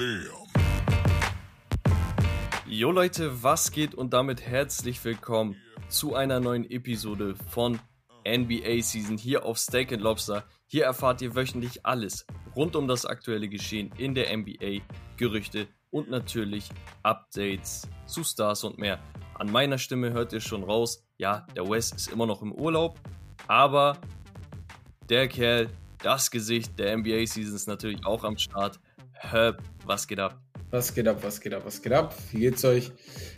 Damn. Jo Leute, was geht und damit herzlich willkommen zu einer neuen Episode von NBA Season hier auf Steak and Lobster. Hier erfahrt ihr wöchentlich alles rund um das aktuelle Geschehen in der NBA, Gerüchte und natürlich Updates zu Stars und mehr. An meiner Stimme hört ihr schon raus, ja, der Wes ist immer noch im Urlaub, aber der Kerl, das Gesicht der NBA Season ist natürlich auch am Start. Herb, was geht ab? Was geht ab, was geht ab, was geht ab? Wie geht's euch?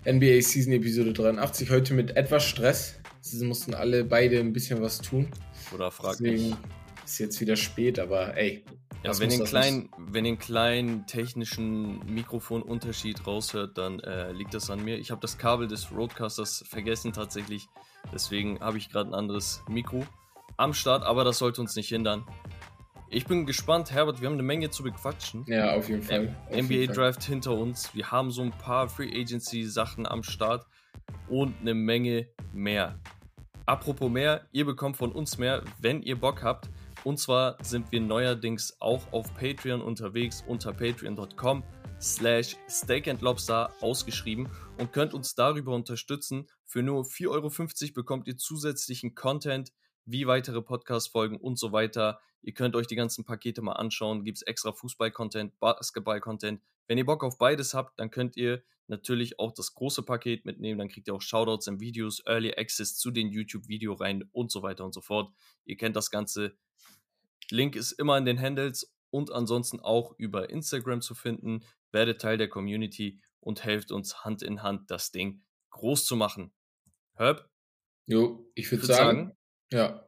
NBA Season Episode 83, heute mit etwas Stress. Sie mussten alle beide ein bisschen was tun. Oder frag Deswegen mich. ist jetzt wieder spät, aber ey. Ja, wenn ihr einen kleinen technischen Mikrofonunterschied raushört, dann äh, liegt das an mir. Ich habe das Kabel des Roadcasters vergessen tatsächlich. Deswegen habe ich gerade ein anderes Mikro am Start, aber das sollte uns nicht hindern. Ich bin gespannt, Herbert, wir haben eine Menge zu bequatschen. Ja, auf jeden Fall. auf NBA jeden Fall. Draft hinter uns. Wir haben so ein paar Free Agency Sachen am Start und eine Menge mehr. Apropos mehr, ihr bekommt von uns mehr, wenn ihr Bock habt. Und zwar sind wir neuerdings auch auf Patreon unterwegs unter patreon.com slash steakandlobster ausgeschrieben und könnt uns darüber unterstützen. Für nur 4,50 Euro bekommt ihr zusätzlichen Content wie weitere Podcast-Folgen und so weiter. Ihr könnt euch die ganzen Pakete mal anschauen. Gibt es extra Fußball-Content, Basketball-Content. Wenn ihr Bock auf beides habt, dann könnt ihr natürlich auch das große Paket mitnehmen. Dann kriegt ihr auch Shoutouts in Videos, Early Access zu den YouTube-Video rein und so weiter und so fort. Ihr kennt das Ganze. Link ist immer in den Handles und ansonsten auch über Instagram zu finden. Werdet Teil der Community und helft uns Hand in Hand, das Ding groß zu machen. Herb, Jo, ich würde würd sagen, ja.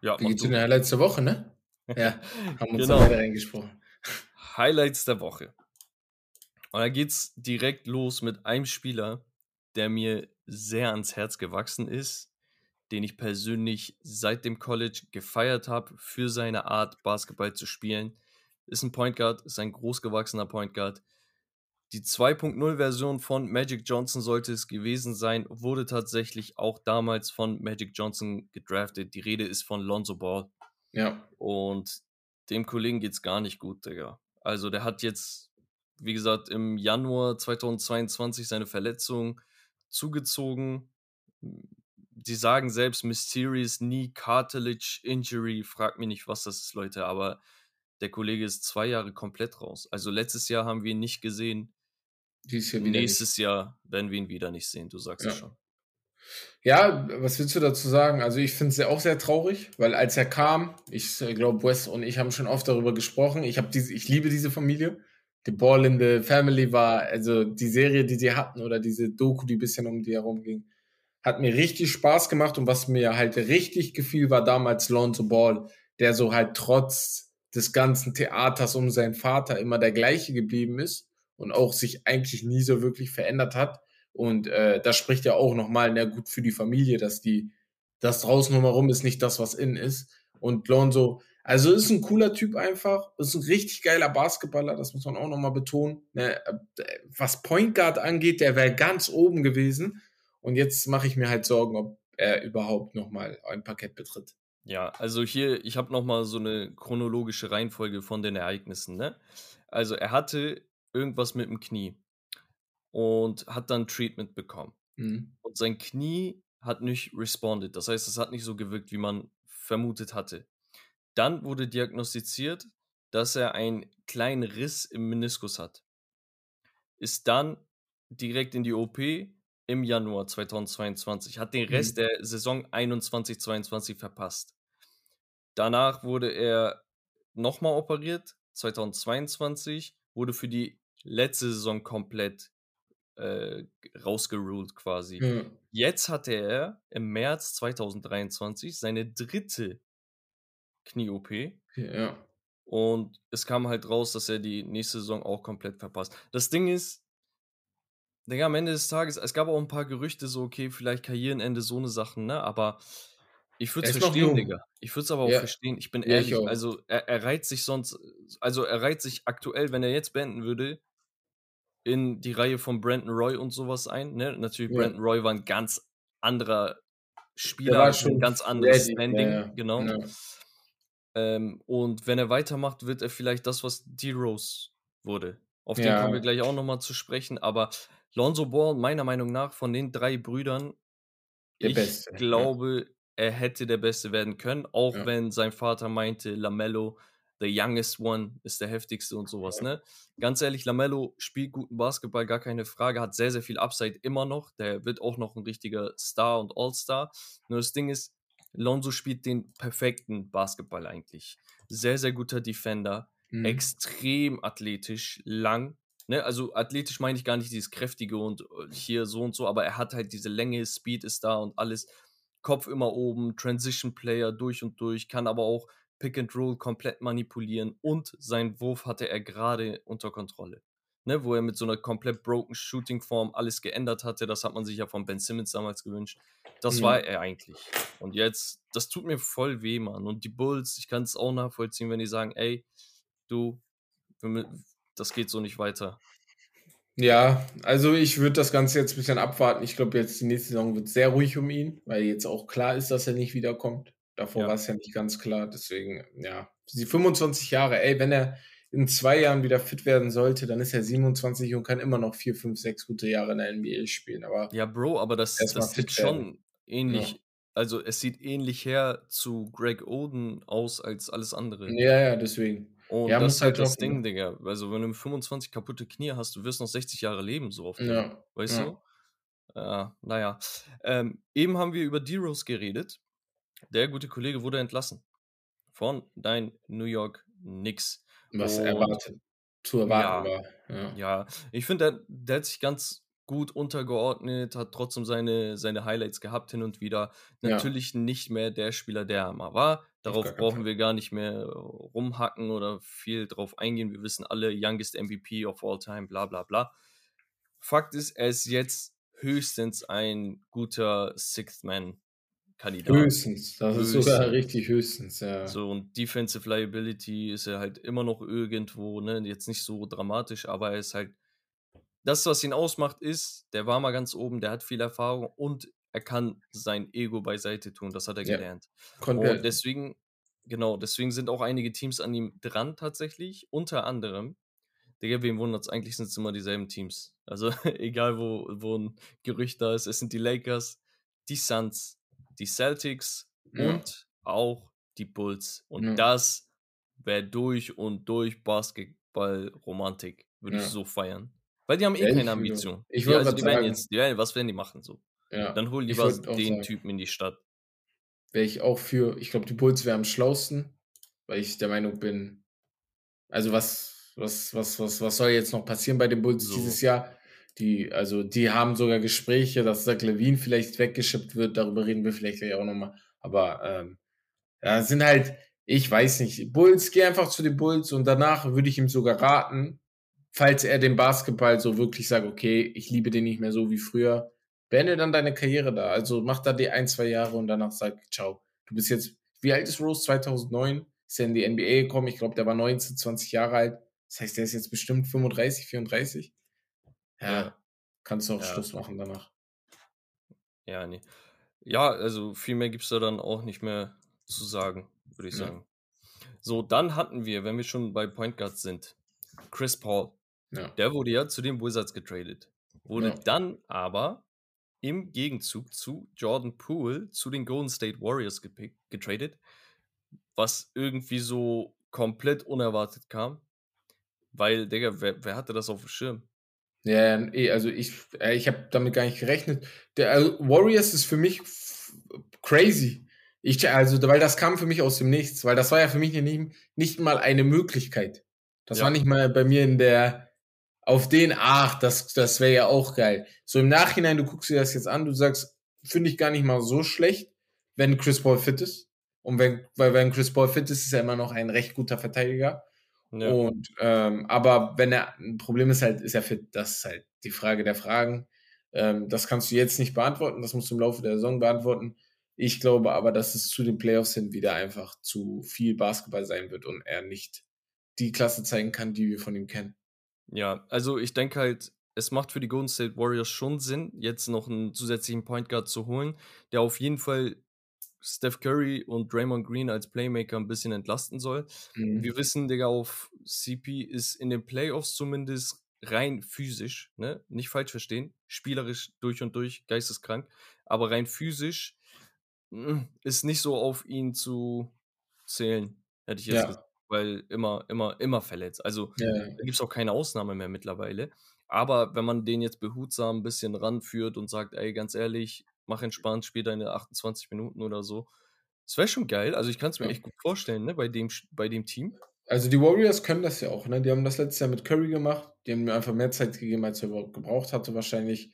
ja, Wie geht's in der letzte Woche, ne? Ja, haben uns Genau. da beide reingesprochen. Highlights der Woche. Und da geht's direkt los mit einem Spieler, der mir sehr ans Herz gewachsen ist, den ich persönlich seit dem College gefeiert habe für seine Art, Basketball zu spielen. Ist ein Point Guard, ist ein großgewachsener Point Guard. Die 2.0-Version von Magic Johnson sollte es gewesen sein, wurde tatsächlich auch damals von Magic Johnson gedraftet. Die Rede ist von Lonzo Ball. Ja, Und dem Kollegen geht's gar nicht gut, Digga. Also der hat jetzt, wie gesagt, im Januar 2022 seine Verletzung zugezogen. Die sagen selbst Mysterious Knee Cartilage Injury. Frag mich nicht, was das ist, Leute, aber der Kollege ist zwei Jahre komplett raus. Also letztes Jahr haben wir ihn nicht gesehen. dieses Jahr. Nächstes Jahr werden wir ihn wieder nicht sehen, du sagst es Ja. schon. Ja, was willst du dazu sagen? Also ich finde es ja auch sehr traurig, weil als er kam, ich glaube, Wes und ich haben schon oft darüber gesprochen. Ich habe diese, ich liebe diese Familie. The Ball in the Family war, also die Serie, die sie hatten oder diese Doku, die ein bisschen um die herum ging, hat mir richtig Spaß gemacht und was mir halt richtig gefiel, war damals Lonzo Ball, der so halt trotz des ganzen Theaters um seinen Vater immer der gleiche geblieben ist und auch sich eigentlich nie so wirklich verändert hat. Und äh, das spricht ja auch nochmal na gut für die Familie, dass die, das draußen herum ist nicht das, was innen ist. Und Lonzo, also ist ein cooler Typ einfach, ist ein richtig geiler Basketballer, das muss man auch nochmal betonen. Ne, was Point Guard angeht, der wäre ganz oben gewesen. Und jetzt mache ich mir halt Sorgen, ob er überhaupt nochmal ein Parkett betritt. Ja, also hier, ich habe nochmal so eine chronologische Reihenfolge von den Ereignissen, ne? Also er hatte irgendwas mit dem Knie und hat dann Treatment bekommen. Mhm. Und sein Knie hat nicht responded. Das heißt, es hat nicht so gewirkt, wie man vermutet hatte. Dann wurde diagnostiziert, dass er einen kleinen Riss im Meniskus hat. Ist dann direkt in die OP im Januar 2022. Hat den Rest Mhm. der Saison 21-22 verpasst. Danach wurde er nochmal operiert, 2022, wurde für die letzte Saison komplett äh, rausgeruled quasi. Ja. Jetzt hatte er im März 2023 seine dritte Knie-OP ja. und es kam halt raus, dass er die nächste Saison auch komplett verpasst. Das Ding ist, Digga, am Ende des Tages, es gab auch ein paar Gerüchte, so, okay, vielleicht Karrierenende, so eine Sachen, ne? Aber ich würde es verstehen. Digga. Ich würde es aber auch Ja. verstehen. Ich bin Ja, ich ehrlich, auch. also er, er reiht sich sonst, also er reiht sich aktuell, wenn er jetzt beenden würde, in die Reihe von Brandon Roy und sowas ein. Ne? Natürlich, Ja. Brandon Roy war ein ganz anderer Spieler, ein ganz anderes ready, Standing, ja, genau. Ja. Ähm, und wenn er weitermacht, wird er vielleicht das, was D-Rose wurde. Auf den kommen wir gleich auch nochmal zu sprechen. Aber Lonzo Ball, meiner Meinung nach, von den drei Brüdern, der ich Beste. glaube, er hätte der Beste werden können, auch ja. wenn sein Vater meinte, Lamello, the youngest one, ist der heftigste und sowas, ne? Ganz ehrlich, Lamello spielt guten Basketball, gar keine Frage, hat sehr, sehr viel Upside immer noch. Der wird auch noch ein richtiger Star und All-Star. Nur das Ding ist, Lonzo spielt den perfekten Basketball eigentlich. Sehr, sehr guter Defender, mhm. extrem athletisch, lang. Ne? Also athletisch meine ich gar nicht dieses kräftige und äh, hier so und so, aber er hat halt diese Länge, Speed ist da und alles. Kopf immer oben, Transition Player durch und durch, kann aber auch Pick and Roll komplett manipulieren und seinen Wurf hatte er gerade unter Kontrolle. Ne, wo er mit so einer komplett broken Shooting Form alles geändert hatte. Das hat man sich ja von Ben Simmons damals gewünscht. Das mhm. war er eigentlich. Und jetzt, das tut mir voll weh, Mann. Und die Bulls, ich kann es auch nachvollziehen, wenn die sagen, ey, du, das geht so nicht weiter. Ja, also ich würde das Ganze jetzt ein bisschen abwarten. Ich glaube, jetzt die nächste Saison wird sehr ruhig um ihn, weil jetzt auch klar ist, dass er nicht wiederkommt. Davor ja. war es ja nicht ganz klar. Deswegen, ja, die 25 Jahre, ey, wenn er in zwei Jahren wieder fit werden sollte, dann ist er 27 und kann immer noch vier, fünf, sechs gute Jahre in der NBA spielen. Aber ja, Bro, aber das, das sieht schon ähnlich. Ja. Also es sieht ähnlich her zu Greg Oden aus als alles andere. Ja, ja, deswegen. Und ja, das ist halt, das Ding, Digga. Also wenn du mit 25 kaputte Knie hast, du wirst noch 60 Jahre leben, so oft. Ja. Weißt ja. du? Ja, naja. Ähm, eben haben wir über D-Rose geredet. Der gute Kollege wurde entlassen von dein New York Knicks. Was Und, erwartet, zu erwarten ja, war. Ja, ja. ich finde, der, der hat sich ganz gut untergeordnet, hat trotzdem seine, seine Highlights gehabt hin und wieder. Natürlich ja. nicht mehr der Spieler, der er mal war. Darauf brauchen wir gar nicht mehr rumhacken oder viel drauf eingehen. Wir wissen alle, youngest MVP of all time, bla bla bla. Fakt ist, er ist jetzt höchstens ein guter Sixth Man Kandidat. Höchstens, das höchstens. ist sogar richtig höchstens, ja. So, und Defensive Liability ist er halt immer noch irgendwo, ne, jetzt nicht so dramatisch, aber er ist halt, das, was ihn ausmacht, ist, der war mal ganz oben, der hat viel Erfahrung und er kann sein Ego beiseite tun, das hat er ja. gelernt. Und deswegen, genau, deswegen sind auch einige Teams an ihm dran tatsächlich, unter anderem Digga, wem wundert es? Eigentlich sind es immer dieselben Teams. Also egal, wo, wo ein Gerücht da ist, es sind die Lakers, die Suns, die Celtics ja. und auch die Bulls. Und ja. das wäre durch und durch Basketball-Romantik. Würde ja. ich so feiern. Weil die haben eh keine Ambition. Ich würde also die werden jetzt, die werden, was werden die machen so? Ja. Dann hol lieber den Typen in die Stadt. Wäre ich auch für, ich glaube, die Bulls wären am schlausten, weil ich der Meinung bin, also was, was, was, was, was soll jetzt noch passieren bei den Bulls so. dieses Jahr? Die, also die haben sogar Gespräche, dass Zach Levine vielleicht weggeschippt wird, darüber reden wir vielleicht ja auch nochmal. Aber ähm, ja, sind halt, ich weiß nicht, Bulls, geh einfach zu den Bulls und danach würde ich ihm sogar raten, falls er den Basketball so wirklich sagt, okay, ich liebe den nicht mehr so wie früher, beende dann deine Karriere da. Also mach da die ein, zwei Jahre und danach sag, ciao. Du bist jetzt, wie alt ist Rose? 2009? Ist er in die NBA gekommen? Ich glaube, der war 19, 20 Jahre alt. Das heißt, der ist jetzt bestimmt 35, 34. Ja, kannst du auch ja. Schluss machen danach. Ja, nee. Ja, also viel mehr gibt es da dann auch nicht mehr zu sagen, würde ich sagen. Ja. So, dann hatten wir, wenn wir schon bei Point Guards sind, Chris Paul. Ja. Der wurde ja zu den Wizards getradet. Wurde ja. dann aber im Gegenzug zu Jordan Poole zu den Golden State Warriors getradet, was irgendwie so komplett unerwartet kam. Weil, Digga, wer, wer hatte das auf dem Schirm? Ja, eh, also ich, äh, ich habe damit gar nicht gerechnet. Der also Warriors ist für mich crazy. Ich, also, weil das kam für mich aus dem Nichts, weil das war ja für mich nicht, nicht mal eine Möglichkeit. Das ja. war nicht mal bei mir in der, auf den, ach, das, das wäre ja auch geil. So im Nachhinein, du guckst dir das jetzt an, du sagst, finde ich gar nicht mal so schlecht, wenn Chris Paul fit ist. Und wenn, weil wenn Chris Paul fit ist, ist er immer noch ein recht guter Verteidiger. Ja. Und, ähm, aber wenn er, ein Problem ist halt, ist er fit. Das ist halt die Frage der Fragen. Ähm, das kannst du jetzt nicht beantworten, das musst du im Laufe der Saison beantworten. Ich glaube aber, dass es zu den Playoffs hin wieder einfach zu viel Basketball sein wird und er nicht die Klasse zeigen kann, die wir von ihm kennen. Ja, also ich denke halt, es macht für die Golden State Warriors schon Sinn, jetzt noch einen zusätzlichen Point Guard zu holen, der auf jeden Fall Steph Curry und Draymond Green als Playmaker ein bisschen entlasten soll. Mhm. Wir wissen, Digga, auf CP ist in den Playoffs zumindest rein physisch, ne? Nicht falsch verstehen, spielerisch durch und durch, geisteskrank, aber rein physisch mh, hm, ist nicht so auf ihn zu zählen, hätte ich jetzt ja. gesagt, weil immer, immer, immer verletzt. Also ja. da gibt es auch keine Ausnahme mehr mittlerweile. Aber wenn man den jetzt behutsam ein bisschen ranführt und sagt, ey, ganz ehrlich, mach entspannt, spiel deine 28 Minuten oder so, das wäre schon geil. Also ich kann es mir ja. echt gut vorstellen, ne, bei dem, bei dem Team. Also die Warriors können das ja auch, ne? Die haben das letztes Jahr mit Curry gemacht. Die haben mir einfach mehr Zeit gegeben, als er überhaupt gebraucht hatte, wahrscheinlich.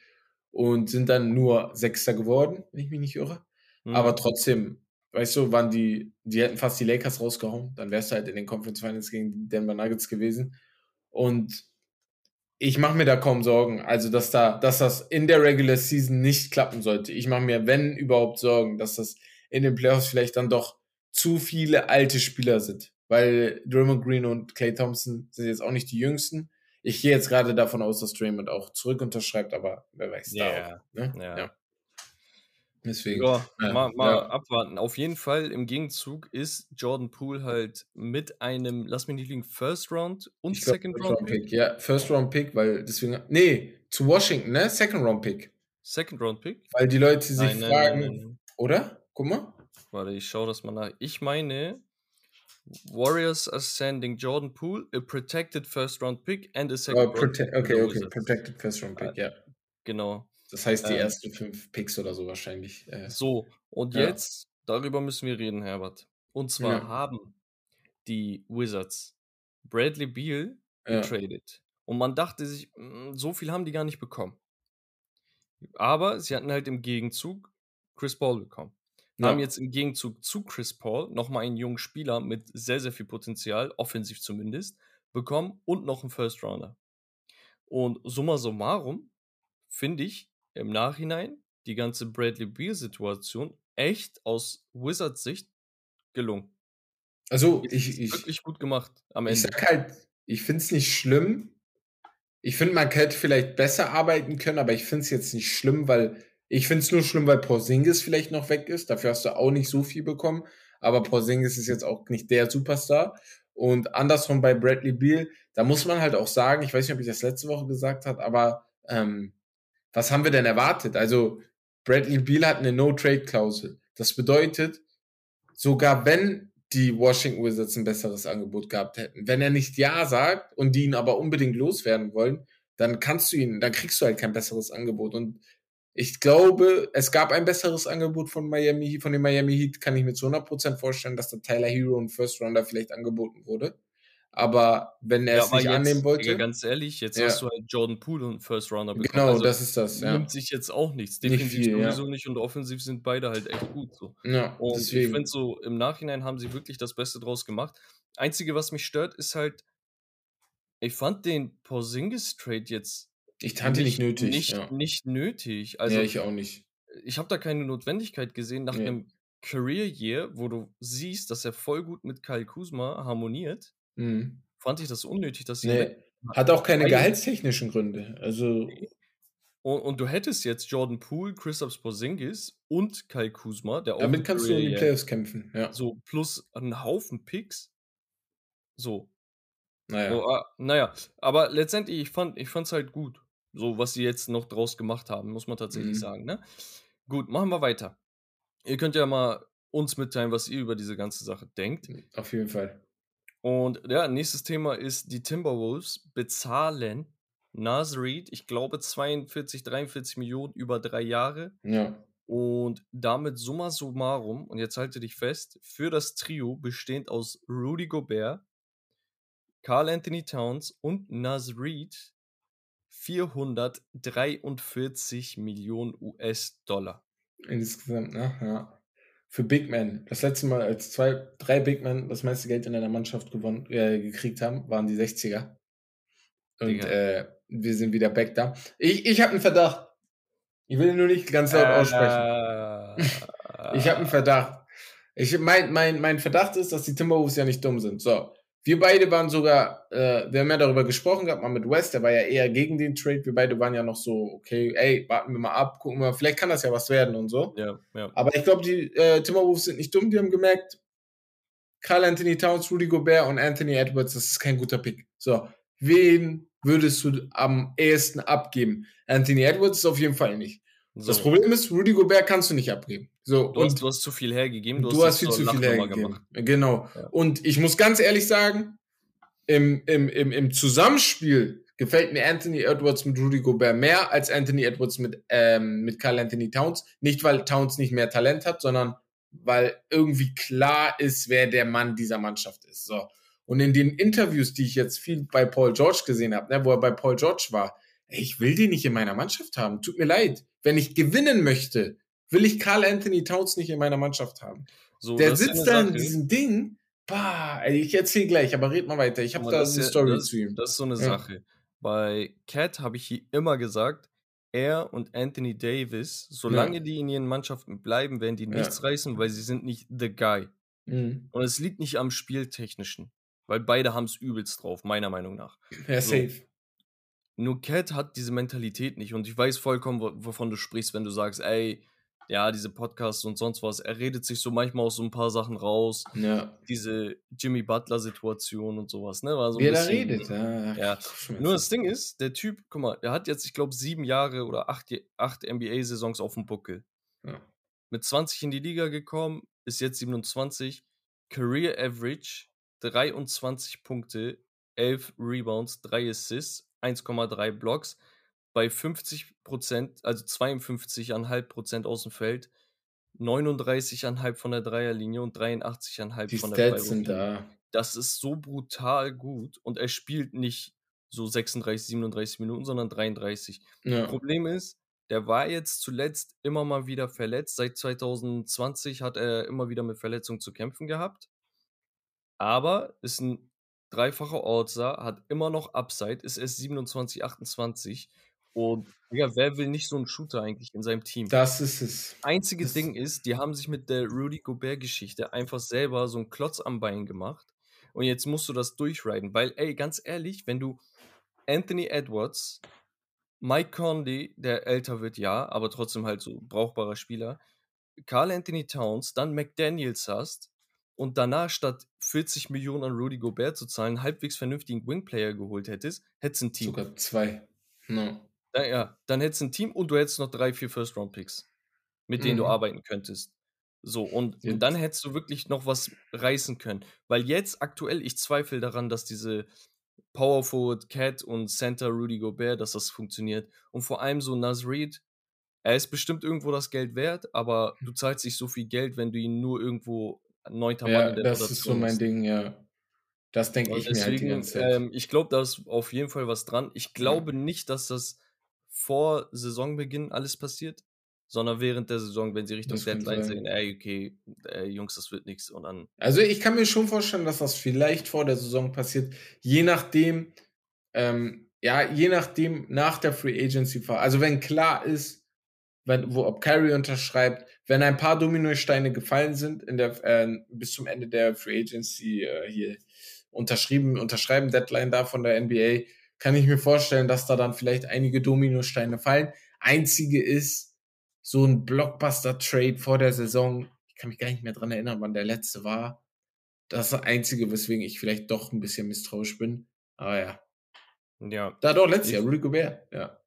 Und sind dann nur Sechster geworden, wenn ich mich nicht irre. Mhm. Aber trotzdem, weißt du, waren die, die hätten fast die Lakers rausgehauen. Dann wärst du halt in den Conference Finals gegen die Denver Nuggets gewesen. Und ich mache mir da kaum Sorgen. Also, dass da, dass das in der Regular Season nicht klappen sollte. Ich mache mir, wenn überhaupt, Sorgen, dass das in den Playoffs vielleicht dann doch zu viele alte Spieler sind weil Draymond Green und Clay Thompson sind jetzt auch nicht die jüngsten. Ich gehe jetzt gerade davon aus, dass Draymond auch zurück unterschreibt, aber wer weiß yeah. da. Ne? Ja. ja. Deswegen. Ja, ja, mal, mal ja. abwarten. Auf jeden Fall im Gegenzug ist Jordan Poole halt mit einem, lass mich nicht liegen, First Round und glaub, Second Round, Round Pick. Pick. Ja, First Round Pick, weil deswegen. Nee, zu Washington, ne? Second Round Pick. Second Round Pick? Weil die Leute sich nein, fragen, nein, nein, oder? Guck mal. Warte, ich schaue das mal nach. Ich meine, Warriors are sending Jordan Poole a protected first round pick and a second oh, round pick. Okay, okay, protected first round pick, ja. Genau. Das heißt die ähm, ersten fünf Picks oder so wahrscheinlich. Äh, so, und ja. jetzt, darüber müssen wir reden, Herbert. Und zwar ja. haben die Wizards Bradley Beal ja. getradet. Und man dachte sich, hm, so viel haben die gar nicht bekommen. Aber sie hatten halt im Gegenzug Chris Paul bekommen. Ja. Haben jetzt im Gegenzug zu Chris Paul nochmal einen jungen Spieler mit sehr, sehr viel Potenzial, offensiv zumindest, bekommen und noch einen First Rounder. Und summa summarum finde ich im Nachhinein die ganze Bradley Beal-Situation echt aus Wizards Sicht gelungen. Also, ich, ich. Wirklich gut gemacht am Ende. Ich sag halt, ich finde es nicht schlimm. Ich finde, man hätte vielleicht besser arbeiten können, aber ich finde es jetzt nicht schlimm, weil ich finde es nur schlimm, weil Porzingis vielleicht noch weg ist. Dafür hast du auch nicht so viel bekommen. Aber Porzingis ist jetzt auch nicht der Superstar. Und andersrum bei Bradley Beal, da muss man halt auch sagen, ich weiß nicht, ob ich das letzte Woche gesagt habe, aber ähm, was haben wir denn erwartet? Also Bradley Beal hat eine No-Trade-Klausel. Das bedeutet, sogar wenn die Washington Wizards ein besseres Angebot gehabt hätten, wenn er nicht Ja sagt und die ihn aber unbedingt loswerden wollen, dann kannst du ihn, dann kriegst du halt kein besseres Angebot. Und ich glaube, es gab ein besseres Angebot von Miami, von dem Miami Heat, kann ich mir zu 100% vorstellen, dass der Tyler Hero und First Rounder vielleicht angeboten wurde. Aber wenn er ja, es nicht jetzt, annehmen wollte. Ganz ehrlich, jetzt ja. hast du halt Jordan Poole und First Rounder bekommen. Genau, also, das ist das. Ja. Nimmt sich jetzt auch nichts. Definitiv nicht viel, sowieso nicht und offensiv sind beide halt echt gut so. Ja, und deswegen. ich finde so, im Nachhinein haben sie wirklich das Beste draus gemacht. Einzige, was mich stört, ist halt, ich fand den Porzingis-Trade jetzt ich fand nicht, nicht nötig. Nicht, ja. nicht nötig. Also, ja, ich auch nicht. Ich habe da keine Notwendigkeit gesehen nach einem Career Year, wo du siehst, dass er voll gut mit Kyle Kuzma harmoniert. Mhm. Fand ich das unnötig, dass sie. Nee. Hat auch keine gehaltstechnischen Gründe. Also. Und, und, du hättest jetzt Jordan Poole, Christoph Porzingis und Kyle Kuzma, der auch. Damit kannst du in die Playoffs kämpfen, ja. So, plus einen Haufen Picks. So. Naja. So, ah, naja, aber letztendlich, ich fand es halt gut. So, was sie jetzt noch draus gemacht haben, muss man tatsächlich mhm. sagen. Ne? Gut, machen wir weiter. Ihr könnt ja mal uns mitteilen, was ihr über diese ganze Sache denkt. Auf jeden Fall. Und ja, nächstes Thema ist, die Timberwolves bezahlen Nas Reed, ich glaube 42, 43 Millionen über drei Jahre. Ja. Und damit summa summarum, und jetzt halte dich fest, für das Trio bestehend aus Rudy Gobert, Carl Anthony Towns und Nas Reed 443 Millionen US-Dollar. Insgesamt, ne? Ja. Für Big Men. Das letzte Mal, als zwei, drei Big Men das meiste Geld in einer Mannschaft gewonnen, äh, gekriegt haben, waren die 60er. Und äh, wir sind wieder back da. Ich, ich habe einen Verdacht. Ich will nur nicht ganz laut aussprechen. ich habe einen Verdacht. Ich, mein, mein, mein Verdacht ist, dass die Timberwolves ja nicht dumm sind. So. Wir beide waren sogar, äh, wir haben ja darüber gesprochen gehabt, mal mit West, der war ja eher gegen den Trade. Wir beide waren ja noch so, okay, ey, warten wir mal ab, gucken wir mal, vielleicht kann das ja was werden und so. Ja, ja. Aber ich glaube, die äh, Timberwolves sind nicht dumm, die haben gemerkt, Carl Anthony Towns, Rudy Gobert und Anthony Edwards, das ist kein guter Pick. So, wen würdest du am ehesten abgeben? Anthony Edwards ist auf jeden Fall nicht. So. Das Problem ist, Rudy Gobert kannst du nicht abgeben. So, du, hast, du hast zu viel hergegeben. Du, du hast, hast viel zu viel hergegeben. Gemacht. Genau. Ja. Und ich muss ganz ehrlich sagen, im, im, im, im Zusammenspiel gefällt mir Anthony Edwards mit Rudy Gobert mehr als Anthony Edwards mit, ähm, mit Carl Anthony Towns. Nicht, weil Towns nicht mehr Talent hat, sondern weil irgendwie klar ist, wer der Mann dieser Mannschaft ist. So. Und in den Interviews, die ich jetzt viel bei Paul George gesehen habe, ne, wo er bei Paul George war, ich will den nicht in meiner Mannschaft haben. Tut mir leid. Wenn ich gewinnen möchte, will ich Carl Anthony Towns nicht in meiner Mannschaft haben. So, der sitzt da in diesem Ding. Bah, ey, ich erzähle gleich, aber red mal weiter. Ich habe da eine Story das, zu ihm. Das ist so eine ja. Sache. Bei Cat habe ich hier immer gesagt, er und Anthony Davis, solange ja. die in ihren Mannschaften bleiben, werden die nichts ja. reißen, weil sie sind nicht the guy. Mhm. Und es liegt nicht am Spieltechnischen, weil beide haben es übelst drauf, meiner Meinung nach. Ja, so. safe. Nur Cat hat diese Mentalität nicht und ich weiß vollkommen, wovon du sprichst, wenn du sagst, ey, ja, diese Podcasts und sonst was, er redet sich so manchmal aus so ein paar Sachen raus. Ja. Diese Jimmy Butler-Situation und sowas, ne? War so Wie er da redet, ja. ja. Nur das Ding ist, der Typ, guck mal, er hat jetzt, ich glaube, sieben Jahre oder acht, acht NBA-Saisons auf dem Buckel. Ja. Mit 20 in die Liga gekommen, ist jetzt 27. Career Average 23 Punkte, 11 Rebounds, 3 Assists, 1,3 Blocks bei 50 Prozent, also 52,5 Prozent aus dem Feld, 39,5 von der Dreierlinie und 83,5 Die von der Stats sind da. Das ist so brutal gut und er spielt nicht so 36, 37 Minuten, sondern 33. Ja. Problem ist, der war jetzt zuletzt immer mal wieder verletzt. Seit 2020 hat er immer wieder mit Verletzungen zu kämpfen gehabt. Aber ist ein dreifacher Ortser, hat immer noch Upside, ist erst 27, 28 und ja, wer will nicht so einen Shooter eigentlich in seinem Team? Das ist es. Einzige das Ding ist, die haben sich mit der Rudy Gobert-Geschichte einfach selber so einen Klotz am Bein gemacht. Und jetzt musst du das durchriden. Weil, ey, ganz ehrlich, wenn du Anthony Edwards, Mike Conley, der älter wird, ja, aber trotzdem halt so brauchbarer Spieler, Carl Anthony Towns, dann McDaniels hast und danach statt 40 Millionen an Rudy Gobert zu zahlen, einen halbwegs vernünftigen Wingplayer geholt hättest, hättest du ein Team. Sogar zwei. No. Ja, ja, dann hättest du ein Team und du hättest noch drei, vier First-Round-Picks, mit denen mhm. du arbeiten könntest. So, und, und, dann hättest du wirklich noch was reißen können. Weil jetzt aktuell, ich zweifle daran, dass diese Power Forward Cat und Center Rudy Gobert, dass das funktioniert. Und vor allem so Nas Reed, er ist bestimmt irgendwo das Geld wert, aber du zahlst nicht so viel Geld, wenn du ihn nur irgendwo neunter ja, Mann in der das Rotation ist so mein hast. Ding, ja. Das denke ich deswegen, mir halt die ganze Zeit. Ähm, ich glaube, da ist auf jeden Fall was dran. Ich glaube ja. nicht, dass das vor Saisonbeginn alles passiert, sondern während der Saison, wenn sie Richtung das Deadline sehen, ey, okay, ey, Jungs, das wird nichts und dann. Also ich kann mir schon vorstellen, dass das vielleicht vor der Saison passiert, je nachdem, ähm, ja, je nachdem nach der Free Agency Phase. Also wenn klar ist, wenn, wo, ob Kyrie unterschreibt, wenn ein paar Dominosteine gefallen sind in der, äh, bis zum Ende der Free Agency äh, hier unterschrieben, unterschreiben Deadline da von der NBA, kann ich mir vorstellen, dass da dann vielleicht einige Dominosteine fallen. Einzige ist so ein Blockbuster-Trade vor der Saison. Ich kann mich gar nicht mehr dran erinnern, wann der letzte war. Das ist das Einzige, weswegen ich vielleicht doch ein bisschen misstrauisch bin. Aber ja. Ja. Da doch letztes Jahr, Rudy Gobert. Ja.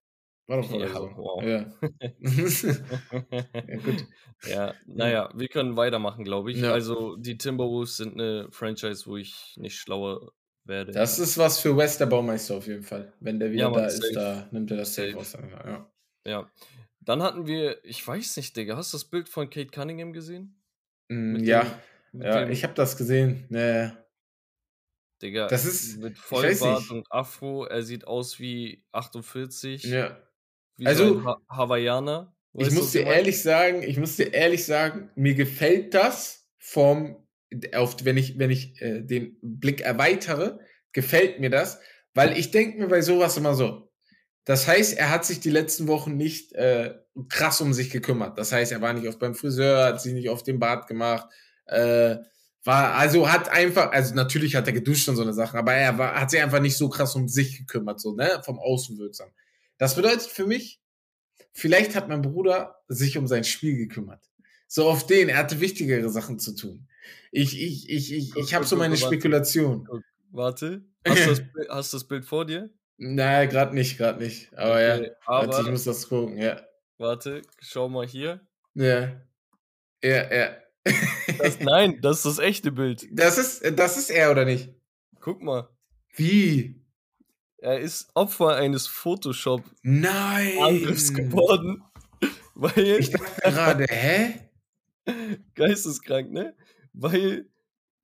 War doch ja, Saison. Wow. Ja. ja, gut. Ja, naja, wir können weitermachen, glaube ich. Ja. Also, die Timberwolves sind eine Franchise, wo ich nicht schlauer werde. Das ist was für West der Baumeister auf jeden Fall. Wenn der wieder ja, da ist, da nimmt er das safe aus. Ja. ja. Dann hatten wir, ich weiß nicht, Digga, hast du das Bild von Kate Cunningham gesehen? Mm, ja, dem, ja dem, ich habe das gesehen. Nee. Digga, das ist mit Vollbart und Afro, er sieht aus wie 48. Ja. Wie also, so ha Hawaiianer. Ich muss dir ehrlich sagen, ich muss dir ehrlich sagen, mir gefällt das vom auf, wenn ich, wenn ich äh, den Blick erweitere, gefällt mir das, weil ich denke mir bei sowas immer so. Das heißt, er hat sich die letzten Wochen nicht äh, krass um sich gekümmert. Das heißt, er war nicht oft beim Friseur, hat sich nicht auf den Bart gemacht, äh, war, also hat einfach, also natürlich hat er geduscht und so eine Sache, aber er war, hat sich einfach nicht so krass um sich gekümmert, so, ne, vom Außenwirksam. Das bedeutet für mich, vielleicht hat mein Bruder sich um sein Spiel gekümmert. So auf den, er hatte wichtigere Sachen zu tun. Ich, ich, ich, ich, ich habe so meine Spekulation. Warte, hast du, das, hast das Bild vor dir? Nein, gerade nicht, gerade nicht. Aber okay, ja, aber warte, ich muss das gucken, ja. Warte, schau mal hier. Ja. Ja, ja. Das, nein, das ist das echte Bild. Das ist, das ist er, oder nicht? Guck mal. Wie? Er ist Opfer eines Photoshop-Angriffs geworden. Weil. Ich dachte gerade, hä? Geisteskrank, ne? Weil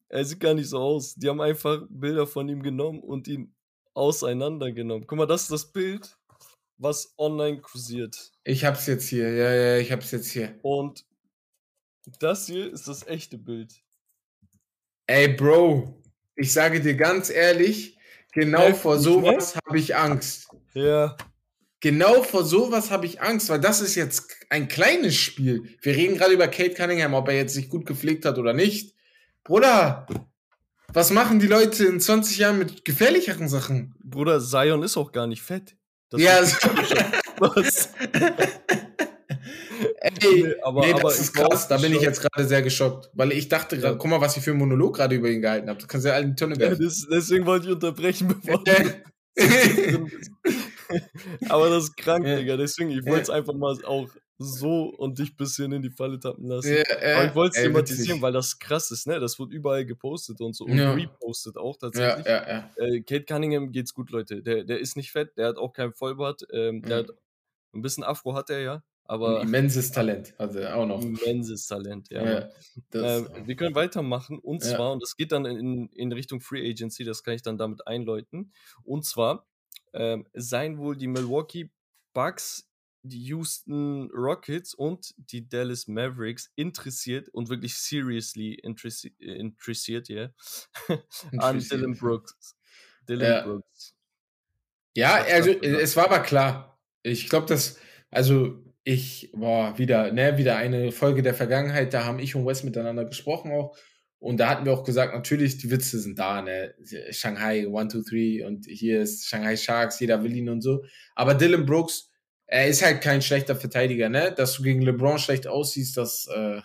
er sieht gar nicht so aus. Die haben einfach Bilder von ihm genommen und ihn auseinandergenommen. Guck mal, das ist das Bild, was online kursiert. Ich hab's jetzt hier, ja, ja, ich hab's jetzt hier. Und das hier ist das echte Bild. Ey, Bro, ich sage dir ganz ehrlich, genau Helf vor sowas habe ich Angst. Ja. Genau vor sowas habe ich Angst, weil das ist jetzt ein kleines Spiel. Wir reden gerade über Kate Cunningham, ob er jetzt sich gut gepflegt hat oder nicht. Bruder, was machen die Leute in 20 Jahren mit gefährlicheren Sachen? Bruder, Zion ist auch gar nicht fett. Das ja, so. was? Ey, nee, aber, nee, das aber ist krass. Da bin ich jetzt gerade sehr geschockt. Weil ich dachte gerade, guck mal, was ich für einen Monolog gerade über ihn gehalten habe. Das kannst du ja alle in die Tonne werfen. Das, deswegen wollte ich unterbrechen, bevor Aber das ist krank, ja. Digga. Deswegen, ich wollte es einfach mal auch so und dich ein bisschen in die Falle tappen lassen. Ja, äh, Aber ich wollte es thematisieren, weil das krass ist, ne? Das wird überall gepostet und so. Und ja. repostet auch tatsächlich. Ja, ja, ja. Äh, Kate Cunningham geht's gut, Leute. Der, der ist nicht fett, der hat auch kein Vollbart. Ähm, der hat ein bisschen Afro hat er ja. Aber ein immenses Talent hat er auch noch. Immenses Talent, ja. ja das, äh, wir können weitermachen und ja. zwar, und das geht dann in, in Richtung Free Agency, das kann ich dann damit einläuten. Und zwar ähm, seien wohl die Milwaukee Bucks, die Houston Rockets und die Dallas Mavericks interessiert und wirklich seriously interessi interessiert, ja, yeah, an Dylan Brooks. Dylan ja. Brooks. Ja, also es war aber klar. Ich glaube, dass, also ich, boah, wieder, ne, wieder eine Folge der Vergangenheit, da haben ich und Wes miteinander gesprochen auch. Und da hatten wir auch gesagt, natürlich, die Witze sind da, ne? Shanghai 1, 2, 3 und hier ist Shanghai Sharks, jeder will ihn und so. Aber Dylan Brooks, er ist halt kein schlechter Verteidiger, ne? Dass du gegen LeBron schlecht aussiehst, das äh,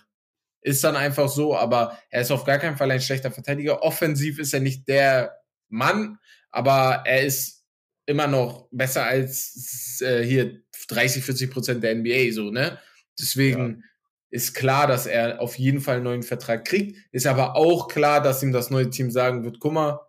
ist dann einfach so, aber er ist auf gar keinen Fall ein schlechter Verteidiger. Offensiv ist er nicht der Mann, aber er ist immer noch besser als äh, hier 30, 40 Prozent der NBA, so, ne? Deswegen ja. ist klar, dass er auf jeden Fall einen neuen Vertrag kriegt. Ist aber auch klar, dass ihm das neue Team sagen wird, guck mal,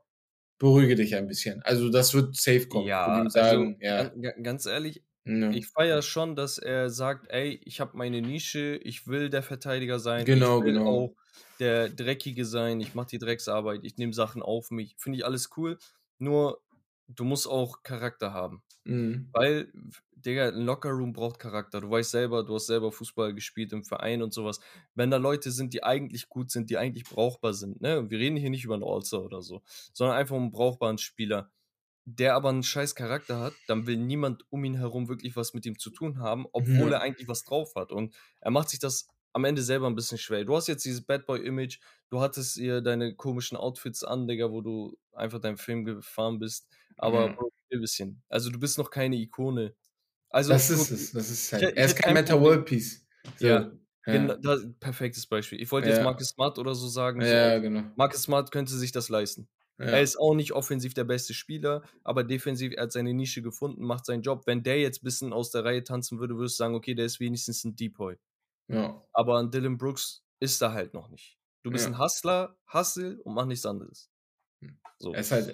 beruhige dich ein bisschen. Also das wird safe kommen. Ja, also sagen, also, ja. ganz ehrlich, ja. ich feiere schon, dass er sagt, ey, ich habe meine Nische, ich will der Verteidiger sein. Genau, ich will genau. auch der Dreckige sein, ich mache die Drecksarbeit, ich nehme Sachen auf mich. Finde ich alles cool. Nur du musst auch Charakter haben. Mhm. Weil, Digga, ein Lockerroom braucht Charakter. Du weißt selber, du hast selber Fußball gespielt im Verein und sowas. Wenn da Leute sind, die eigentlich gut sind, die eigentlich brauchbar sind, ne? Wir reden hier nicht über einen All-Star oder so, sondern einfach um einen brauchbaren Spieler, der aber einen scheiß Charakter hat, dann will niemand um ihn herum wirklich was mit ihm zu tun haben, obwohl mhm. er eigentlich was drauf hat. Und er macht sich das am Ende selber ein bisschen schwer. Du hast jetzt dieses Bad Boy-Image, du hattest hier deine komischen Outfits an, Digga, wo du einfach deinen Film gefahren bist. Aber mhm. ein bisschen. Also du bist noch keine Ikone. Also, das ist es. Das ist halt. er ist kein Meta World Piece. So. Ja. Ja. Genau, das, perfektes Beispiel. Ich wollte ja. jetzt Marcus Smart oder so sagen. Ja, so, genau. Marcus Smart könnte sich das leisten. Ja. Er ist auch nicht offensiv der beste Spieler, aber defensiv, er hat seine Nische gefunden, macht seinen Job. Wenn der jetzt ein bisschen aus der Reihe tanzen würde, würdest du sagen, okay, der ist wenigstens ein Depoy. Ja. Aber ein Dylan Brooks ist da halt noch nicht. Du bist ein Hustler, Hustle und mach nichts anderes. So. Er, halt,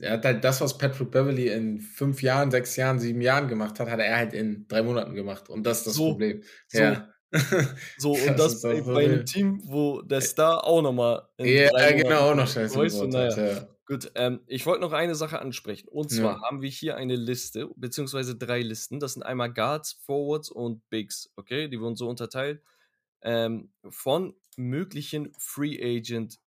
er, hat halt das, was Patrick Beverly in fünf Jahren, sechs Jahren, sieben Jahren gemacht hat, hat er halt in drei Monaten gemacht. Und das ist das so, Problem. So. Ja. So, und das, das bei, bei, einem Team, wo der Star auch nochmal. Ja, genau, auch noch scheiße. Weißt du, naja. Ja. Gut, ähm, ich wollte noch eine Sache ansprechen. Und zwar ja. haben wir hier eine Liste, beziehungsweise drei Listen. Das sind einmal Guards, Forwards und Bigs. Okay, die wurden so unterteilt. Ähm, von möglichen Free Agent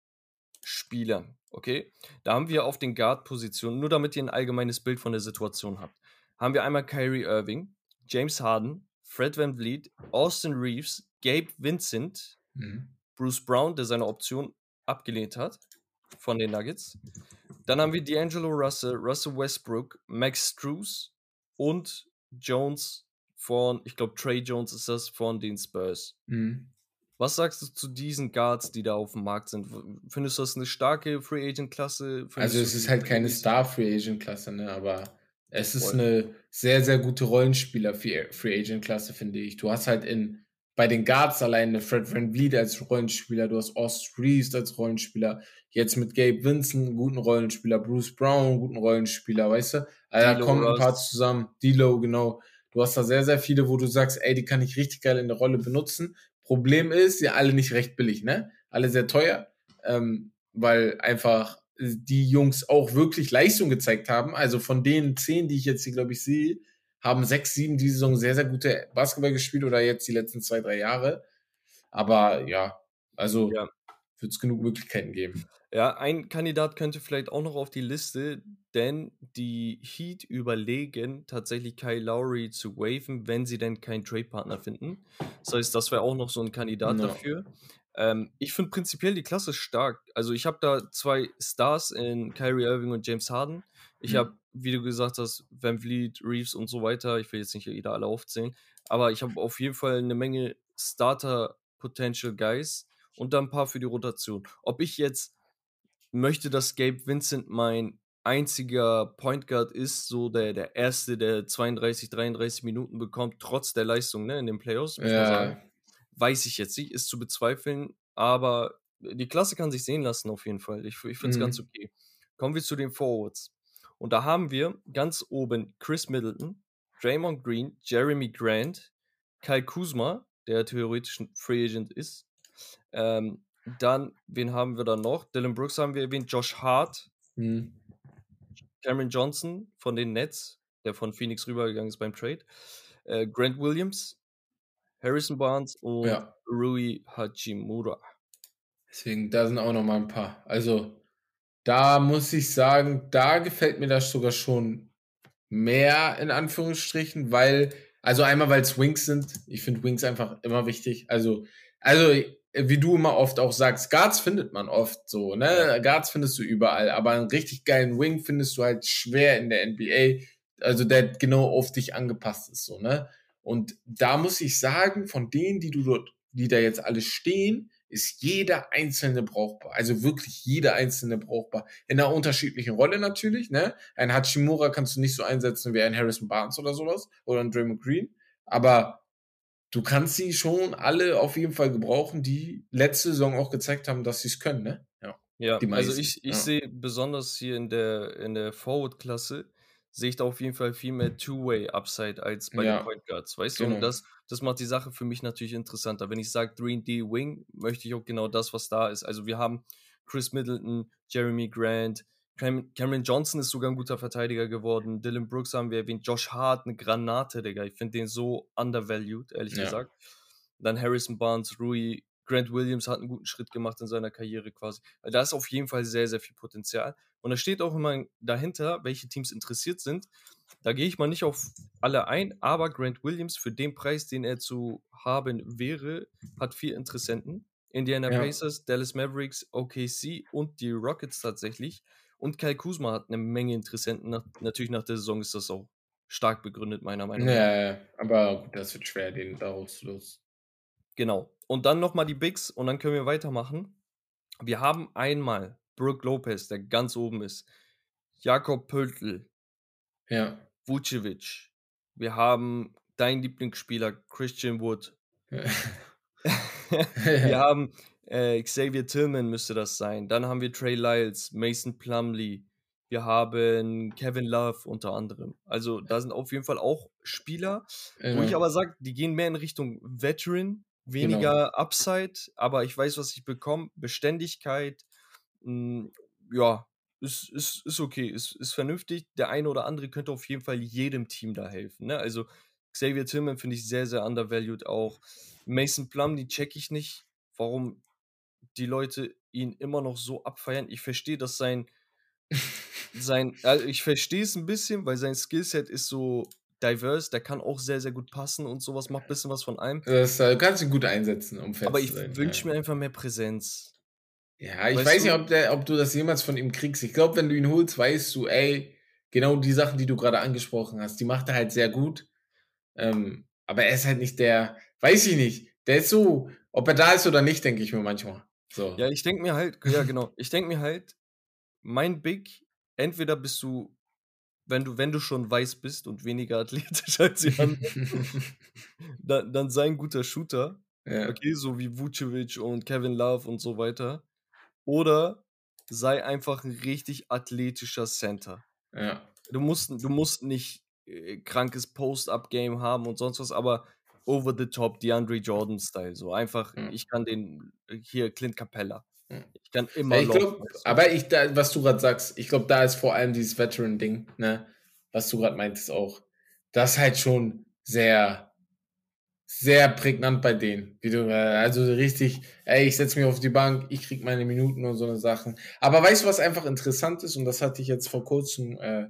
Spielern. Okay, da haben wir auf den Guard-Positionen, nur damit ihr ein allgemeines Bild von der Situation habt, haben wir einmal Kyrie Irving, James Harden, Fred Van Vliet, Austin Reeves, Gabe Vincent, mhm. Bruce Brown, der seine Option abgelehnt hat von den Nuggets. Dann haben wir D'Angelo Russell, Russell Westbrook, Max Struess und Jones von, ich glaube, Trey Jones ist das von den Spurs. Mhm. Was sagst du zu diesen Guards, die da auf dem Markt sind? Findest du das eine starke Free Agent Klasse? also es ist halt keine Star Free Agent Klasse, ne? Aber es ist eine sehr, sehr gute Rollenspieler Free Agent Klasse, finde ich. Du hast halt in bei den Guards alleine Fred Van Vliet als Rollenspieler, du hast Ost Reeves als Rollenspieler, jetzt mit Gabe Vincent einen guten Rollenspieler, Bruce Brown einen guten Rollenspieler, weißt du? Also da kommen ein paar zusammen. D-Lo, genau. Du hast da sehr, sehr viele, wo du sagst, ey, die kann ich richtig geil in der Rolle benutzen. Problem ist, ja alle nicht recht billig, ne? Alle sehr teuer, ähm, weil einfach die Jungs auch wirklich Leistung gezeigt haben. Also von den zehn, die ich jetzt hier, glaube ich, sehe, haben sechs, sieben die Saison sehr, sehr gute Basketball gespielt oder jetzt die letzten zwei, drei Jahre. Aber ja, also ja. Wird es genug Möglichkeiten geben. Ja, ein Kandidat könnte vielleicht auch noch auf die Liste, denn die Heat überlegen tatsächlich Kyle Lowry zu waven, wenn sie denn keinen Trade-Partner finden. Das heißt, das wäre auch noch so ein Kandidat no. dafür. Ähm, ich finde prinzipiell die Klasse stark. Also ich habe da zwei Stars in Kyrie Irving und James Harden. Ich mhm. habe, wie du gesagt hast, Van Vliet, Reeves und so weiter. Ich will jetzt nicht jeder alle aufzählen, aber ich habe auf jeden Fall eine Menge Starter-Potential Guys und dann ein paar für die Rotation. Ob ich jetzt möchte, dass Gabe Vincent mein einziger Point Guard ist, so der, der erste, der 32, 33 Minuten bekommt, trotz der Leistung ne, in den Playoffs, muss ja. man sagen. Weiß ich jetzt nicht, ist zu bezweifeln, aber die Klasse kann sich sehen lassen auf jeden Fall. Ich, ich finde es mhm. ganz okay. Kommen wir zu den Forwards. Und da haben wir ganz oben Chris Middleton, Draymond Green, Jeremy Grant, Kyle Kuzma, der theoretisch ein Free Agent ist, ähm, dann, wen haben wir da noch? Dylan Brooks haben wir erwähnt, Josh Hart, mhm. Cameron Johnson von den Nets, der von Phoenix rübergegangen ist beim Trade, äh, Grant Williams, Harrison Barnes und ja. Rui Hachimura. Deswegen, da sind auch noch mal ein paar. Also, da muss ich sagen, da gefällt mir das sogar schon mehr in Anführungsstrichen, weil, also einmal, weil es Wings sind. Ich finde Wings einfach immer wichtig. Also, also wie du immer oft auch sagst, Guards findet man oft so, ne? Guards findest du überall, aber einen richtig geilen Wing findest du halt schwer in der NBA, also der genau auf dich angepasst ist, so, ne? Und da muss ich sagen, von denen, die du dort, die da jetzt alle stehen, ist jeder einzelne brauchbar. Also wirklich jeder einzelne brauchbar. In einer unterschiedlichen Rolle natürlich, ne? Ein Hachimura kannst du nicht so einsetzen wie ein Harrison Barnes oder sowas oder ein Draymond Green, aber du kannst sie schon alle auf jeden Fall gebrauchen, die letzte Saison auch gezeigt haben, dass sie es können, ne? Ja. Ja, also ich, ich ja. sehe besonders hier in der, in der Forward-Klasse, sehe ich da auf jeden Fall viel mehr Two-Way-Upside als bei ja. den Point Guards, weißt genau. du? Und genau. das, das macht die Sache für mich natürlich interessanter. Wenn ich sage 3D Wing, möchte ich auch genau das, was da ist. Also wir haben Chris Middleton, Jeremy Grant, Cameron Johnson ist sogar ein guter Verteidiger geworden. Dylan Brooks haben wir erwähnt. Josh Hart, eine Granate, Digga. Ich finde den so undervalued, ehrlich ja. gesagt. Dann Harrison Barnes, Rui, Grant Williams hat einen guten Schritt gemacht in seiner Karriere quasi. Da ist auf jeden Fall sehr, sehr viel Potenzial. Und da steht auch immer dahinter, welche Teams interessiert sind. Da gehe ich mal nicht auf alle ein, aber Grant Williams für den Preis, den er zu haben wäre, hat vier Interessenten. Indiana ja. Pacers, Dallas Mavericks, OKC und die Rockets tatsächlich. Und Kai Kuzma hat eine Menge Interessenten. Nach, natürlich nach der Saison ist das auch stark begründet, meiner Meinung nach. Ja, aber gut, das wird schwer, den daraus los. Genau. Und dann nochmal die Bigs und dann können wir weitermachen. Wir haben einmal Brooke Lopez, der ganz oben ist. Jakob Pöltl. Ja. Vucevic. Wir haben dein Lieblingsspieler Christian Wood. Ja. wir haben äh, Xavier Tillman müsste das sein. Dann haben wir Trey Lyles, Mason Plumley. Wir haben Kevin Love unter anderem. Also da sind auf jeden Fall auch Spieler, ja. wo ich aber sage, die gehen mehr in Richtung Veteran, weniger genau. Upside, aber ich weiß, was ich bekomme. Beständigkeit, mh, hm, ja, ist, ist, ist okay, ist, ist vernünftig. Der eine oder andere könnte auf jeden Fall jedem Team da helfen. Ne? Also Xavier Tillman finde ich sehr, sehr undervalued auch. Mason Plumley check ich nicht, warum die Leute ihn immer noch so abfeiern. Ich verstehe, dass sein, sein, also ich verstehe es ein bisschen, weil sein Skillset ist so diverse, der kann auch sehr, sehr gut passen und sowas, macht ein bisschen was von allem. Das äh, kannst du gut einsetzen, um fest Aber ich wünsche ja. mir einfach mehr Präsenz. Ja, ich weißt weiß du? nicht, ob, der, ob du das jemals von ihm kriegst. Ich glaube, wenn du ihn holst, weißt du, ey, genau die Sachen, die du gerade angesprochen hast, die macht er halt sehr gut. Ähm, aber er ist halt nicht der, weiß ich nicht, der ist so, ob er da ist oder nicht, denke ich mir manchmal. So. Ja, ich denke mir halt, ja genau, ich denke mir halt, mein Big, entweder bist du, wenn du, wenn du schon weiß bist und weniger athletisch als die anderen, dann, dann sei ein guter Shooter. Ja. Okay, so wie Vucevic und Kevin Love und so weiter. Oder sei einfach ein richtig athletischer Center. Ja. Du musst, du musst nicht äh, krankes Post-Up-Game haben und sonst was, aber over the top, DeAndre Jordan-Style. So einfach, mhm. ich kann den äh, hier Clint Capella. Mhm. Ich kann immer ja, ich glaub, Aber ich, da, was du gerade sagst, ich glaube, da ist vor allem dieses Veteran-Ding, ne? Was du gerade meintest auch. Das ist halt schon sehr, sehr prägnant bei denen. Wie du, äh, also richtig, ey, ich setze mich auf die Bank, ich krieg meine Minuten und so eine Sachen. Aber weißt du, was einfach interessant ist? Und das hatte ich jetzt vor kurzem äh,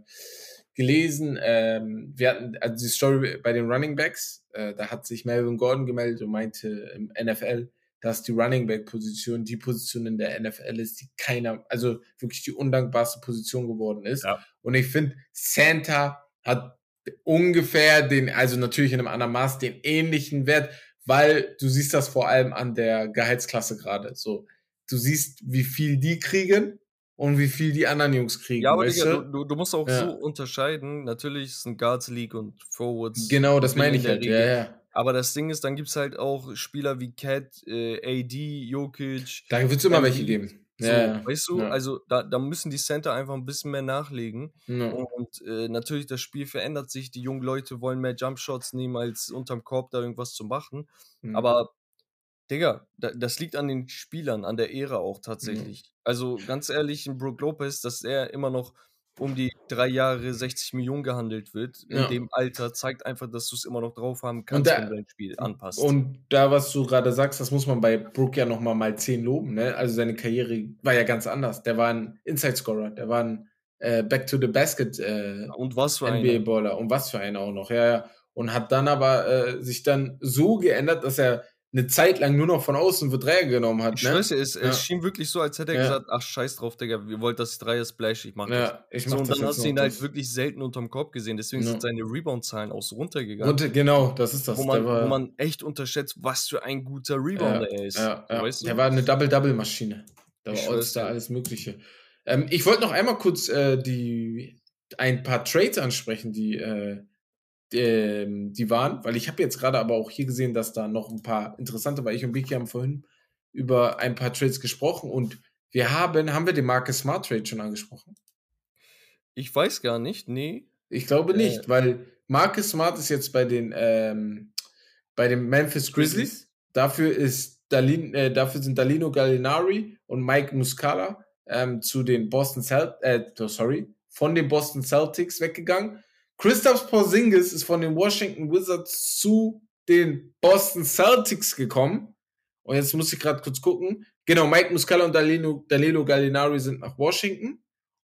gelesen. Ähm, wir hatten also die Story bei den Running Backs. Äh, da hat sich Melvin Gordon gemeldet und meinte im NFL, dass die Running Back Position die Position in der NFL ist, die keiner, also wirklich die undankbarste Position geworden ist. Ja. Und ich finde, Santa hat ungefähr den, also natürlich in einem anderen Maß, den ähnlichen Wert, weil du siehst das vor allem an der Gehaltsklasse gerade. So, du siehst, wie viel die kriegen und wie viel die anderen Jungs kriegen. Ja, aber Digga, du, du, musst auch ja. so unterscheiden. Natürlich sind Guards League und Forwards. Genau, das meine ich halt. Ja, ja. Aber das Ding ist, dann gibt es halt auch Spieler wie Cat, äh, AD, Jokic. Da wird es immer welche geben. So, ja, weißt du, ja. also da, da müssen die Center einfach ein bisschen mehr nachlegen. Ja. Und äh, natürlich, das Spiel verändert sich. Die jungen Leute wollen mehr Jumpshots nehmen, als unterm Korb da irgendwas zu machen. Mhm. Aber Digga, das liegt an den Spielern, an der Ära auch mhm. tatsächlich. Mhm. Also ganz ehrlich, in Brook Lopez, dass er immer noch um die drei Jahre 60 Millionen gehandelt wird, in ja. dem Alter, zeigt einfach, dass du es immer noch drauf haben kannst, da, wenn du dein Spiel anpasst. Und da, was du gerade sagst, das muss man bei Brook ja nochmal mal 10 loben. Ne? Also seine Karriere war ja ganz anders. Der war ein Inside-Scorer, der war ein äh, Back-to-the-Basket äh, und was für NBA-Baller. Und was für einer auch noch, ja, ja. Und hat dann aber äh, sich dann so geändert, dass er eine Zeit lang nur noch von außen für Dreier genommen hat. Ich ne? schwöre, es, ja. es schien wirklich so, als hätte er ja. gesagt, ach scheiß drauf, Digga, ihr wollt, dass ich Dreier splash, ich mach ja, das. Ich mach so, und dann hast du ihn halt wirklich selten unterm Korb gesehen, deswegen sind seine Rebound-Zahlen auch so runtergegangen. Runter, genau, das ist das. Wo man, war, wo man echt unterschätzt, was für ein guter Rebounder er ist. Ja, weißt du? Der war eine Double-Double-Maschine. Da war alles da, alles Mögliche. Ähm, ich wollte noch einmal kurz äh, die ein paar Trades ansprechen, die äh, ähm, die waren, weil ich habe jetzt gerade aber auch hier gesehen, dass da noch ein paar interessante, weil ich und Vicky haben vorhin über ein paar Trades gesprochen und wir haben, haben wir den Marcus Smart Trade schon angesprochen? Ich weiß gar nicht, nee. Ich glaube äh, nicht, weil Marcus Smart ist jetzt bei den, ähm, bei den Memphis Grizzlies. Dafür ist Dalin, äh, dafür sind Dalino Gallinari und Mike Muscala ähm, zu den Boston Celtics, äh, sorry, von den Boston Celtics weggegangen. Christoph Porzingis ist von den Washington Wizards zu den Boston Celtics gekommen. Und jetzt muss ich gerade kurz gucken. Genau, Mike Muscala und Dalilo, Dalilo Gallinari sind nach Washington.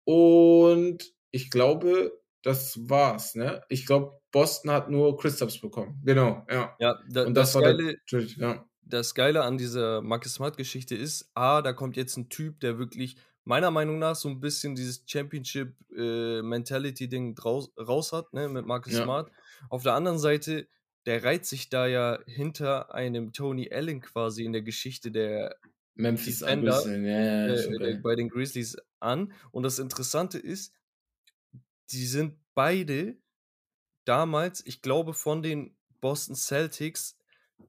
Und ich glaube, das war's, ne? Ich glaube, Boston hat nur Christophs bekommen. Genau, ja. Ja, da, und das, das war Geile, der, ja. das Geile an dieser Marcus Smart Geschichte ist, A, da kommt jetzt ein Typ, der wirklich meiner Meinung nach so ein bisschen dieses Championship-Mentality-Ding äh, raus hat, ne, mit Marcus ja. Smart. Auf der anderen Seite, der reiht sich da ja hinter einem Tony Allen quasi in der Geschichte der Memphis Defender ja, ja, äh, bei den Grizzlies an. Und das Interessante ist, die sind beide damals, ich glaube, von den Boston Celtics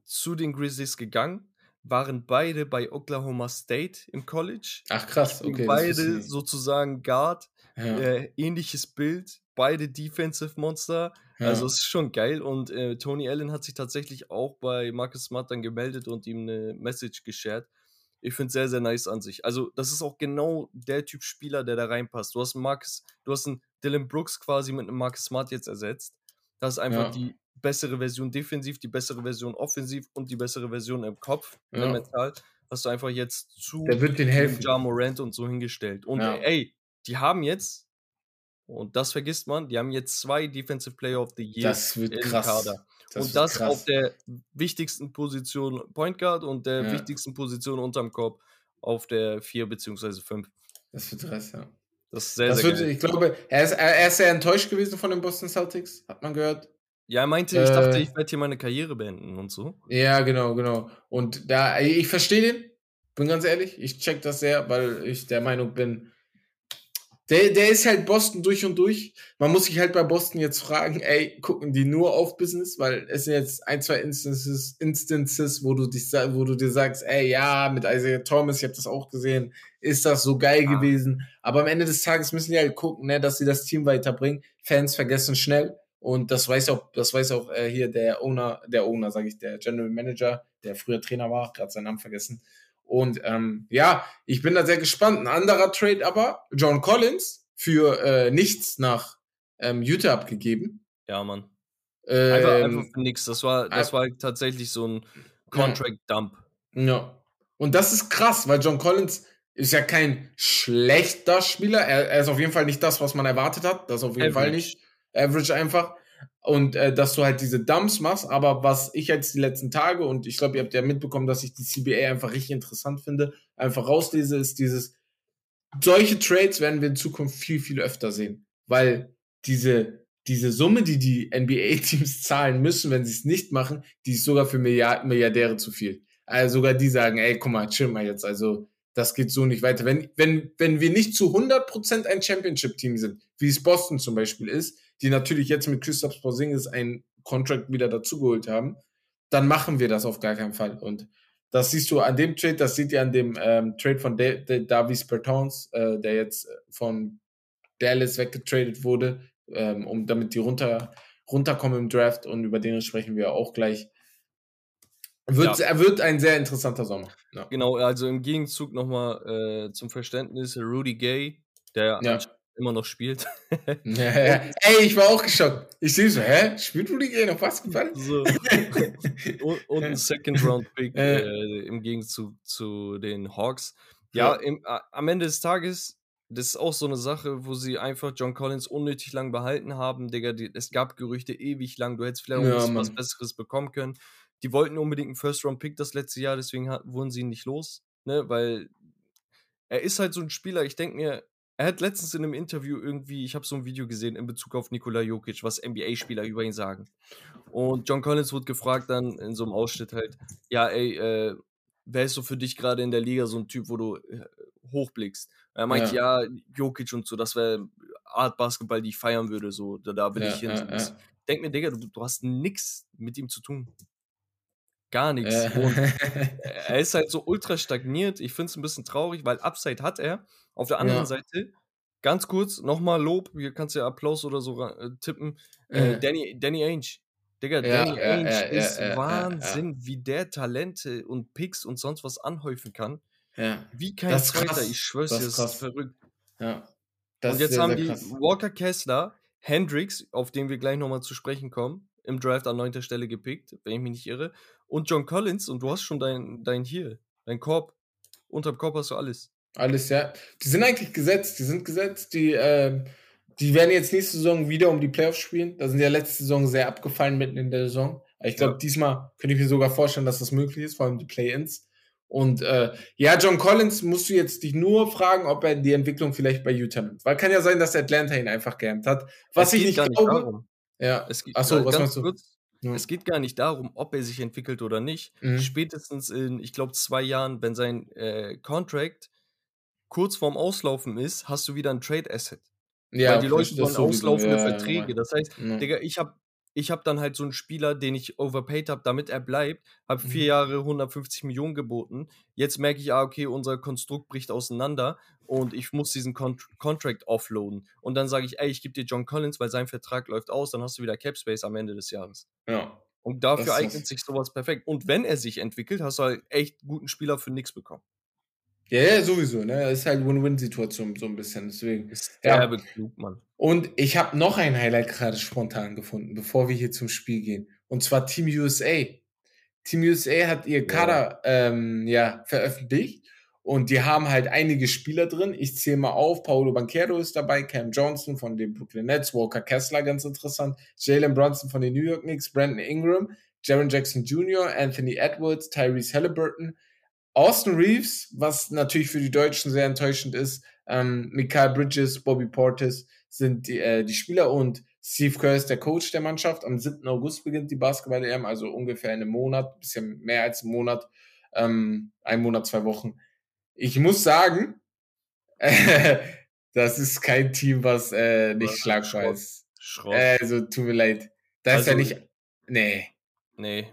zu den Grizzlies gegangen waren beide bei Oklahoma State im College. Ach krass, okay. Beide sozusagen Guard, ja. äh, ähnliches Bild, beide Defensive Monster. Ja. Also es ist schon geil und äh, Tony Allen hat sich tatsächlich auch bei Marcus Smart dann gemeldet und ihm eine Message geshared. Ich finde es sehr, sehr nice an sich. Also, das ist auch genau der Typ Spieler, der da reinpasst. Du hast einen Marcus, du hast einen Dylan Brooks quasi mit einem Marcus Smart jetzt ersetzt. Das ist einfach ja. die bessere Version defensiv, die bessere Version offensiv und die bessere Version im Kopf, ne, ja. mental, hast du einfach jetzt zu Der wird den helfen. Ja Morant und so hingestellt. Und ja. ey, die haben jetzt, und das vergisst man, die haben jetzt zwei Defensive Player of the Year das wird im krass. Kader. Das und das krass. auf der wichtigsten Position Point Guard und der ja. wichtigsten Position unterm Korb auf der 4 bzw. 5. Das wird Rest, ja. Das ist sehr, Das sehr wird, geil. ich glaube, er ist, er ist sehr enttäuscht gewesen von den Boston Celtics, hat man gehört. Ja, er meinte, ich dachte, Äh, ich werde hier meine Karriere beenden und so. Ja, genau, genau. Und da, ich verstehe den, bin ganz ehrlich, ich check das sehr, weil ich der Meinung bin, der, der ist halt Boston durch und durch. Man muss sich halt bei Boston jetzt fragen, ey, gucken die nur auf Business, weil es sind jetzt ein, zwei Instances, Instances, wo du dich, wo du dir sagst, ey, ja, mit Isaiah Thomas, ich habe das auch gesehen, ist das so geil Ah. gewesen. Aber am Ende des Tages müssen die halt gucken, ne, dass sie das Team weiterbringen. Fans vergessen schnell. Und das weiß auch, das weiß auch äh, hier der Owner, der Owner, sage ich, der General Manager, der früher Trainer war, gerade seinen Namen vergessen. Und ähm, ja, ich bin da sehr gespannt. Ein anderer Trade aber, John Collins für äh, nichts nach ähm, Utah abgegeben. Ja, Mann. Einfach, Ähm, einfach für nix. Das war, das war tatsächlich so ein Contract-Dump. Ja. Und das ist krass, weil John Collins ist ja kein schlechter Spieler. Er, er ist auf jeden Fall nicht das, was man erwartet hat. Das auf jeden Fall nicht. Average einfach. Und äh, dass du halt diese Dumps machst, aber was ich jetzt die letzten Tage, und ich glaube, ihr habt ja mitbekommen, dass ich die CBA einfach richtig interessant finde, einfach rauslese, ist dieses, solche Trades werden wir in Zukunft viel, viel öfter sehen. Weil diese, diese Summe, die die NBA-Teams zahlen müssen, wenn sie es nicht machen, die ist sogar für Milliard Milliardäre zu viel. Also sogar die sagen, ey, guck mal, chill mal jetzt, also das geht so nicht weiter. Wenn, wenn, wenn wir nicht zu 100% ein Championship-Team sind, wie es Boston zum Beispiel ist, die natürlich jetzt mit Christoph Porzingis einen Contract wieder dazugeholt haben, dann machen wir das auf gar keinen Fall. Und das siehst du an dem Trade, das seht ihr an dem ähm, Trade von Da- Da- Davis Bertans, äh, der jetzt von Dallas weggetradet wurde, ähm, um damit die runter, runterkommen im Draft und über den sprechen wir auch gleich. Wird, Er wird ein sehr interessanter Sommer. Ja. Genau, also im Gegenzug nochmal äh, zum Verständnis, Rudy Gay, der Ja. Immer noch spielt. Ey, ich war auch geschockt. Ich sehe so, hä? Spielt Rudy Gay noch Basketball? so. und, und ein Second-Round-Pick Äh. äh, im Gegenzug zu den Hawks. Ja, Ja. Im, a- am Ende des Tages, das ist auch so eine Sache, wo sie einfach John Collins unnötig lang behalten haben. Digga, die, es gab Gerüchte ewig lang, du hättest vielleicht Ja, was. Besseres bekommen können. Die wollten unbedingt einen First-Round-Pick das letzte Jahr, deswegen hat, wurden sie ihn nicht los, ne, weil er ist halt so ein Spieler, ich denke mir, er hat letztens in einem Interview irgendwie, ich habe so ein Video gesehen in Bezug auf Nikola Jokic, was NBA-Spieler über ihn sagen. Und John Collins wurde gefragt dann in so einem Ausschnitt halt, ja, ey, äh, wer ist so für dich gerade in der Liga so ein Typ, wo du äh, hochblickst? Er meinte, ja. Jokic und so, das wäre Art Basketball, die ich feiern würde, so, da, da will Ja, ich hin. ja, ja. Denk mir, Digga, du, du hast nix mit ihm zu tun. Gar nichts. Äh, Und er ist halt so ultra stagniert. Ich finde es ein bisschen traurig, weil Upside hat er. Auf der anderen Ja. Seite, ganz kurz, nochmal Lob, hier kannst du ja Applaus oder so äh, tippen. Äh, Äh. Danny, Danny Ainge. Digga, Ja, Danny ja, Ainge ist. Wahnsinn, wie der Talente und Picks und sonst was anhäufen kann. ja, Wie kein Das Zweiter, krass. ich schwör's Das dir, ist das ist verrückt. ja. Das und jetzt sehr, haben die. Walker Kessler, Hendricks, auf den wir gleich nochmal zu sprechen kommen, im Draft an neunter Stelle gepickt, wenn ich mich nicht irre. Und John Collins, und du hast schon dein, dein hier, dein Korb. Unterm Korb hast du alles. Alles, ja. Die sind eigentlich gesetzt. Die sind gesetzt. Die, ähm, die werden jetzt nächste Saison wieder um die Playoffs spielen. Da sind ja letzte Saison sehr abgefallen mitten in der Saison. Ich glaube, Ja. diesmal könnte ich mir sogar vorstellen, dass das möglich ist, vor allem die Play-Ins. Und äh, ja, John Collins musst du jetzt dich nur fragen, ob er die Entwicklung vielleicht bei Utah nimmt. Weil kann ja sein, dass Atlanta ihn einfach geämmt hat. Was Es ich nicht glaube. darum. ja. Es geht, Achso, äh, was meinst du? kurz, Ja. es geht gar nicht darum, ob er sich entwickelt oder nicht. Mhm. Spätestens in, ich glaube, zwei Jahren, wenn sein äh, Contract kurz vorm Auslaufen ist, hast du wieder ein Trade-Asset. Ja, Weil die Leute wollen auslaufende Ja, Verträge. Das heißt. Digga, ich habe ich hab dann halt so einen Spieler, den ich overpaid habe, damit er bleibt, habe vier Mhm. Jahre 150 Millionen geboten. Jetzt merke ich, ah, okay, unser Konstrukt bricht auseinander und ich muss diesen Con Contract offloaden. Und dann sage ich, ey, ich gebe dir John Collins, weil sein Vertrag läuft aus, dann hast du wieder Cap Space am Ende des Jahres. ja. Und dafür eignet sich sowas perfekt. Und wenn er sich entwickelt, hast du halt echt guten Spieler für nichts bekommen. Ja, ja, sowieso. Ne? Das ist halt Win-Win-Situation so ein bisschen. Deswegen. Ist Ja. klug, Mann. Und ich habe noch ein Highlight gerade spontan gefunden, bevor wir hier zum Spiel gehen. Und zwar Team USA. Team USA hat ihr Ja. Kader ähm, ja, veröffentlicht und die haben halt einige Spieler drin. Ich zähle mal auf. Paulo Banquero ist dabei, Cam Johnson von den Brooklyn Nets, Walker Kessler, ganz interessant, Jalen Brunson von den New York Knicks, Brandon Ingram, Jaron Jackson Jr., Anthony Edwards, Tyrese Halliburton, Austin Reeves, was natürlich für die Deutschen sehr enttäuschend ist, ähm, Mikael Bridges, Bobby Portis sind die, äh, die Spieler und Steve Kerr ist der Coach der Mannschaft. Am 7. August beginnt die Basketball-EM, also ungefähr einen Monat, bisschen mehr als einen Monat, ähm, ein Monat, zwei Wochen. Ich muss sagen, das ist kein Team, was äh, nicht schlagbar ist. Schrott. Also, tut mir leid. Das also, ist ja nicht. Nee. Nee.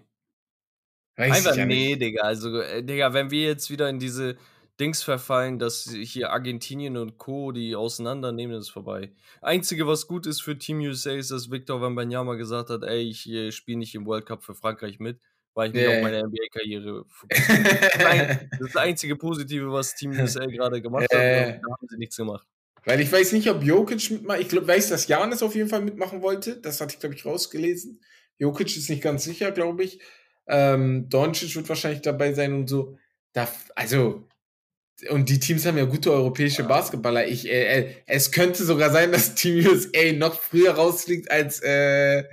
Weiß Einfach ja nee, nicht. Digga. Also, äh, Digga, wenn wir jetzt wieder in diese Dings verfallen, dass hier Argentinien und Co. die auseinandernehmen, ist vorbei. Einzige, was gut ist für Team USA, ist, dass Victor Wembanyama gesagt hat, ey, ich äh, spiele nicht im World Cup für Frankreich mit, weil ich mich yeah. auf meine NBA-Karriere fokussiere. das ist das einzige Positive, was Team USA gerade gemacht hat. Äh. Da haben sie nichts gemacht. Weil ich weiß nicht, ob Jokic mitmacht. Ich glaub, weiß, dass Janis auf jeden Fall mitmachen wollte. Das hatte ich, glaube ich, rausgelesen. Jokic ist nicht ganz sicher, glaube ich. Ähm, Doncic wird wahrscheinlich dabei sein und so. Da, also, und die Teams haben ja gute europäische Basketballer. Ich, äh, äh es könnte sogar sein, dass Team USA noch früher rausfliegt als äh,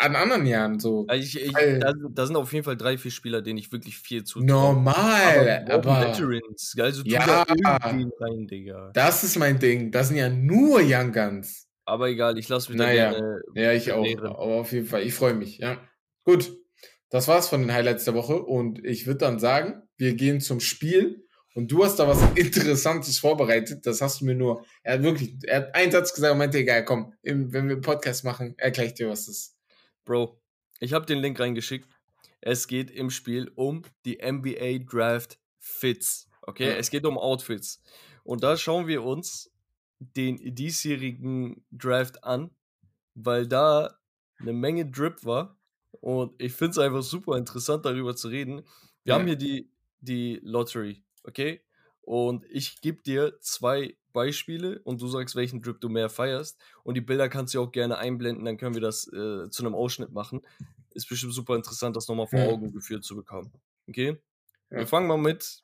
an anderen Jahren. So. Ich, ich, da, da, sind auf jeden Fall drei, vier Spieler, denen ich wirklich viel zu. Normal, aber. aber Veterans, also ja, rein, Digga. Das ist mein Ding. Das sind ja nur Young Guns. Aber egal, ich lasse mich naja. da gerne. Ja, ich auch. Aber auf jeden Fall, ich freue mich, ja. Gut. Das war's von den Highlights der Woche und ich würde dann sagen, wir gehen zum Spiel und du hast da was Interessantes vorbereitet. Das hast du mir nur, er hat wirklich, er hat einen Satz gesagt und meinte, egal, komm, wenn wir einen Podcast machen, erkläre ich dir, was das ist. Bro, ich habe den Link reingeschickt. Es geht im Spiel um die NBA Draft Fits. Okay, ja. es geht um Outfits. Und da schauen wir uns den diesjährigen Draft an, weil da eine Menge Drip war. Und ich finde es einfach super interessant, darüber zu reden. Wir ja. haben hier die, die Lottery okay? Und ich gebe dir zwei Beispiele und du sagst, welchen Drip du mehr feierst. Und die Bilder kannst du auch gerne einblenden, dann können wir das äh, zu einem Ausschnitt machen. Ist bestimmt super interessant, das nochmal vor Augen geführt zu bekommen. Okay? Ja. Wir fangen mal mit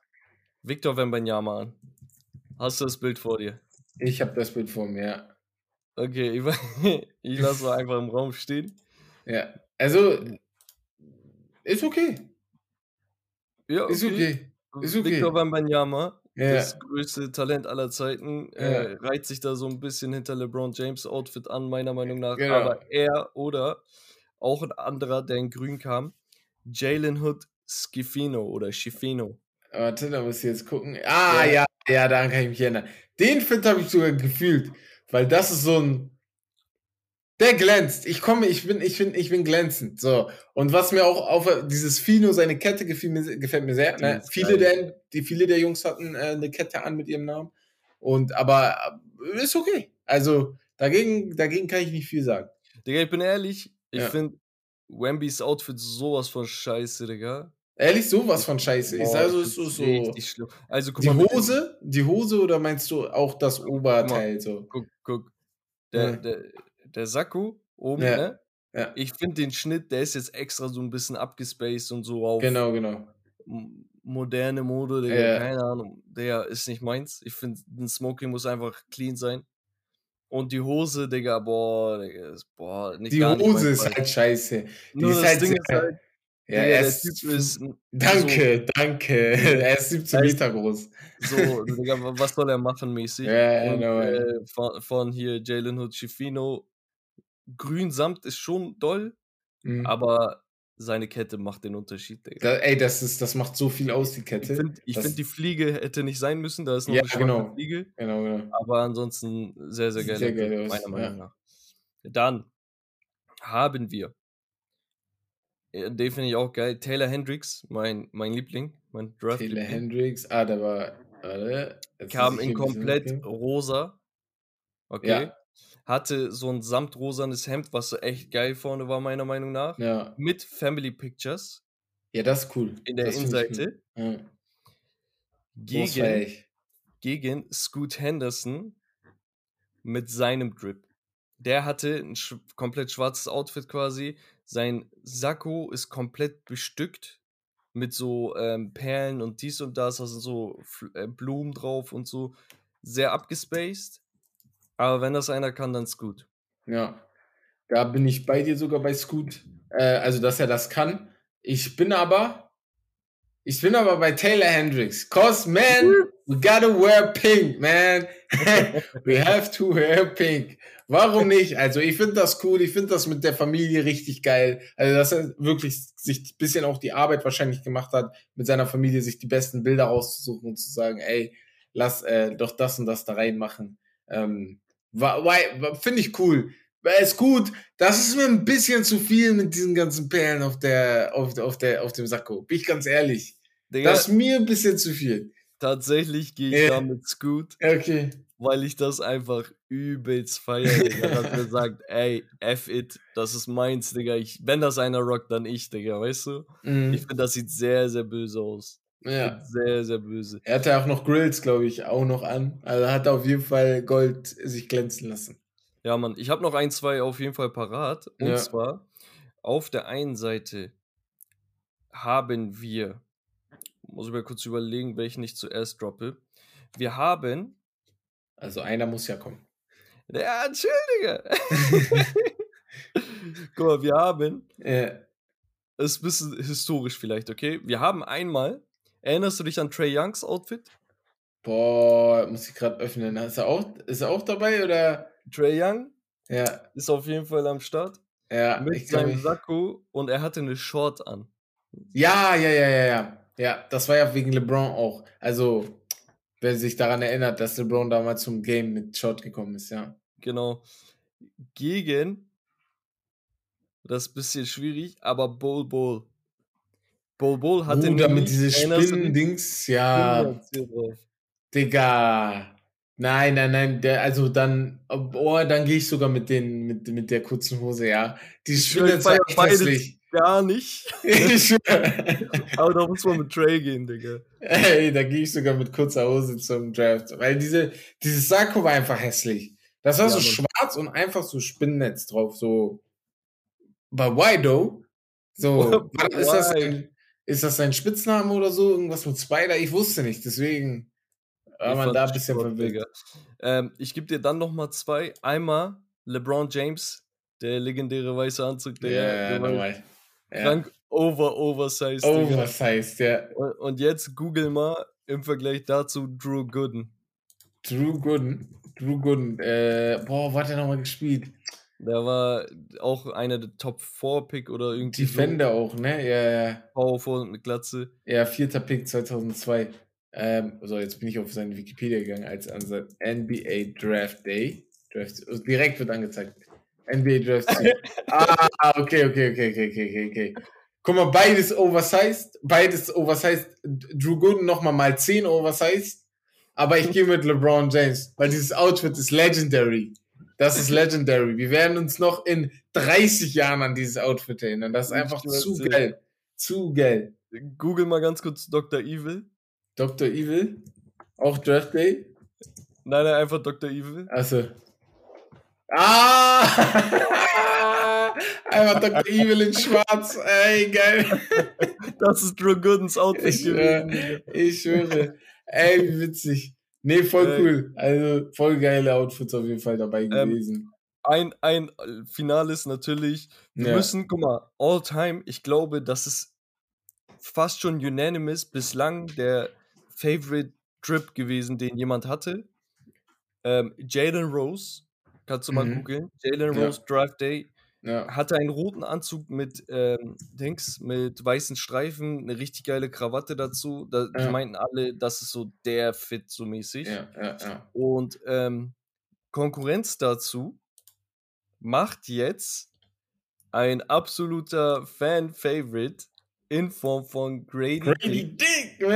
Victor Wembanyama an. Hast du das Bild vor dir? Ich habe das Bild vor mir. Okay, ich, ich lasse mal einfach im Raum stehen. Ja, also ist okay. Ja, okay. Ist okay. Ist okay. Victor Wembanyama, ja. das größte Talent aller Zeiten, ja. äh, reiht sich da so ein bisschen hinter LeBron James Outfit an, meiner Meinung nach. Genau. Aber er oder auch ein anderer, der in grün kam, Jalen Hood Schifino oder Schifino. Warte, da muss ich jetzt gucken. Ah, ja, ja, ja daran kann ich mich erinnern. Den Fit habe ich sogar gefühlt, weil das ist so ein der glänzt. Ich komme, ich bin, ich bin, ich bin glänzend. So. Und was mir auch auf dieses Fino, seine Kette gefällt mir, gefällt mir sehr. Ne? Viele der, die, viele der Jungs hatten äh, eine Kette an mit ihrem Namen. Und, aber äh, ist okay. Also, dagegen, dagegen kann ich nicht viel sagen. Digga, ich bin ehrlich, ich ja. finde Wembys Outfit sowas von scheiße, Digga. Ehrlich, sowas von scheiße. Oh, also, ist so, so. Also, guck die mal, Hose, die Hose oder meinst du auch das Oberteil? Guck, so? guck, guck. Der, ja. der, der Sakko oben, ja. ne? Ja. Ich finde den Schnitt, der ist jetzt extra so ein bisschen abgespaced und so auf. Genau, genau. Moderne Mode, Digga, ja. keine Ahnung. Der ist nicht meins. Ich finde, ein Smoking muss einfach clean sein. Und die Hose, Digga, boah, Digga, ist, boah, nicht Die Hose ist halt scheiße. Die Nur ist das halt Ding ist halt, ja, Digga, der Typ ist. Danke, so, danke. er ist 17 Meter groß. So, Digga, was soll er machen mäßig? Ja, und, genau. Äh, von, von, hier Jalen Hood Schifino Grün-Samt ist schon doll, mhm. aber seine Kette macht den Unterschied, Digga. Da, ey, das, ist, das macht so viel aus, die Kette. Ich finde, find, die Fliege hätte nicht sein müssen, da ist noch ja, eine genau. Fliege. Genau, genau. Aber ansonsten sehr, sehr geil. Sehr geil meiner Meinung ja. nach. Dann haben wir, den finde ich auch geil, Taylor Hendricks, mein, mein Liebling, mein Draft. Taylor Hendricks, ah, der war, warte. Kam in komplett rosa. Okay. Ja hatte so ein samtrosanes Hemd, was so echt geil vorne war, meiner Meinung nach. Ja. Mit Family Pictures. Ja, das ist cool. In der das Innenseite. Cool. Ja. Gegen, gegen Scoot Henderson mit seinem Drip. Der hatte ein sch komplett schwarzes Outfit quasi. Sein Sakko ist komplett bestückt mit so ähm, Perlen und dies und das, also so äh, Blumen drauf und so. Sehr abgespaced. Aber wenn das einer kann, dann Scoot. Ja, da bin ich bei dir sogar bei Scoot. Äh, also, dass er das kann. Ich bin aber Ich bin aber bei Taylor Hendricks. Cause, man, we gotta wear pink, man. we have to wear pink. Warum nicht? Also, ich finde das cool. Ich finde das mit der Familie richtig geil. Also, dass er wirklich sich ein bisschen auch die Arbeit wahrscheinlich gemacht hat, mit seiner Familie sich die besten Bilder rauszusuchen und zu sagen, ey, lass äh, doch das und das da reinmachen. Ähm, Finde ich cool. Ist gut. Das ist mir ein bisschen zu viel mit diesen ganzen Perlen auf der, auf, auf der, auf dem Sakko. Bin ich ganz ehrlich. Digga, das ist mir ein bisschen zu viel. Tatsächlich gehe ich ja. damit Scoot. Okay. Weil ich das einfach übelst feiere, Digga. Dass er sagt, ey, F it, das ist meins, Digga. Ich, wenn das einer rockt, dann ich, Digga, weißt du? Mhm. Ich finde, das sieht sehr, sehr böse aus. Ja. Sehr, sehr böse. Er hatte auch noch Grills, glaube ich, auch noch an. Also hat auf jeden Fall Gold sich glänzen lassen. Ja, Mann, ich habe noch ein, zwei auf jeden Fall parat. Und ja. zwar, auf der einen Seite haben wir, muss ich mal kurz überlegen, welchen ich zuerst droppe. Wir haben. Also einer muss ja kommen. Ja, entschuldige. Guck mal, wir haben. Ja. Ist ein bisschen historisch vielleicht, okay? Wir haben einmal Erinnerst du dich an Trey Youngs Outfit? Boah, muss ich gerade öffnen. Ist er, auch, ist er auch dabei oder? Trey Young? Ja. Ist auf jeden Fall am Start. Ja. Mit seinem Sakko und er hatte eine Short an. Ja, ja, ja, ja, ja. Ja, das war ja wegen LeBron auch. Also, wer sich daran erinnert, dass LeBron damals zum Game mit Short gekommen ist, ja. Genau. Gegen, das ist ein bisschen schwierig, aber Bull Bull. Bol Bol hatte Bruder, mit diese Spinnendings, ja. Digga. Nein, nein, nein, der, also dann, oh, dann gehe ich sogar mit den, mit, mit der kurzen Hose, ja. Die Spinne ist hässlich. Gar nicht. ich Aber da muss man mit Trey gehen, Digga. Ey, da gehe ich sogar mit kurzer Hose zum Draft. Weil diese, dieses Sakko war einfach hässlich. Das war ja, so schwarz und einfach so Spinnennetz drauf, so. Bei Wido. So, ist das ein, ist das sein Spitzname oder so? Irgendwas mit Spider? Ich wusste nicht, deswegen war man da ein bisschen verwirrt. Ähm, ich gebe dir dann nochmal zwei. Einmal LeBron James, der legendäre weiße Anzug, der, yeah, der krank over, oversized. Oversized, ja. Und, und, jetzt google mal im Vergleich dazu Drew Gooden. Drew Gooden? Drew Gooden, äh, boah, wo hat er nochmal gespielt? Der war auch einer der Top 4 Pick oder irgendwie. Defender so. auch, ne? Ja, ja. Powerful mit Glatze. Ja, vierter Pick 2002. Ähm, so, jetzt bin ich auf seine Wikipedia gegangen als an NBA Draft Day. Draft, also direkt wird angezeigt. NBA Draft Day. ah, okay, okay, okay, okay, okay, okay. Guck mal, beides oversized. Beides oversized. Drew Gooden nochmal mal 10 oversized. Aber ich gehe mit LeBron James, weil dieses Outfit ist legendary. Das ist legendary. Wir werden uns noch in 30 Jahren an dieses Outfit erinnern. Das ist einfach zu geil. Zu geil. Google mal ganz kurz Dr. Evil. Dr. Evil? Auch Draft Day? Nein, nein, einfach Dr. Evil. Achso. Ah! einfach Dr. Evil in schwarz. Ey, geil. Das ist Drew Goodens Outfit ich, gewesen. Äh, ich schwöre. Ey, wie witzig. Nee, voll äh, cool. Also voll geile Outfits auf jeden Fall dabei ähm, gewesen. Ein, ein Finales natürlich. Wir ja. müssen, guck mal, all time, ich glaube, das ist fast schon unanimous bislang der Favorite Trip gewesen, den jemand hatte. Ähm, Jalen Rose, kannst du mal mhm. googeln. Jalen Rose ja. Draft Day ja. Hatte einen roten Anzug mit ähm, Dings, mit weißen Streifen, eine richtig geile Krawatte dazu. Da ja. meinten alle, das ist so der Fit so mäßig. Ja. Und ähm, Konkurrenz dazu macht jetzt ein absoluter Fan-Favorite in Form von Grady, Grady Dick, man!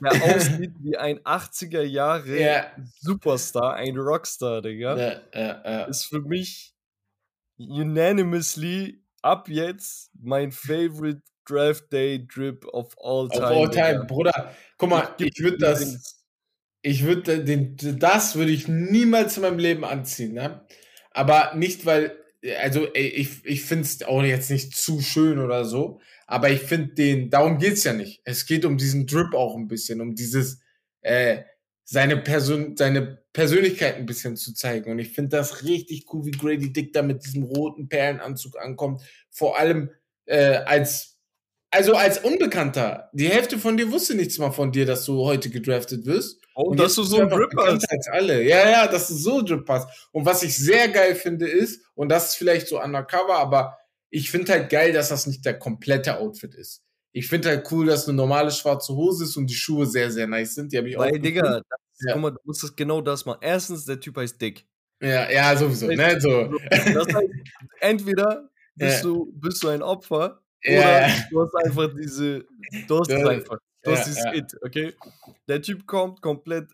Der aussieht wie ein 80er Jahre yeah. Superstar, ein Rockstar, Digga. Ja, ja. Ist für mich unanimously ab jetzt mein favorite Draft Day Drip of all time. Of all time, Bruder. Guck mal, ich, ich würde das, ich würde den, das würde ich niemals in meinem Leben anziehen, ne? Aber nicht, weil, also ich, ich finde es auch jetzt nicht zu schön oder so, aber ich finde den, darum geht's ja nicht. Es geht um diesen Drip auch ein bisschen, um dieses, äh, seine Person, seine Persönlichkeit ein bisschen zu zeigen. Und ich finde das richtig cool, wie Grady Dick da mit diesem roten Perlenanzug ankommt. Vor allem äh, als also als Unbekannter, die Hälfte von dir wusste nichts mal von dir, dass du heute gedraftet wirst. Oh, und dass du so ein Drip hast. Als alle. Ja, ja, dass du so Drip hast. Und was ich sehr geil finde ist, und das ist vielleicht so undercover, aber ich finde halt geil, dass das nicht der komplette Outfit ist. Ich finde halt cool, dass eine normale schwarze Hose ist und die Schuhe sehr, sehr nice sind. Die habe ich Weil, auch. Weil, Digga, das, ja. guck mal, du musst das genau das machen. Erstens, der Typ heißt Dick. Ja, ja, sowieso. Ne, so. Das heißt, entweder bist, ja. du, bist du ein Opfer oder du hast einfach diese, du hast es einfach. Du hast dieses It, okay? Der Typ kommt komplett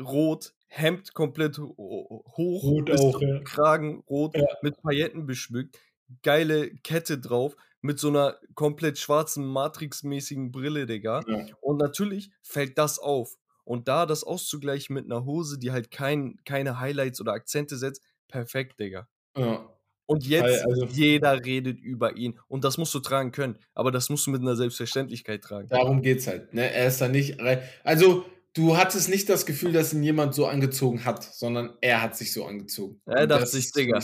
rot, Hemd komplett hoch, rot auch, Kragen rot, mit Pailletten beschmückt, geile Kette drauf, mit so einer komplett schwarzen Matrix-mäßigen Brille, Digga. Und natürlich fällt das auf. Und da das auszugleichen mit einer Hose, die halt kein, keine Highlights oder Akzente setzt, perfekt, Digga. Ja. Und jetzt, also, jeder redet über ihn. Und das musst du tragen können. Aber das musst du mit einer Selbstverständlichkeit tragen. Darum geht's halt. Ne? Er ist da nicht. Also, du hattest nicht das Gefühl, dass ihn jemand so angezogen hat, sondern er hat sich so angezogen. Er dachte sich, Digga.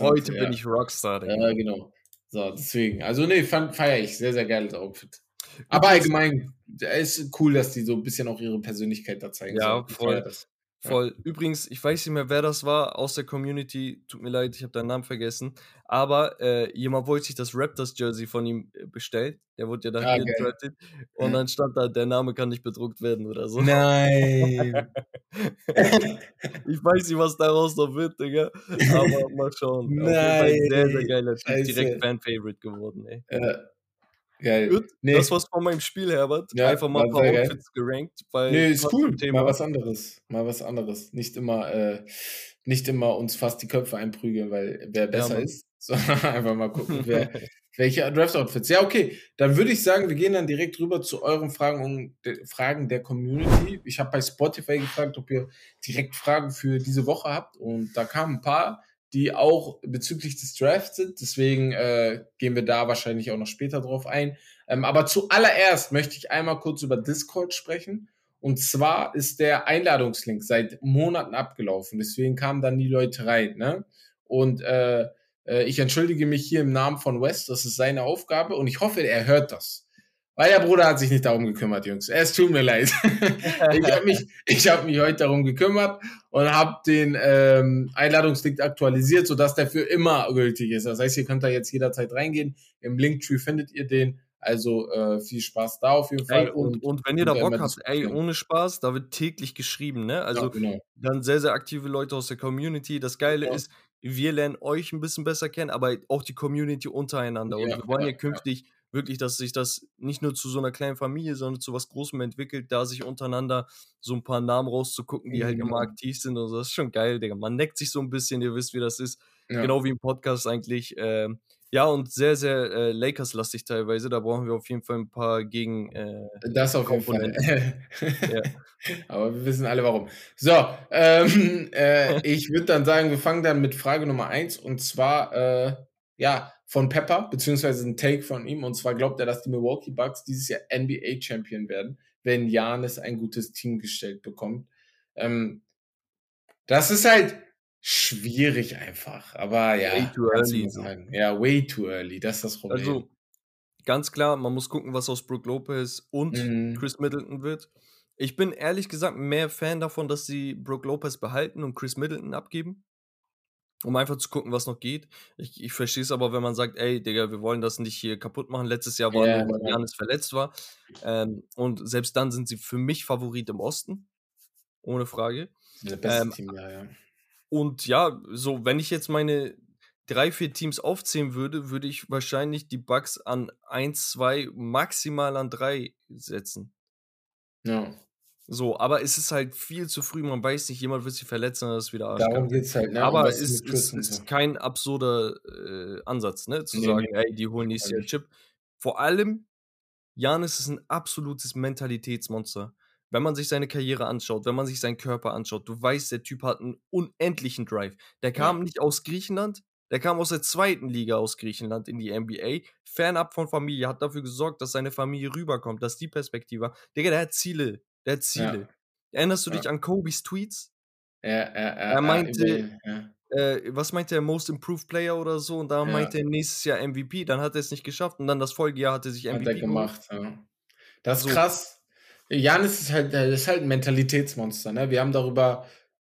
Heute ja. bin ich Rockstar, Digga. Ja, genau. So, deswegen. Also, nee, feiere ich. Sehr, sehr geiles Outfit. Aber allgemein, ist cool, dass die so ein bisschen auch ihre Persönlichkeit da zeigen. Ja, voll. Voll. Ja. Übrigens, ich weiß nicht mehr, wer das war aus der Community. Tut mir leid, ich habe deinen Namen vergessen. Aber äh, jemand wollte sich das Raptors-Jersey von ihm äh, bestellen. Der wurde ja da ah, gedraftet. Und dann stand da, der Name kann nicht bedruckt werden oder so. Nein. ich weiß nicht, was daraus noch wird, Digga. Aber mal schauen. Nein. Sehr, sehr geiler Typ. Direkt Fan-Favorite geworden, ey. Ja. Geil. Nee. das war's von meinem Spiel, Herbert. Ja, Einfach mal ein paar Outfits gerankt. Weil nee, ist cool. Thema. Mal was anderes. Mal was anderes. Nicht immer, äh, nicht immer uns fast die Köpfe einprügeln, weil wer besser ja, ist, sondern einfach mal gucken, wer, welche Draft-Outfits. Ja, okay. Dann würde ich sagen, wir gehen dann direkt rüber zu euren Fragen, um, de, Fragen der Community. Ich habe bei Spotify gefragt, ob ihr direkt Fragen für diese Woche habt und da kamen ein paar die auch bezüglich des Drafts sind. Deswegen äh, gehen wir da wahrscheinlich auch noch später drauf ein. Ähm, aber zuallererst möchte ich einmal kurz über Discord sprechen. Und zwar ist der Einladungslink seit Monaten abgelaufen. Deswegen kamen dann die Leute rein. Ne? Und äh, äh ich entschuldige mich hier im Namen von West. Das ist seine Aufgabe. Und ich hoffe, er hört das. Weil der Bruder hat sich nicht darum gekümmert, Jungs. Es tut mir leid. ich habe mich, ich hab mich heute darum gekümmert und habe den ähm, Einladungslink aktualisiert, sodass der für immer gültig ist. Das heißt, ihr könnt da jetzt jederzeit reingehen. Im Linktree findet ihr den. Also äh, viel Spaß da auf jeden Fall. Ey, und, und, wenn ihr da Bock habt, ey, ohne Spaß, da wird täglich geschrieben, ne? Also ja, genau. dann sehr, sehr aktive Leute aus der Community. Das Geile ja. ist, wir lernen euch ein bisschen besser kennen, aber auch die Community untereinander. Ja, und wir wollen ja, künftig wirklich, dass sich das nicht nur zu so einer kleinen Familie, sondern zu was Großem entwickelt, da sich untereinander so ein paar Namen rauszugucken, die mhm. halt immer aktiv sind und so. Das ist schon geil, Digga. Man neckt sich so ein bisschen, ihr wisst, wie das ist. Ja. Genau wie im Podcast eigentlich. Ähm, ja, und sehr, sehr äh, Lakers-lastig teilweise. Da brauchen wir auf jeden Fall ein paar gegen. Äh, das auf jeden Fall. ja. Aber wir wissen alle warum. So, ähm, äh, ich würde dann sagen, wir fangen dann mit Frage Nummer eins und zwar, äh, ja, von Pepper, beziehungsweise ein Take von ihm. Und zwar glaubt er, dass die Milwaukee Bucks dieses Jahr NBA Champion werden, wenn Janis ein gutes Team gestellt bekommt. Ähm, das ist halt schwierig einfach. Aber ja. Way too early. Ja, way too early. Das ist das Problem. Also, ganz klar, man muss gucken, was aus Brook Lopez und mhm. Chris Middleton wird. Ich bin ehrlich gesagt mehr Fan davon, dass sie Brook Lopez behalten und Chris Middleton abgeben um einfach zu gucken, was noch geht. Ich, ich verstehe es aber, wenn man sagt, ey, Digga, wir wollen das nicht hier kaputt machen. Letztes Jahr war ja, nur, weil Janis verletzt war. Ähm, und selbst dann sind sie für mich Favorit im Osten. Ohne Frage. Der beste ähm, Team, ja, ja. Und ja, so, wenn ich jetzt meine drei, vier Teams aufzählen würde, würde ich wahrscheinlich die Bugs an 1, 2, maximal an 3 setzen. Ja. So, aber es ist halt viel zu früh, man weiß nicht, jemand wird sich verletzen, das ist wieder Arsch. Darum geht's halt, ne? Aber es ist, ist, ist, kein absurder äh, Ansatz, ne? Zu nee, sagen, nee, ey, die holen nächstes Jahr Chip. Vor allem, Janis ist ein absolutes Mentalitätsmonster. Wenn man sich seine Karriere anschaut, wenn man sich seinen Körper anschaut, du weißt, der Typ hat einen unendlichen Drive. Der kam ja. nicht aus Griechenland, der kam aus der zweiten Liga aus Griechenland in die NBA, fernab von Familie, hat dafür gesorgt, dass seine Familie rüberkommt, dass die Perspektive. Digga, der hat Ziele. Der hat Ziele. Ja. Erinnerst du dich an Kobys Tweets? Ja, ja, ja. Er meinte, äh, was meinte er, Most Improved Player oder so und da meinte er nächstes Jahr MVP, dann hat er es nicht geschafft und dann das Folgejahr hat er sich Hat MVP er gemacht, ja. Das ist So. krass. Janis ist halt, ist halt ein Mentalitätsmonster, ne? Wir haben darüber,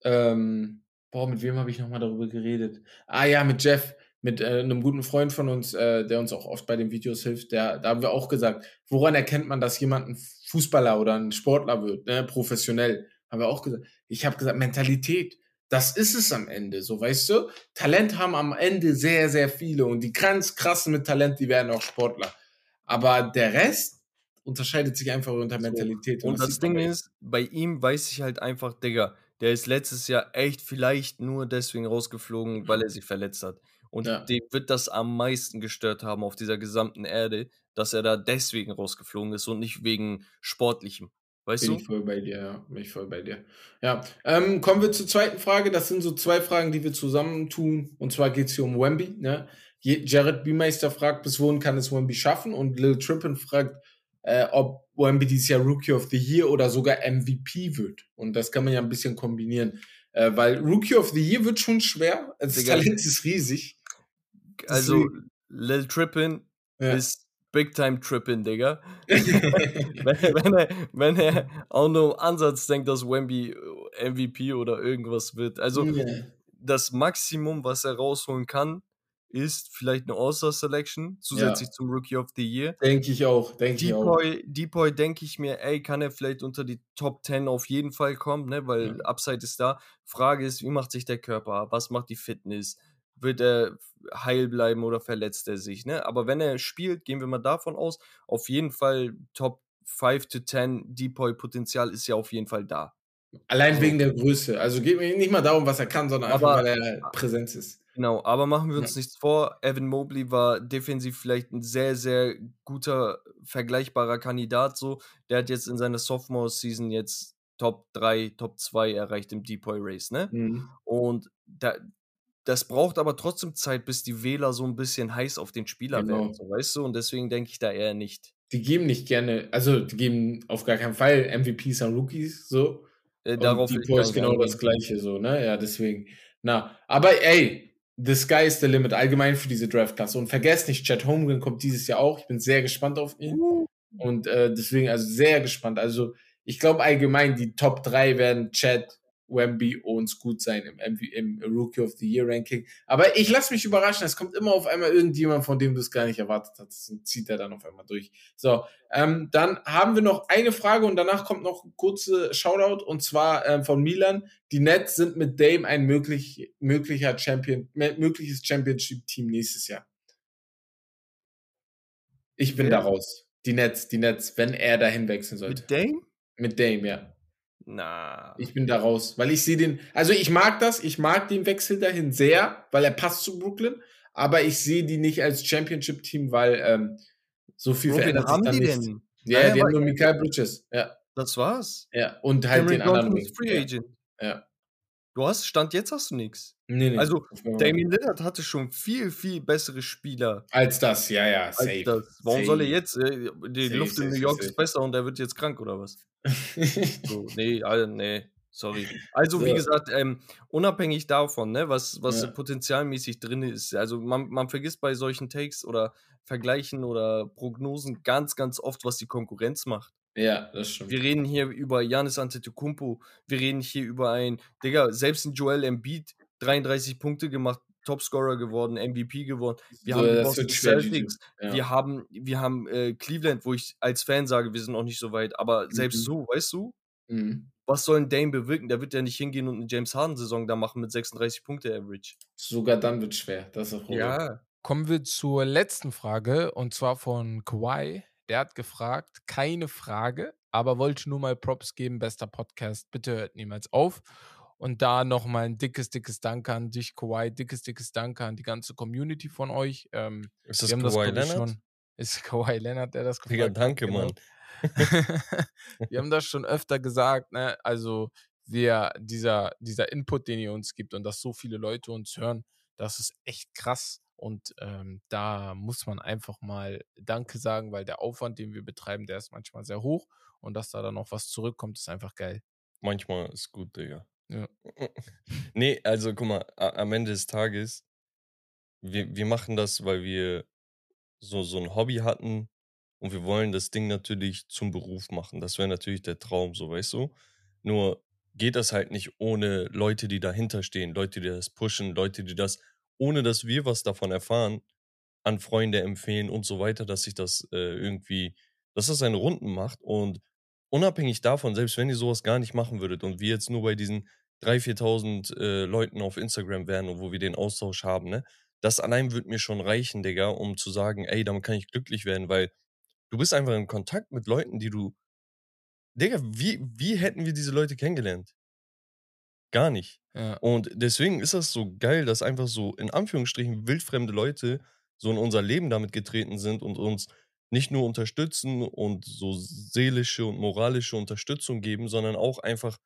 ähm, boah, mit wem habe ich nochmal darüber geredet? Ah ja, mit Jeff, mit äh, einem guten Freund von uns, äh, der uns auch oft bei den Videos hilft, der, da haben wir auch gesagt, woran erkennt man, dass jemand ein Fußballer oder ein Sportler wird, ne? Professionell. Haben wir auch gesagt. Ich habe gesagt, Mentalität. Das ist es am Ende, so weißt du? Talent haben am Ende sehr, sehr viele und die ganz krassen mit Talent, die werden auch Sportler. Aber der Rest unterscheidet sich einfach unter So. Mentalität. Und das Ding ist, bei ihm weiß ich halt einfach, Digga, der ist letztes Jahr echt vielleicht nur deswegen rausgeflogen, weil er sich verletzt hat. Und Ja. dem wird das am meisten gestört haben auf dieser gesamten Erde, dass er da deswegen rausgeflogen ist und nicht wegen Sportlichem. Weißt Bin du? ich voll bei dir, ja. Bin ich voll bei dir. Ja. Ähm, kommen wir zur zweiten Frage. Das sind so zwei Fragen, die wir zusammentun. Und zwar geht es hier um Wemby. Ne? Jared B-Meister fragt, bis wohin kann es Wemby schaffen? Und Lil Trippin fragt, äh, ob Wemby dieses Jahr Rookie of the Year oder sogar MVP wird. Und das kann man ja ein bisschen kombinieren. Äh, weil Rookie of the Year wird schon schwer. Das Digga. Talent ist riesig. Also, Lil Trippin Ja. ist Big Time Trippin, Digga. wenn, wenn, er, wenn er auch nur im Ansatz denkt, dass Wemby äh, MVP oder irgendwas wird. Also, Ja. das Maximum, was er rausholen kann, ist vielleicht eine All-Star-Selection, zusätzlich zum Rookie of the Year. Denke ich auch. Denke ich auch. Depoy, Depoy denke ich mir, ey, kann er vielleicht unter die Top 10 auf jeden Fall kommen, ne? weil Ja. Upside ist da. Frage ist, wie macht sich der Körper? Was macht die Fitness? Wird er heil bleiben oder verletzt er sich? Ne? Aber wenn er spielt, gehen wir mal davon aus, auf jeden Fall Top 5 to 10 Depoy-Potenzial ist ja auf jeden Fall da. Allein wegen der Größe. Also geht mir nicht mal darum, was er kann, sondern einfach, Aber- weil er Präsenz ist. Genau, aber machen wir uns Ja. nichts vor. Evan Mobley war defensiv vielleicht ein sehr, sehr guter, vergleichbarer Kandidat. So, der hat jetzt in seiner Sophomore-Season jetzt Top 3, Top 2 erreicht im Depoy Race, ne? Mhm. Und da, das braucht aber trotzdem Zeit, bis die Wähler so ein bisschen heiß auf den Spieler Genau. werden, so, weißt du? Und deswegen denke ich da eher nicht. Die geben nicht gerne, also die geben auf gar keinen Fall MVPs an Rookies, so. Äh, Und darauf die gar Boys nicht genau das gleiche, so, ne? Ja, deswegen. Na, aber ey, the sky is the limit, allgemein für diese Draftklasse. Und vergesst nicht, Chad Holmgren kommt dieses Jahr auch. Ich bin sehr gespannt auf ihn. Uh, Und äh, deswegen, also sehr gespannt. Also, ich glaube allgemein, die Top 3 werden Chad, Wemby und Scoot sein im, im Rookie of the Year Ranking. Aber ich lasse mich überraschen. Es kommt immer auf einmal irgendjemand, von dem du es gar nicht erwartet hast. Und zieht er dann auf einmal durch. So, ähm, dann haben wir noch eine Frage und danach kommt noch ein kurzer Shoutout und zwar ähm, von Milan. Die Nets sind mit Dame ein möglich, möglicher Champion, mögliches Championship-Team nächstes Jahr. Ich bin Wer? da raus. Die Nets, die Nets, wenn er dahin wechseln sollte. mit Dame? Mit Dame, ja. Na. Ich bin da raus, weil ich sehe den, also ich mag das, ich mag den Wechsel dahin sehr, weil er passt zu Brooklyn, aber ich sehe die nicht als Championship-Team, weil ähm, so viel Bro, wen verändert sich haben da die nicht. denn? Ja, Naja, die haben nur Mikael Bridges, ja, Das war's. ja, und halt Cameron den anderen ist Free Ja, Agent. ja. Du hast, Stand jetzt hast du nichts. Nee, nee. Also. Damien Lillard hatte schon viel, viel bessere Spieler als das, ja, ja, safe. das. Warum safe. soll er jetzt? äh, Die Safe, Luft in New York safe. ist besser und er wird jetzt krank oder was? So, nee, Alter, nee, sorry. Also, wie So. gesagt, ähm, unabhängig davon, ne, was, was Ja. potenzialmäßig drin ist, also man, man vergisst bei solchen Takes oder Vergleichen oder Prognosen ganz, ganz oft, was die Konkurrenz macht. ja, das stimmt. Wir reden hier über Janis Antetokounmpo, wir reden hier über ein, Digga, selbst ein Joel Embiid, 33 Punkte gemacht, Topscorer geworden, MVP geworden. Wir So, haben die das Boston. Celtics, Ja. wir haben, wir haben äh, Cleveland, wo ich als Fan sage, wir sind noch nicht so weit, aber selbst Mhm. so, weißt du, Mhm. was soll ein Dame bewirken? Der wird ja nicht hingehen und eine James Harden-Saison da machen mit 36 Punkte Average. Sogar dann wird schwer, das ist auch Kommen wir zur letzten Frage und zwar von Kawhi. Der hat gefragt, keine Frage, aber wollte nur mal Props geben, bester Podcast. Bitte hört niemals auf. Und da nochmal ein dickes, dickes Danke an dich, Kawhi. Dickes, dickes Danke an die ganze Community von euch. Ähm, Ist das Kawhi ich, Leonard? Ist Kawhi Leonard, der das gefragt Digga, danke, Genau. Mann. wir haben das schon öfter gesagt, ne? Also wir, dieser, dieser Input, den ihr uns gibt und dass so viele Leute uns hören, das ist echt krass. Und ähm, da muss man einfach mal Danke sagen, weil der Aufwand, den wir betreiben, der ist manchmal sehr hoch. Und dass da dann noch was zurückkommt, ist einfach geil. Manchmal ist gut, Digga. Ja. Nee, also guck mal, am Ende des Tages, wir, wir machen das, weil wir so, so ein Hobby hatten und wir wollen das Ding natürlich zum Beruf machen. Das wäre natürlich der Traum, so weißt du. Nur geht das halt nicht ohne Leute, die dahinter stehen, Leute, die das pushen, Leute, die das, ohne dass wir was davon erfahren, an Freunde empfehlen und so weiter, dass sich das äh, irgendwie, dass das seine Runden macht und unabhängig davon, selbst wenn ihr sowas gar nicht machen würdet und wir jetzt nur bei diesen 3.000, 4.000 äh, Leuten auf Instagram wären und wo wir den Austausch haben, ne, das allein wird mir schon reichen, Digga, um zu sagen, ey, damit kann ich glücklich werden, weil du bist einfach in Kontakt mit Leuten, die du, Digga, wie, wie hätten wir diese Leute kennengelernt? Gar nicht. Ja. Und deswegen ist das so geil, dass einfach so in Anführungsstrichen wildfremde Leute so in unser Leben damit getreten sind und uns nicht nur unterstützen und so seelische und moralische Unterstützung geben, sondern auch einfach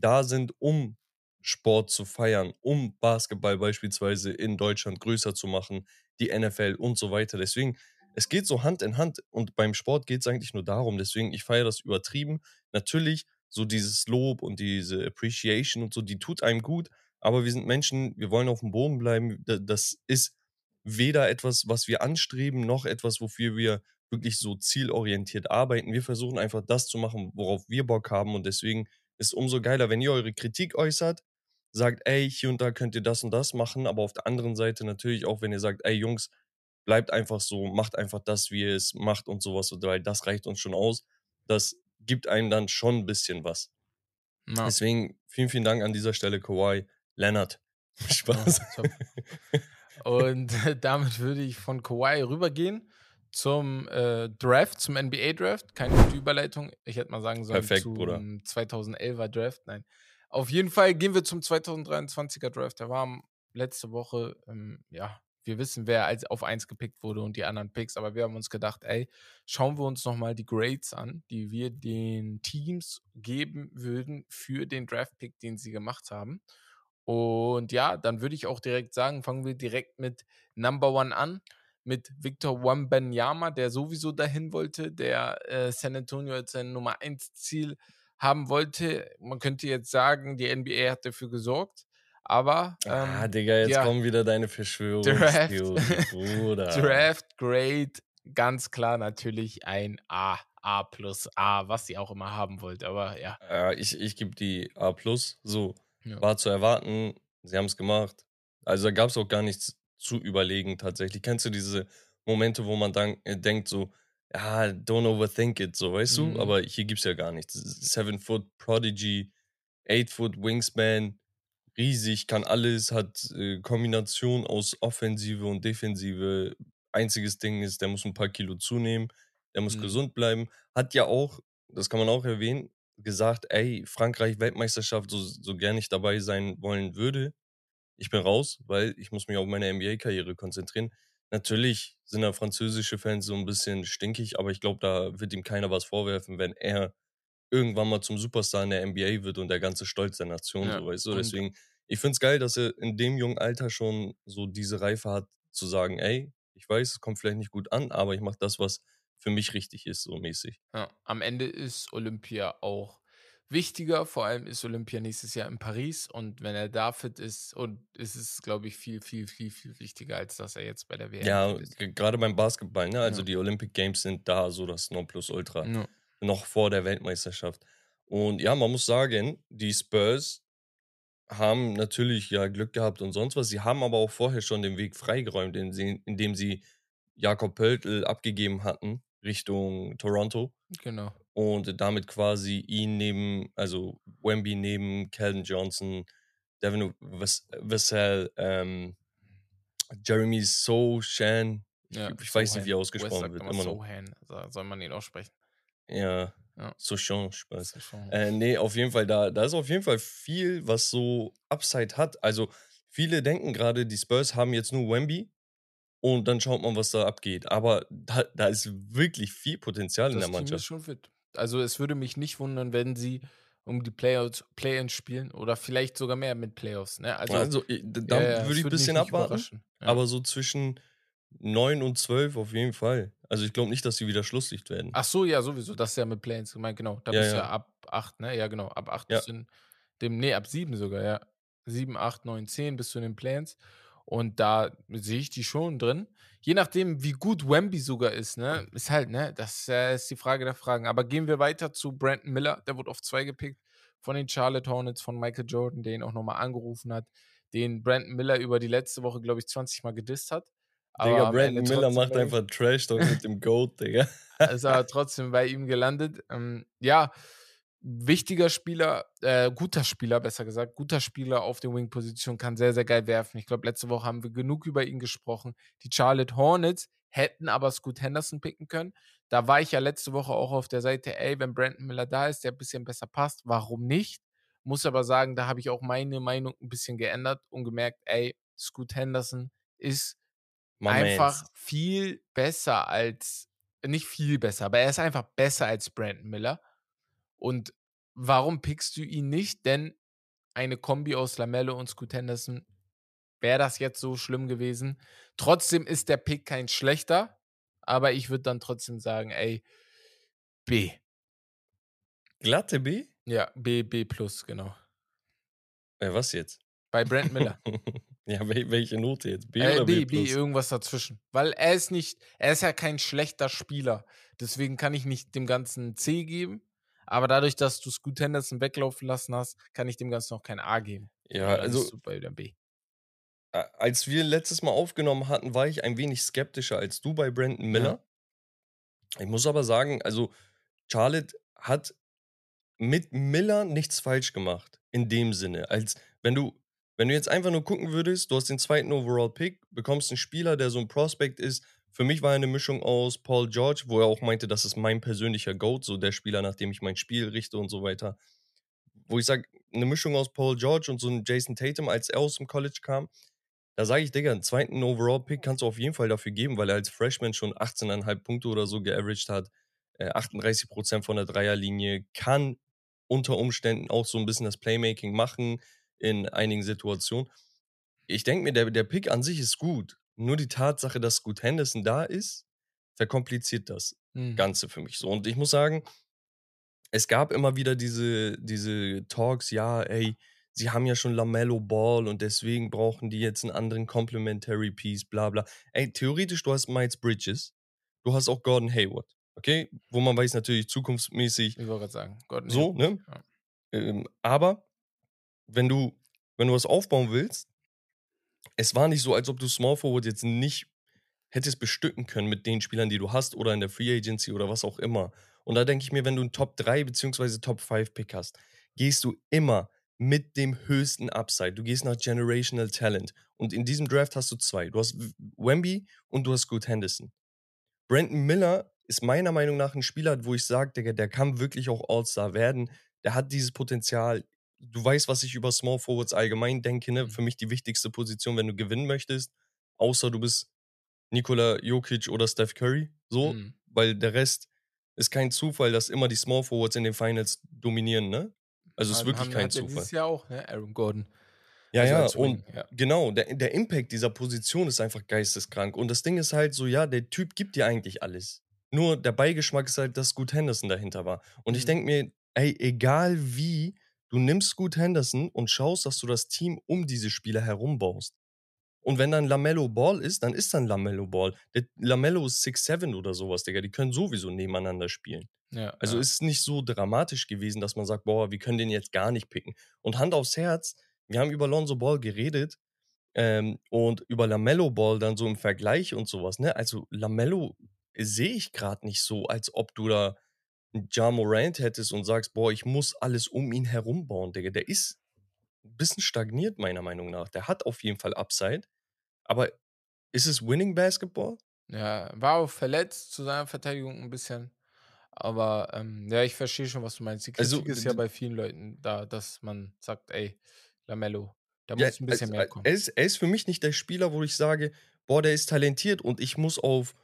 da sind, um Sport zu feiern, um Basketball beispielsweise in Deutschland größer zu machen, die NFL und so weiter. Deswegen, es geht so Hand in Hand und beim Sport geht es eigentlich nur darum. Deswegen, ich feiere das übertrieben. Natürlich, so dieses Lob und diese Appreciation und so, die tut einem gut, aber wir sind Menschen, wir wollen auf dem Boden bleiben. Da- Das ist weder etwas, was wir anstreben, noch etwas, wofür wir wirklich so zielorientiert arbeiten. Wir versuchen einfach das zu machen, worauf wir Bock haben und deswegen ist umso geiler, wenn ihr eure Kritik äußert, sagt, ey, hier und da könnt ihr das und das machen, aber auf der anderen Seite natürlich auch, wenn ihr sagt, ey Jungs, bleibt einfach so, macht einfach das, wie ihr es macht und sowas, weil das reicht uns schon aus. Das gibt einem dann schon ein bisschen was. Ja. Deswegen vielen, vielen Dank an dieser Stelle, Kawhi Leonard. Spaß. Ja. Und damit würde ich von Kawhi rübergehen zum äh, Draft, zum NBA-Draft. Keine gute Überleitung. Ich hätte mal sagen sollen, Perfekt, zum Bruder. 2011er Draft. Nein. Auf jeden Fall gehen wir zum 2023er Draft. Der war letzte Woche, ähm, ja, wir wissen, wer als auf 1 gepickt wurde und die anderen Picks, aber wir haben uns gedacht, ey, schauen wir uns nochmal die Grades an, die wir den Teams geben würden für den Draft-Pick, den sie gemacht haben. Und ja, dann würde ich auch direkt sagen, fangen wir direkt mit Number One an, mit Victor Wembanyama, der sowieso dahin wollte, der äh, San Antonio als sein Nummer 1 Ziel haben wollte. Man könnte jetzt sagen, die NBA hat dafür gesorgt, aber ähm, ah, Digga, jetzt ja. kommen wieder deine Verschwörungstheorien, Bruder. Draft Grade, ganz klar natürlich ein A, A plus A, was sie auch immer haben wollt, aber ja. Äh, ich ich gebe die A+, so. Ja. War zu erwarten, sie haben es gemacht. Also da gab es auch gar nichts zu überlegen tatsächlich. Kennst du diese Momente, wo man dann äh, denkt so, ja, don't overthink it, so, weißt Mhm. du? Aber hier gibt es ja gar nichts. Seven Foot Prodigy, Eight Foot Wingspan, riesig, kann alles, hat äh, Kombination aus Offensive und Defensive. Einziges Ding ist, der muss ein paar Kilo zunehmen, der muss Mhm. gesund bleiben. Hat ja auch, das kann man auch erwähnen, gesagt, ey, Frankreich Weltmeisterschaft, so, so gern ich dabei sein wollen würde, ich bin raus, weil ich muss mich auf meine NBA-Karriere konzentrieren. Natürlich sind da französische Fans so ein bisschen stinkig, aber ich glaube, da wird ihm keiner was vorwerfen, wenn er irgendwann mal zum Superstar in der NBA wird und der ganze Stolz der Nation, Ja, so weißt du. Deswegen, ich finde es geil, dass er in dem jungen Alter schon so diese Reife hat, zu sagen, ey, ich weiß, es kommt vielleicht nicht gut an, aber ich mache das, was für mich richtig ist, so mäßig. Ja, am Ende ist Olympia auch wichtiger. Vor allem ist Olympia nächstes Jahr in Paris und wenn er da fit ist, und ist es, glaube ich, viel, viel, viel, viel wichtiger, als dass er jetzt bei der WM Ja, ist. g- gerade beim Basketball, ne? Also Ja. die Olympic Games sind da so das Nonplusultra. Ja. noch vor der Weltmeisterschaft. Und ja, man muss sagen, die Spurs haben natürlich ja Glück gehabt und sonst was. Sie haben aber auch vorher schon den Weg freigeräumt, indem sie, indem sie Jakob Pöltl abgegeben hatten Richtung Toronto Genau. Und damit quasi ihn neben, also Wemby neben Calvin Johnson, Devin Vass- Vassell, ähm, Jeremy Sochan, ich, Ja, ich weiß nicht, wie er ausgesprochen wird, immer immer noch. Sohan. So- Soll man ihn aussprechen? Ja, Ja. Sochan, Spaß. Das ist schon- Äh, nee, auf jeden Fall, da, da ist auf jeden Fall viel, was so Upside hat. Also, viele denken gerade, die Spurs haben jetzt nur Wemby und dann schaut man, was da abgeht. Aber da, da ist wirklich viel Potenzial in das der Team ist Mannschaft. schon fit. Also es würde mich nicht wundern, wenn sie um die Playoffs, Play-ins spielen oder vielleicht sogar mehr mit Playoffs. Ne? Also, Also, da ja, ja, würde ich ein bisschen abwarten. Ja. aber so zwischen 9 und 12 auf jeden Fall. Also, ich glaube nicht, dass sie wieder Schlusslicht werden. Ach so, ja, sowieso. Das ist ja mit Play-ins gemeint, genau. Da Ja, bist du ja. ab 8, ne? Ja, genau. Ab 8 Ja. bist du in, dem, nee, ab 7 sogar, ja. 7, 8, 9, 10 bis zu den Plans. Und da sehe ich die schon drin. Je nachdem, wie gut Wemby sogar ist, ne, ist halt, ne, das äh, ist die Frage der Fragen. Aber gehen wir weiter zu Brandon Miller, der wurde auf 2 gepickt von den Charlotte Hornets, von Michael Jordan, der ihn auch nochmal angerufen hat, den Brandon Miller über die letzte Woche, glaube ich, 20 Mal gedisst hat. Aber Digga, Brandon Miller macht einfach Trash Talk mit dem Goat, Digga. ist aber trotzdem bei ihm gelandet. Ähm, ja, wichtiger Spieler, äh, guter Spieler, besser gesagt, guter Spieler auf der Wing-Position, kann sehr, sehr geil werfen. Ich glaube, letzte Woche haben wir genug über ihn gesprochen. Die Charlotte Hornets hätten aber Scoot Henderson picken können. Da war ich ja letzte Woche auch auf der Seite, ey, wenn Brandon Miller da ist, der ein bisschen besser passt, warum nicht? Muss aber sagen, da habe ich auch meine Meinung ein bisschen geändert und gemerkt, ey, Scoot Henderson ist My einfach viel besser als, nicht viel besser, aber er ist einfach besser als Brandon Miller. Und warum pickst du ihn nicht? Denn eine Kombi aus Lamello und Scoot Henderson wäre das jetzt so schlimm gewesen. Trotzdem ist der Pick kein schlechter, aber ich würde dann trotzdem sagen, ey, B. Glatte B? Ja, B, B plus, genau. Äh, was jetzt? Bei Brent Miller. ja, welche Note jetzt? B äh, oder B? B, B, irgendwas dazwischen. Weil er ist nicht, er ist ja kein schlechter Spieler. Deswegen kann ich nicht dem Ganzen C geben. Aber dadurch, dass du Scoot Henderson weglaufen lassen hast, kann ich dem Ganzen noch kein A geben. Ja, also. Bei B. Als wir letztes Mal aufgenommen hatten, war ich ein wenig skeptischer als du bei Brandon Miller. Ja. Ich muss aber sagen, also Charlotte hat mit Miller nichts falsch gemacht. In dem Sinne. Als wenn du, wenn du jetzt einfach nur gucken würdest, du hast den zweiten Overall-Pick, bekommst einen Spieler, der so ein Prospect ist, für mich war er eine Mischung aus Paul George, wo er auch meinte, das ist mein persönlicher Goat, so der Spieler, nach dem ich mein Spiel richte und so weiter. Wo ich sage, eine Mischung aus Paul George und so einem Jason Tatum, als er aus dem College kam. Da sage ich, Digga, einen zweiten Overall-Pick kannst du auf jeden Fall dafür geben, weil er als Freshman schon 18,5 Punkte oder so geaveraged hat, äh, 38% von der Dreierlinie, kann unter Umständen auch so ein bisschen das Playmaking machen in einigen Situationen. Ich denke mir, der, der Pick an sich ist gut. Nur die Tatsache, dass Scoot Henderson da ist, verkompliziert das mhm. Ganze für mich so. Und ich muss sagen, es gab immer wieder diese, diese Talks, ja, ey, sie haben ja schon Lamello Ball und deswegen brauchen die jetzt einen anderen Complementary Piece, bla bla. Ey, theoretisch, du hast Miles Bridges, du hast auch Gordon Hayward, okay? Wo man weiß natürlich zukunftsmäßig. Ich wollte gerade sagen, Gordon So, Hayward. ne? Ja. Ähm, aber wenn du, wenn du was aufbauen willst, es war nicht so, als ob du Small Forward jetzt nicht hättest bestücken können mit den Spielern, die du hast oder in der Free Agency oder was auch immer. Und da denke ich mir, wenn du einen Top 3 bzw. Top 5 Pick hast, gehst du immer mit dem höchsten Upside. Du gehst nach Generational Talent. Und in diesem Draft hast du zwei. Du hast Wemby und du hast Scoot Henderson. Brandon Miller ist meiner Meinung nach ein Spieler, wo ich sage, der, der kann wirklich auch All-Star werden. Der hat dieses Potenzial du weißt, was ich über Small Forwards allgemein denke. Ne? Mhm. Für mich die wichtigste Position, wenn du gewinnen möchtest, außer du bist Nikola Jokic oder Steph Curry. So, mhm. weil der Rest ist kein Zufall, dass immer die Small Forwards in den Finals dominieren. Ne? Also es ist wirklich haben, kein Zufall. Dieses Jahr auch, ne? Aaron Gordon. Ja, also ja, und ja. genau, der, der Impact dieser Position ist einfach geisteskrank. Und das Ding ist halt so, ja, der Typ gibt dir eigentlich alles. Nur der Beigeschmack ist halt, dass Scoot Henderson dahinter war. Und mhm. ich denke mir, ey, egal wie Du nimmst Scoot Henderson und schaust, dass du das Team um diese Spieler herum baust. Und wenn dann Lamello Ball ist, dann ist dann Lamello Ball. Der Lamello ist 6'7 oder sowas, Digga. Die können sowieso nebeneinander spielen. Ja, also ja. ist nicht so dramatisch gewesen, dass man sagt, boah, wir können den jetzt gar nicht picken. Und Hand aufs Herz, wir haben über Lonzo Ball geredet ähm, und über Lamello Ball dann so im Vergleich und sowas. Ne? Also Lamello sehe ich gerade nicht so, als ob du da Ja Morant hättest und sagst, boah, ich muss alles um ihn herum bauen, Digga, der ist ein bisschen stagniert, meiner Meinung nach. Der hat auf jeden Fall Upside. Aber ist es Winning Basketball? Ja, war auch verletzt zu seiner Verteidigung ein bisschen. Aber ähm, ja, ich verstehe schon, was du meinst. Die also, Kritik also, ist ja bei vielen Leuten da, dass man sagt, ey, Lamello, da ja, muss ein bisschen also, mehr kommen. Er ist, er ist für mich nicht der Spieler, wo ich sage, boah, der ist talentiert und ich muss auf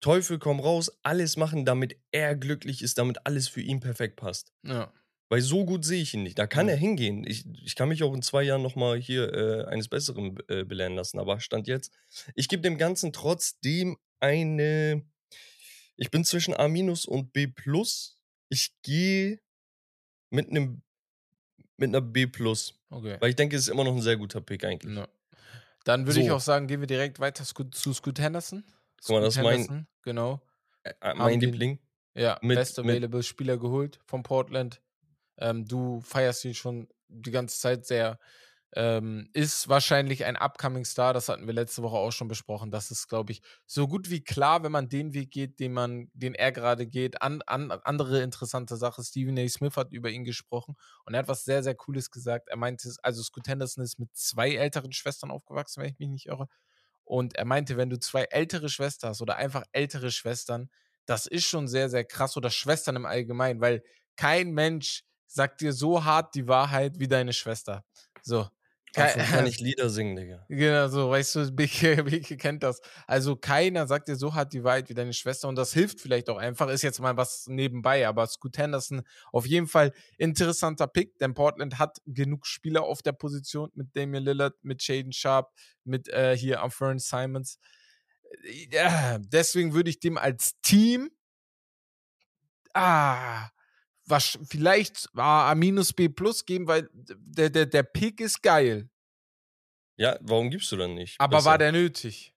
Teufel komm raus, alles machen, damit er glücklich ist, damit alles für ihn perfekt passt. Ja. Weil so gut sehe ich ihn nicht. Da kann ja. er hingehen. Ich, ich kann mich auch in zwei Jahren nochmal hier äh, eines Besseren äh, belehren lassen. Aber Stand jetzt, ich gebe dem Ganzen trotzdem eine. Ich bin zwischen A- und B. Ich gehe mit einem mit einer B+. Okay. Weil ich denke, es ist immer noch ein sehr guter Pick eigentlich. No. Dann würde ich So. auch sagen, gehen wir direkt weiter zu Scoot Henderson. Guck mal, das ist mein- genau. Äh, mein den- Liebling. Ja, Mit- best mit- available Spieler geholt von Portland. Ähm, du feierst ihn schon die ganze Zeit sehr. Ähm, ist wahrscheinlich ein upcoming Star, das hatten wir letzte Woche auch schon besprochen. Das ist, glaube ich, so gut wie klar, wenn man den Weg geht, den man, den er gerade geht. An, an, andere interessante Sache, Stephen A. Smith hat über ihn gesprochen und er hat was sehr, sehr Cooles gesagt. Er meinte, also Scoot Henderson ist mit zwei älteren Schwestern aufgewachsen, wenn ich mich nicht irre. Und er meinte, wenn du zwei ältere Schwestern hast oder einfach ältere Schwestern, das ist schon sehr, sehr krass oder Schwestern im Allgemeinen, weil kein Mensch sagt dir so hart die Wahrheit wie deine Schwester. So. Davon kann ich Lieder singen, Digga. Genau, so, weißt du, Beke, Beke kennt das. Also keiner sagt dir so hart die Wahrheit wie deine Schwester und das hilft vielleicht auch einfach, ist jetzt mal was nebenbei, aber Scoot Henderson auf jeden Fall interessanter Pick, denn Portland hat genug Spieler auf der Position mit Damian Lillard, mit Shaden Sharp, mit äh, hier Fern Simons. Äh, Ja, deswegen würde ich dem als Team ah, was, vielleicht ah, A minus B plus geben, weil der, der, der Pick ist geil. Ja, warum gibst du dann nicht? Aber besser? war der nötig?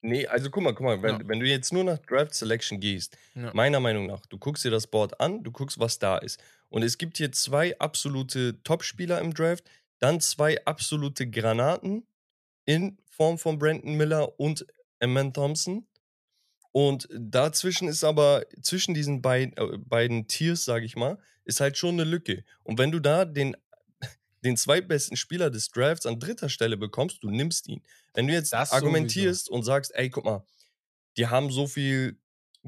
Nee, also guck mal, guck mal, wenn, Ja. wenn du jetzt nur nach Draft Selection gehst, Ja. meiner Meinung nach, du guckst dir das Board an, du guckst, was da ist. Und es gibt hier zwei absolute Topspieler im Draft, dann zwei absolute Granaten in Form von Brandon Miller und Eman Thompson. Und dazwischen ist aber, zwischen diesen beid, äh, beiden Tiers, sage ich mal, ist halt schon eine Lücke. Und wenn du da den, den zweitbesten Spieler des Drafts an dritter Stelle bekommst, du nimmst ihn. Wenn du jetzt Das argumentierst und sagst, ey, guck mal, die haben so viel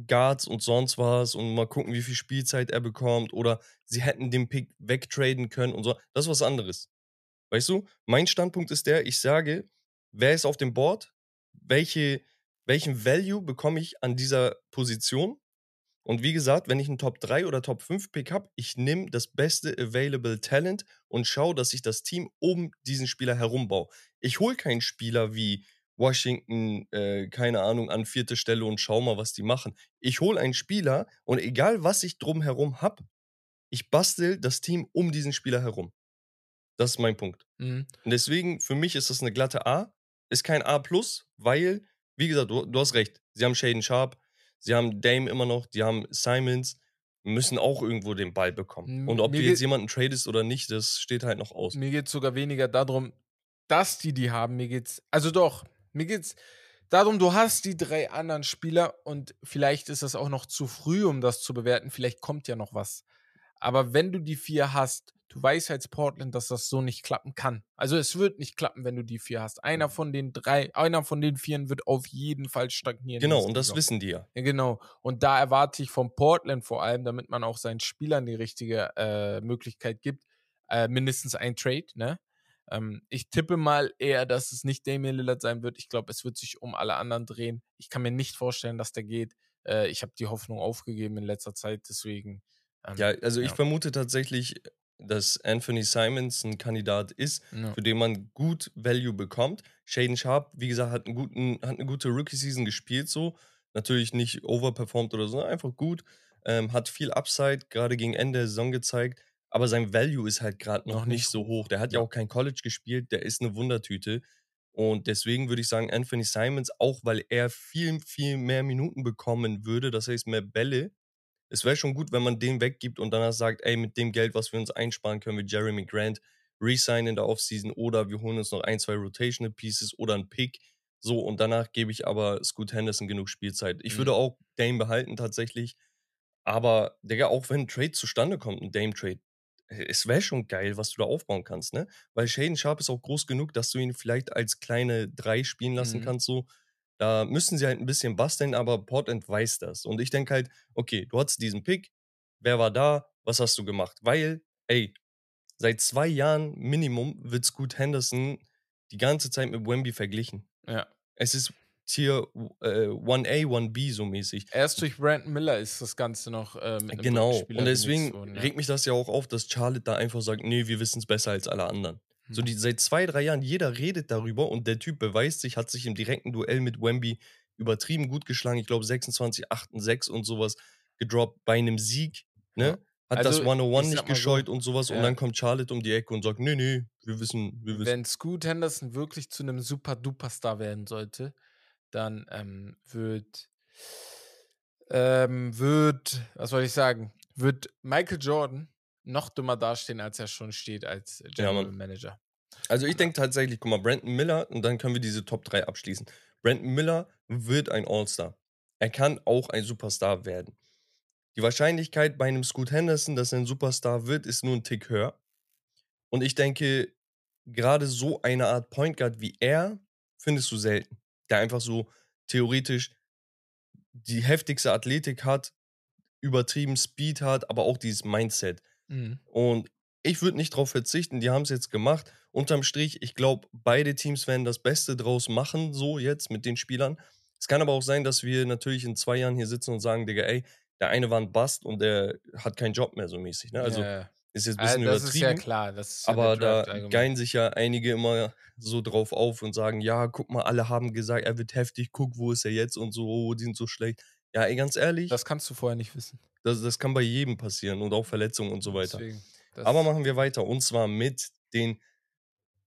Guards und sonst was und mal gucken, wie viel Spielzeit er bekommt oder sie hätten den Pick wegtraden können und so, das ist was anderes. Weißt du, mein Standpunkt ist der, ich sage, wer ist auf dem Board, welche, welchen Value bekomme ich an dieser Position und wie gesagt, wenn ich einen Top 3 oder Top 5 Pick habe, ich nehme das beste Available Talent und schaue, dass ich das Team um diesen Spieler herum baue. Ich hole keinen Spieler wie Washington, äh, keine Ahnung, an vierte Stelle und schau mal, was die machen. Ich hole einen Spieler und egal, was ich drumherum habe, ich bastel das Team um diesen Spieler herum. Das ist mein Punkt. Mhm. Und deswegen, für mich ist das eine glatte A. Ist kein A, weil, wie gesagt, du, du hast recht. Sie haben Shaden Sharp, sie haben Dame immer noch, die haben Simons, müssen auch irgendwo den Ball bekommen. Und ob mir du jetzt jemanden tradest oder nicht, das steht halt noch aus. Mir geht es sogar weniger darum, dass die die haben. Mir geht's, also doch, mir geht's darum, du hast die drei anderen Spieler und vielleicht ist es auch noch zu früh, um das zu bewerten. Vielleicht kommt ja noch was. Aber wenn du die vier hast, du weißt als Portland, dass das so nicht klappen kann. Also es wird nicht klappen, wenn du die vier hast. Einer von den drei, einer von den vieren wird auf jeden Fall stagnieren. Genau, und das Saison. wissen die ja. Genau. Und da erwarte ich von Portland vor allem, damit man auch seinen Spielern die richtige äh, Möglichkeit gibt, äh, mindestens ein Trade, ne? Ähm, ich tippe mal eher, dass es nicht Damian Lillard sein wird. Ich glaube, es wird sich um alle anderen drehen. Ich kann mir nicht vorstellen, dass der geht. Äh, ich habe die Hoffnung aufgegeben in letzter Zeit, deswegen. ähm, Ja, also ich ja. vermute tatsächlich, dass Anthony Simons ein Kandidat ist, Ja. für den man gut Value bekommt. Shaden Sharp, wie gesagt, hat, einen guten, hat eine gute Rookie-Season gespielt, so. Natürlich nicht overperformed oder so, einfach gut. Ähm, hat viel Upside, gerade gegen Ende der Saison gezeigt. Aber sein Value ist halt gerade noch, Noch nicht so hoch. Der hat ja Ja. auch kein College gespielt, der ist eine Wundertüte. Und deswegen würde ich sagen, Anthony Simons, auch weil er viel, viel mehr Minuten bekommen würde, das heißt mehr Bälle, es wäre schon gut, wenn man den weggibt und danach sagt, ey, mit dem Geld, was wir uns einsparen, können wir Jeremy Grant resign in der Offseason oder wir holen uns noch ein, zwei Rotational Pieces oder einen Pick. So, und danach gebe ich aber Scoot Henderson genug Spielzeit. Ich Mhm. würde auch Dame behalten tatsächlich. Aber, Digga, auch wenn ein Trade zustande kommt, ein Dame-Trade, äh, es wäre schon geil, was du da aufbauen kannst, ne? Weil Shaden Sharp ist auch groß genug, dass du ihn vielleicht als kleine Drei spielen lassen Mhm. kannst, so. Da müssen sie halt ein bisschen basteln, aber Portland weiß das. Und ich denke halt, okay, du hattest diesen Pick, wer war da, was hast du gemacht? Weil, ey, seit zwei Jahren Minimum wird Scoot Henderson die ganze Zeit mit Wemby verglichen. ja. Es ist Tier äh, 1A, 1B so mäßig. Erst durch Brandon Miller ist das Ganze noch äh, Genau. Und deswegen worden, ja. regt mich das ja auch auf, dass Charlotte da einfach sagt, nee, wir wissen es besser als alle anderen. So die, seit zwei, drei Jahren, jeder redet darüber und der Typ beweist sich, hat sich im direkten Duell mit Wemby übertrieben gut geschlagen. Ich glaube 26, 8 und 6 und sowas gedroppt bei einem Sieg. Ne? Hat Also, das ich 101 sag nicht mal so, gescheut und sowas. Und ja. dann kommt Charlotte um die Ecke und sagt, nee, nee, wir wissen, wir wissen. Wenn Scoot Henderson wirklich zu einem super-duper-Star werden sollte, dann ähm, wird, ähm, wird, was soll ich sagen, wird Michael Jordan noch dümmer dastehen, als er schon steht als General Mann. Manager. Also ich denke tatsächlich, guck mal, Brandon Miller, und dann können wir diese Top 3 abschließen. Brandon Miller wird ein All-Star. Er kann auch ein Superstar werden. Die Wahrscheinlichkeit bei einem Scoot Henderson, dass er ein Superstar wird, ist nur ein Tick höher. Und ich denke, gerade so eine Art Point Guard wie er findest du selten. Der einfach so theoretisch die heftigste Athletik hat, übertrieben Speed hat, aber auch dieses Mindset. Mhm. Und ich würde nicht darauf verzichten, die haben es jetzt gemacht. Unterm Strich, ich glaube, beide Teams werden das Beste draus machen, so jetzt mit den Spielern. Es kann aber auch sein, dass wir natürlich in zwei Jahren hier sitzen und sagen, Digga, ey, der eine war ein Bust und der hat keinen Job mehr so mäßig. Ne? Also ja. ist jetzt ein Ah, bisschen das übertrieben. ist ja klar. Das ist ja Aber da allgemein. geilen sich ja einige immer so drauf auf und sagen, ja, guck mal, alle haben gesagt, er wird heftig, guck, wo ist er jetzt und so, oh, die sind so schlecht. Ja, ey, ganz ehrlich, das, Das kannst du vorher nicht wissen. das, kann bei jedem passieren und auch Verletzungen und so weiter. Deswegen, das- Aber machen wir weiter und zwar mit den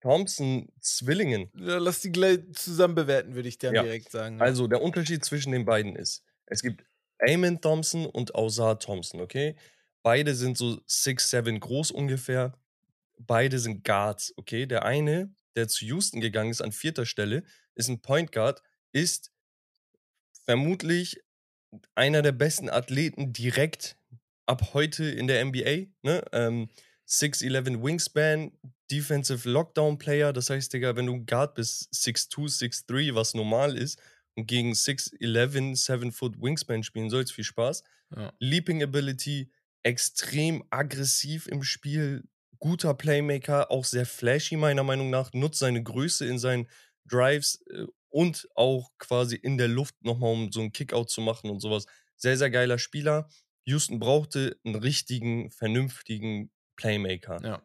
Thompson-Zwillingen. Ja, lass die gleich zusammen bewerten, würde ich dann Ja. direkt sagen. ja. Also der Unterschied zwischen den beiden ist, es gibt Eamon Thompson und Ausar Thompson, okay? Beide sind so 6'7 groß ungefähr. Beide sind Guards, okay? Der eine, der zu Houston gegangen ist an vierter Stelle, ist ein Point Guard, ist vermutlich einer der besten Athleten direkt ab heute in der NBA. Ne? Ähm, 6'11 Wingspan, Defensive Lockdown Player. Das heißt, Digga, wenn du ein Guard bist, 6'2, 6'3, was normal ist, und gegen 6'11, 7 Foot Wingspan spielen sollst, viel Spaß. Ja. Leaping Ability, extrem aggressiv im Spiel, guter Playmaker, auch sehr flashy meiner Meinung nach, nutzt seine Größe in seinen Drives äh, und auch quasi in der Luft nochmal, um so einen Kickout zu machen und sowas. Sehr, sehr geiler Spieler. Houston brauchte einen richtigen, vernünftigen Playmaker. ja.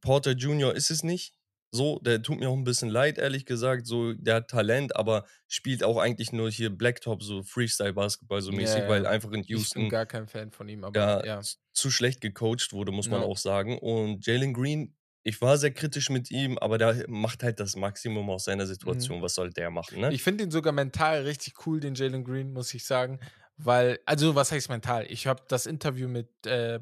Porter Jr. ist es nicht. So, der tut mir auch ein bisschen leid, ehrlich gesagt. So, der hat Talent, aber spielt auch eigentlich nur hier Blacktop, so Freestyle-Basketball so Ja, mäßig, ja. weil einfach in Ich bin Houston gar kein Fan von ihm, aber ja, ja. zu schlecht gecoacht wurde, muss man Ja. auch sagen. Und Jalen Green, ich war sehr kritisch mit ihm, aber der macht halt das Maximum aus seiner Situation. Was soll der machen, ne? Mhm. Ich finde ihn sogar mental richtig cool, den Jalen Green, muss ich sagen. Weil, also was heißt mental? Ich habe das Interview mit, äh,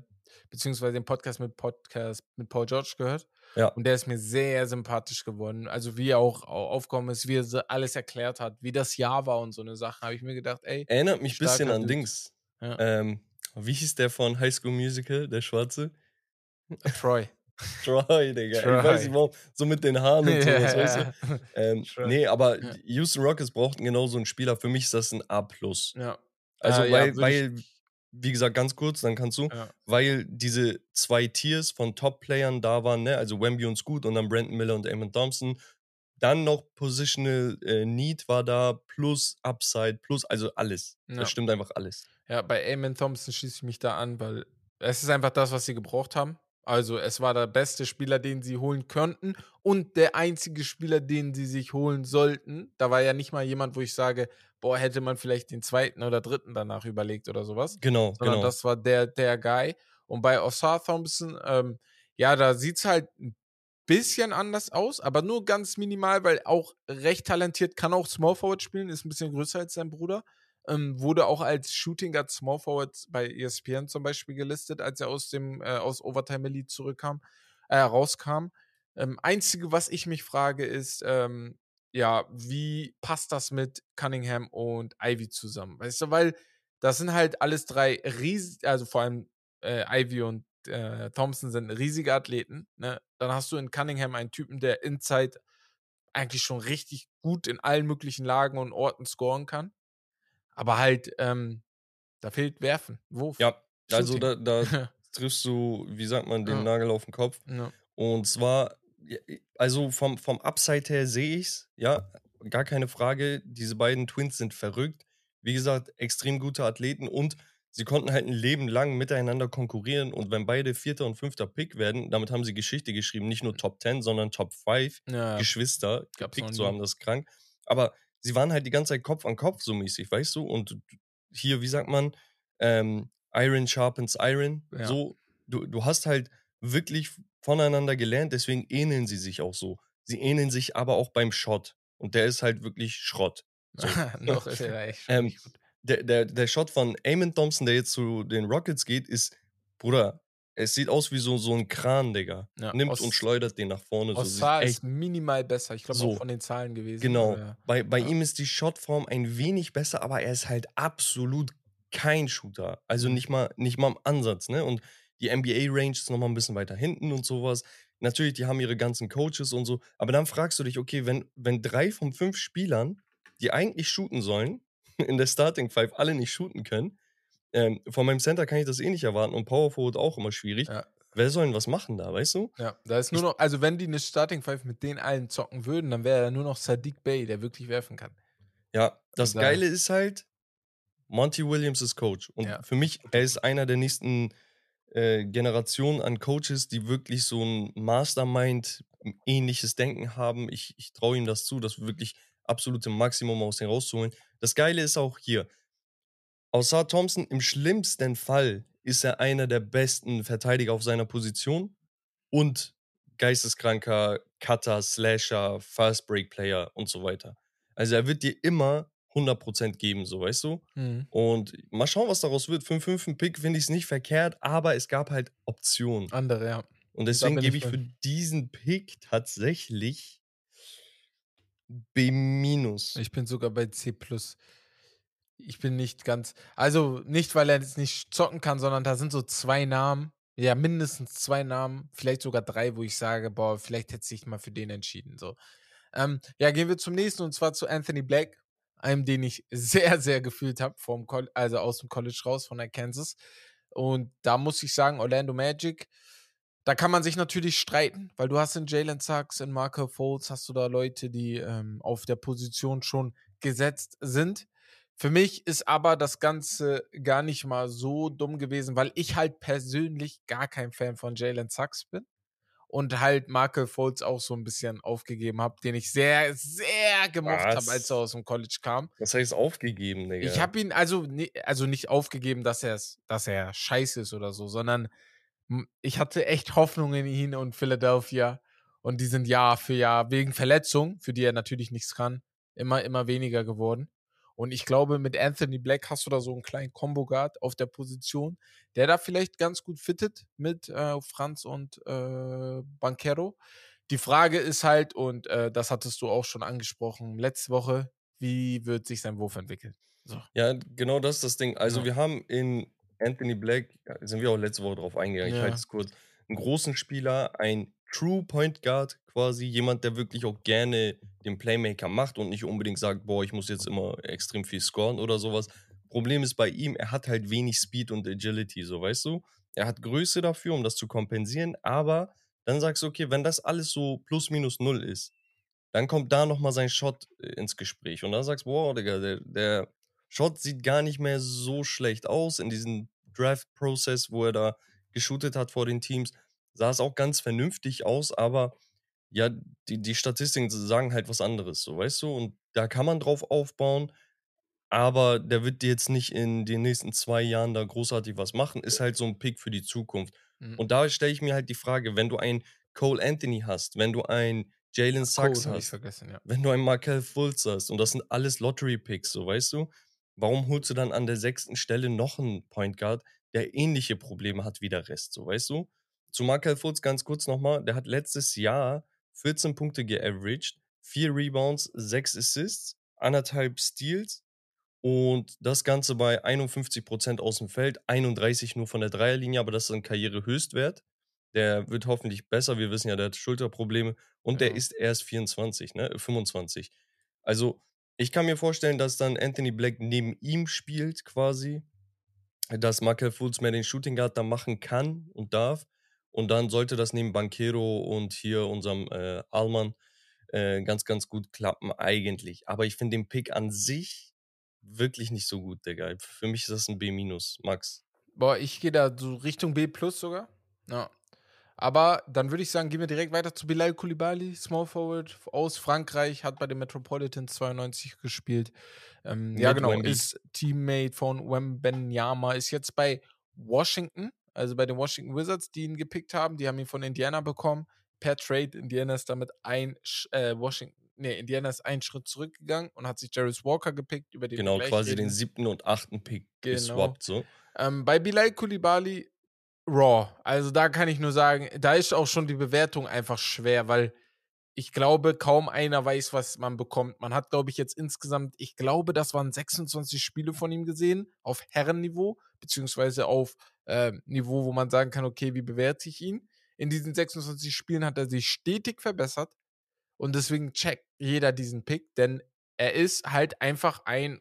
beziehungsweise den Podcast mit Podcast mit Paul George gehört. Ja. Und der ist mir sehr sympathisch geworden. Also wie er auch au- aufgekommen ist, wie er alles erklärt hat, wie das Jahr war und so eine Sache, habe ich mir gedacht, ey, Erinnert mich ein bisschen an. Dings. Ja. Ähm, wie hieß der von High School Musical, der Schwarze? Troy. Troy, Digga. Ich Troy. weiß nicht warum. So mit den Haaren und sowas, weißt du? Ähm, nee, aber Ja. Houston Rockets brauchten genau so einen Spieler. Für mich ist das ein A. ja. Also, Äh, ja, weil, würd weil, ich- wie gesagt, ganz kurz, dann kannst du, Ja. weil diese zwei Tiers von Top-Playern da waren, ne? also Wemby und Scoot und dann Brandon Miller und Eamon Thompson. Dann noch Positional äh, Need war da, plus Upside, plus, also alles. Ja. Das stimmt einfach alles. Ja, bei Eamon Thompson schließe ich mich da an, weil es ist einfach das, was sie gebraucht haben. Also es war der beste Spieler, den sie holen könnten und der einzige Spieler, den sie sich holen sollten. Da war ja nicht mal jemand, wo ich sage, boah, hätte man vielleicht den zweiten oder dritten danach überlegt oder sowas. Genau, Sondern genau. das war der, der Guy. Und bei Osar Thompson, ähm, ja, da sieht es halt ein bisschen anders aus, aber nur ganz minimal, weil auch recht talentiert, kann auch Small Forward spielen, ist ein bisschen größer als sein Bruder. Ähm, wurde auch als Shooting Guard Small Forward bei ESPN zum Beispiel gelistet, als er aus dem äh, aus Overtime Elite zurückkam, äh, rauskam. Ähm, einzige, was ich mich frage, ist, ähm, ja, wie passt das mit Cunningham und Ivy zusammen? Weißt du, weil das sind halt alles drei riesig, also vor allem äh, Ivy und äh, Thompson sind riesige Athleten. Ne? Dann hast du in Cunningham einen Typen, der Inside eigentlich schon richtig gut in allen möglichen Lagen und Orten scoren kann. Aber halt, ähm, da fehlt Werfen, Wurf. Ja, also da, da triffst du, wie sagt man, den Ja. Nagel auf den Kopf. ja. Und zwar, also vom, vom Upside her sehe ich's, ja, gar keine Frage. Diese beiden Twins sind verrückt. Wie gesagt, extrem gute Athleten und sie konnten halt ein Leben lang miteinander konkurrieren. Und wenn beide vierter und fünfter Pick werden, damit haben sie Geschichte geschrieben. Nicht nur Top 10, sondern Top 5 ja. Geschwister gepickt nie. haben, das krank. Aber sie waren halt die ganze Zeit Kopf an Kopf so mäßig, weißt du? Und hier, wie sagt man, ähm, Iron sharpens Iron. Ja. So, du, du hast halt wirklich voneinander gelernt, deswegen ähneln sie sich auch so. Sie ähneln sich aber auch beim Shot. Und der ist halt wirklich Schrott. So. Noch ist er echt Ähm, der, der, der Shot von Eamon Thompson, der jetzt zu den Rockets geht, ist, Bruder, es sieht aus wie so, so ein Kran, Digga. Ja, Nimmt Os- und schleudert den nach vorne. So, Ossar sieht ist minimal besser. Ich glaube So. auch von den Zahlen gewesen. genau. aber- Bei, bei Ja. ihm ist die Shotform ein wenig besser, aber er ist halt absolut kein Shooter. Also Mhm. nicht mal, nicht mal im Ansatz, ne? Und die NBA-Range ist nochmal ein bisschen weiter hinten und sowas. Natürlich, die haben ihre ganzen Coaches und so. Aber dann fragst du dich, okay, wenn, wenn drei von fünf Spielern, die eigentlich shooten sollen, in der Starting Five alle nicht shooten können, ähm, von meinem Center kann ich das eh nicht erwarten und Power Forward auch immer schwierig. Ja. Wer soll denn was machen da, weißt du? Ja, da ist nur noch, also wenn die eine Starting Five mit den allen zocken würden, dann wäre da nur noch Sadiq Bey, der wirklich werfen kann. Ja, das da- Geile ist halt, Monty Williams ist Coach. Und Ja. für mich, er ist einer der nächsten äh, Generationen an Coaches, die wirklich so ein Mastermind, ähnliches Denken haben. Ich, ich traue ihm das zu, das wirklich absolute Maximum aus dem rauszuholen. Das Geile ist auch hier, außer Thompson, im schlimmsten Fall ist er einer der besten Verteidiger auf seiner Position und geisteskranker Cutter, Slasher, Fast Break Player und so weiter. Also er wird dir immer 100% geben, so weißt du. Und mal schauen, was daraus wird. 5-5 ein Pick finde ich es nicht verkehrt, aber es gab halt Optionen. Andere, ja. Und deswegen gebe ich ich für diesen Pick tatsächlich B-. Ich bin sogar bei C. Ich bin nicht ganz. Also nicht, weil er jetzt nicht zocken kann, sondern da sind so zwei Namen. Ja, mindestens zwei Namen, vielleicht sogar drei, wo ich sage, boah, vielleicht hätte sich mal für den entschieden. So. Ähm, ja, gehen wir zum nächsten und zwar zu Anthony Black, einem, den ich sehr, sehr gefühlt habe, also aus dem College raus von der Kansas. Und da muss ich sagen, Orlando Magic, da kann man sich natürlich streiten, weil du hast in Jalen Sachs, in Marco Foles, hast du da Leute, die ähm, auf der Position schon gesetzt sind. Für mich ist aber das Ganze gar nicht mal so dumm gewesen, weil ich halt persönlich gar kein Fan von Jalen Sachs bin und halt Markel Foles auch so ein bisschen aufgegeben habe, den ich sehr, sehr gemocht habe, als Was? er aus dem College kam. Das heißt aufgegeben, Digga. Ich habe ihn also, also nicht aufgegeben, dass er dass er scheiße ist oder so, sondern ich hatte echt Hoffnung in ihn und Philadelphia und die sind Jahr für Jahr wegen Verletzung, für die er natürlich nichts kann, immer immer weniger geworden. Und ich glaube, mit Anthony Black hast du da so einen kleinen Combo Guard auf der Position, der da vielleicht ganz gut fittet mit äh, Franz und äh, Banquero. Die Frage ist halt, und äh, das hattest du auch schon angesprochen letzte Woche, wie wird sich sein Wurf entwickeln? So. Ja, genau das ist das Ding. Also Ja. wir haben in Anthony Black, sind wir auch letzte Woche drauf eingegangen, ich Ja. halte es kurz, einen großen Spieler, ein True Point Guard quasi, jemand, der wirklich auch gerne den Playmaker macht und nicht unbedingt sagt, boah, ich muss jetzt immer extrem viel scoren oder sowas. Problem ist bei ihm, er hat halt wenig Speed und Agility, so weißt du. Er hat Größe dafür, um das zu kompensieren, aber dann sagst du, okay, wenn das alles so plus minus null ist, dann kommt da nochmal sein Shot äh, ins Gespräch. Und dann sagst du, boah, Digga, der, der Shot sieht gar nicht mehr so schlecht aus. In diesem Draft-Prozess, wo er da geshootet hat vor den Teams, sah es auch ganz vernünftig aus, aber ja, die, die Statistiken sagen halt was anderes, so weißt du? Und da kann man drauf aufbauen, aber der wird dir jetzt nicht in den nächsten zwei Jahren da großartig was machen. Ist halt so ein Pick für die Zukunft. Mhm. Und da stelle ich mir halt die Frage, wenn du einen Cole Anthony hast, wenn du einen Jalen Sachs ich hast, ja. wenn du einen Markel Fultz hast und das sind alles Lottery-Picks, so weißt du, warum holst du dann an der sechsten Stelle noch einen Point Guard, der ähnliche Probleme hat wie der Rest, so weißt du? Zu Markel Fultz ganz kurz nochmal, der hat letztes Jahr 14 Punkte geaveraged, 4 Rebounds, 6 Assists, anderthalb Steals und das Ganze bei 51% aus dem Feld, 31 nur von der Dreierlinie, aber das ist ein Karrierehöchstwert. Der wird hoffentlich besser. Wir wissen ja, der hat Schulterprobleme und der Ja. ist erst 24, ne? 25. Also, ich kann mir vorstellen, dass dann Anthony Black neben ihm spielt, quasi. Dass Markel Fultz mehr den Shooting Guard da machen kann und darf. Und dann sollte das neben Banquero und hier unserem äh, Allmann äh, ganz, ganz gut klappen, eigentlich. Aber ich finde den Pick an sich wirklich nicht so gut, Digga. Für mich ist das ein B-, Max. Boah, ich gehe da so Richtung B plus sogar. Ja. Aber dann würde ich sagen, gehen wir direkt weiter zu Bilal Koulibaly, Small Forward aus Frankreich, hat bei den Metropolitans 92 gespielt. Ähm, ja, genau, Wemby. ist Teammate von Wembenyama, ist jetzt bei Washington, also bei den Washington Wizards, die ihn gepickt haben. Die haben ihn von Indiana bekommen. Per Trade. Indiana ist damit ein, äh, Washington, nee, Indiana ist einen Schritt zurückgegangen und hat sich Jarvis Walker gepickt, über den Genau, quasi reden. den siebten und achten Pick genau. geswappt, so. Ähm, bei Bilal Kulibali Raw. Also da kann ich nur sagen, da ist auch schon die Bewertung einfach schwer, weil ich glaube, kaum einer weiß, was man bekommt. Man hat, glaube ich, jetzt insgesamt, ich glaube, das waren 26 Spiele von ihm gesehen, auf Herrenniveau, beziehungsweise auf äh, Niveau, wo man sagen kann, okay, wie bewerte ich ihn? In diesen 26 Spielen hat er sich stetig verbessert und deswegen checkt jeder diesen Pick, denn er ist halt einfach ein,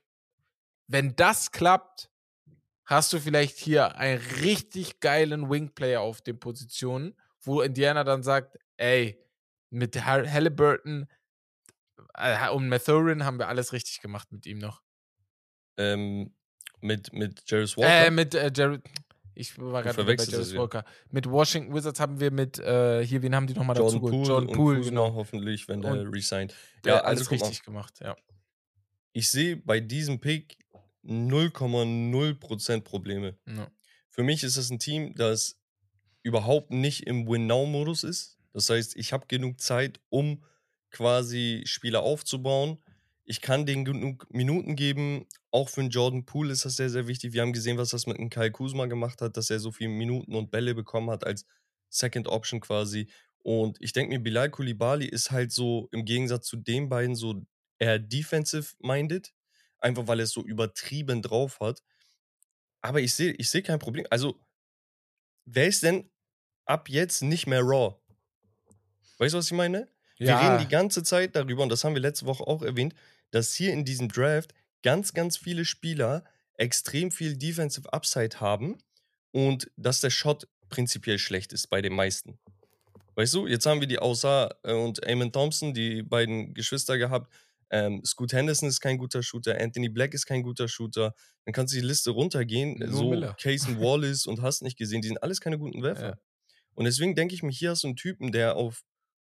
wenn das klappt, hast du vielleicht hier einen richtig geilen Wingplayer auf den Positionen, wo Indiana dann sagt, ey, mit Halliburton äh, und Mathurin haben wir alles richtig gemacht mit ihm noch. Ähm, mit, mit Jarvis Walker? Äh, mit äh, Jared. Ich war gerade bei Jarvis Walker. Mit Washington Wizards haben wir mit, äh, hier, wen haben die nochmal dazu geholt? John Poole, genau. hoffentlich, wenn der resigned. Ja, also alles richtig gemacht, ja. Ich sehe bei diesem Pick 0,0% Probleme. Ja. Für mich ist das ein Team, das überhaupt nicht im Win-Now-Modus ist. Das heißt, ich habe genug Zeit, um quasi Spieler aufzubauen. Ich kann denen genug Minuten geben. Auch für einen Jordan Poole ist das sehr, sehr wichtig. Wir haben gesehen, was das mit einem Kai Kuzma gemacht hat, dass er so viele Minuten und Bälle bekommen hat als Second Option quasi. Und ich denke mir, Bilal Koulibaly ist halt so im Gegensatz zu den beiden so eher defensive-minded. Einfach weil er es so übertrieben drauf hat. Aber ich sehe ich seh kein Problem. Also, wer ist denn ab jetzt nicht mehr Raw? Weißt du, was ich meine? Ja. Wir reden die ganze Zeit darüber, und das haben wir letzte Woche auch erwähnt, dass hier in diesem Draft ganz, ganz viele Spieler extrem viel Defensive Upside haben und dass der Shot prinzipiell schlecht ist bei den meisten. Weißt du, jetzt haben wir die Außer äh, und Eamon Thompson, die beiden Geschwister gehabt. Ähm, Scoot Henderson ist kein guter Shooter, Anthony Black ist kein guter Shooter. Dann kannst du die Liste runtergehen. Nur so Miller. Casey Wallace und hast nicht gesehen, die sind alles keine guten Werfer. Ja. Und deswegen denke ich mir, hier hast du einen Typen, der auf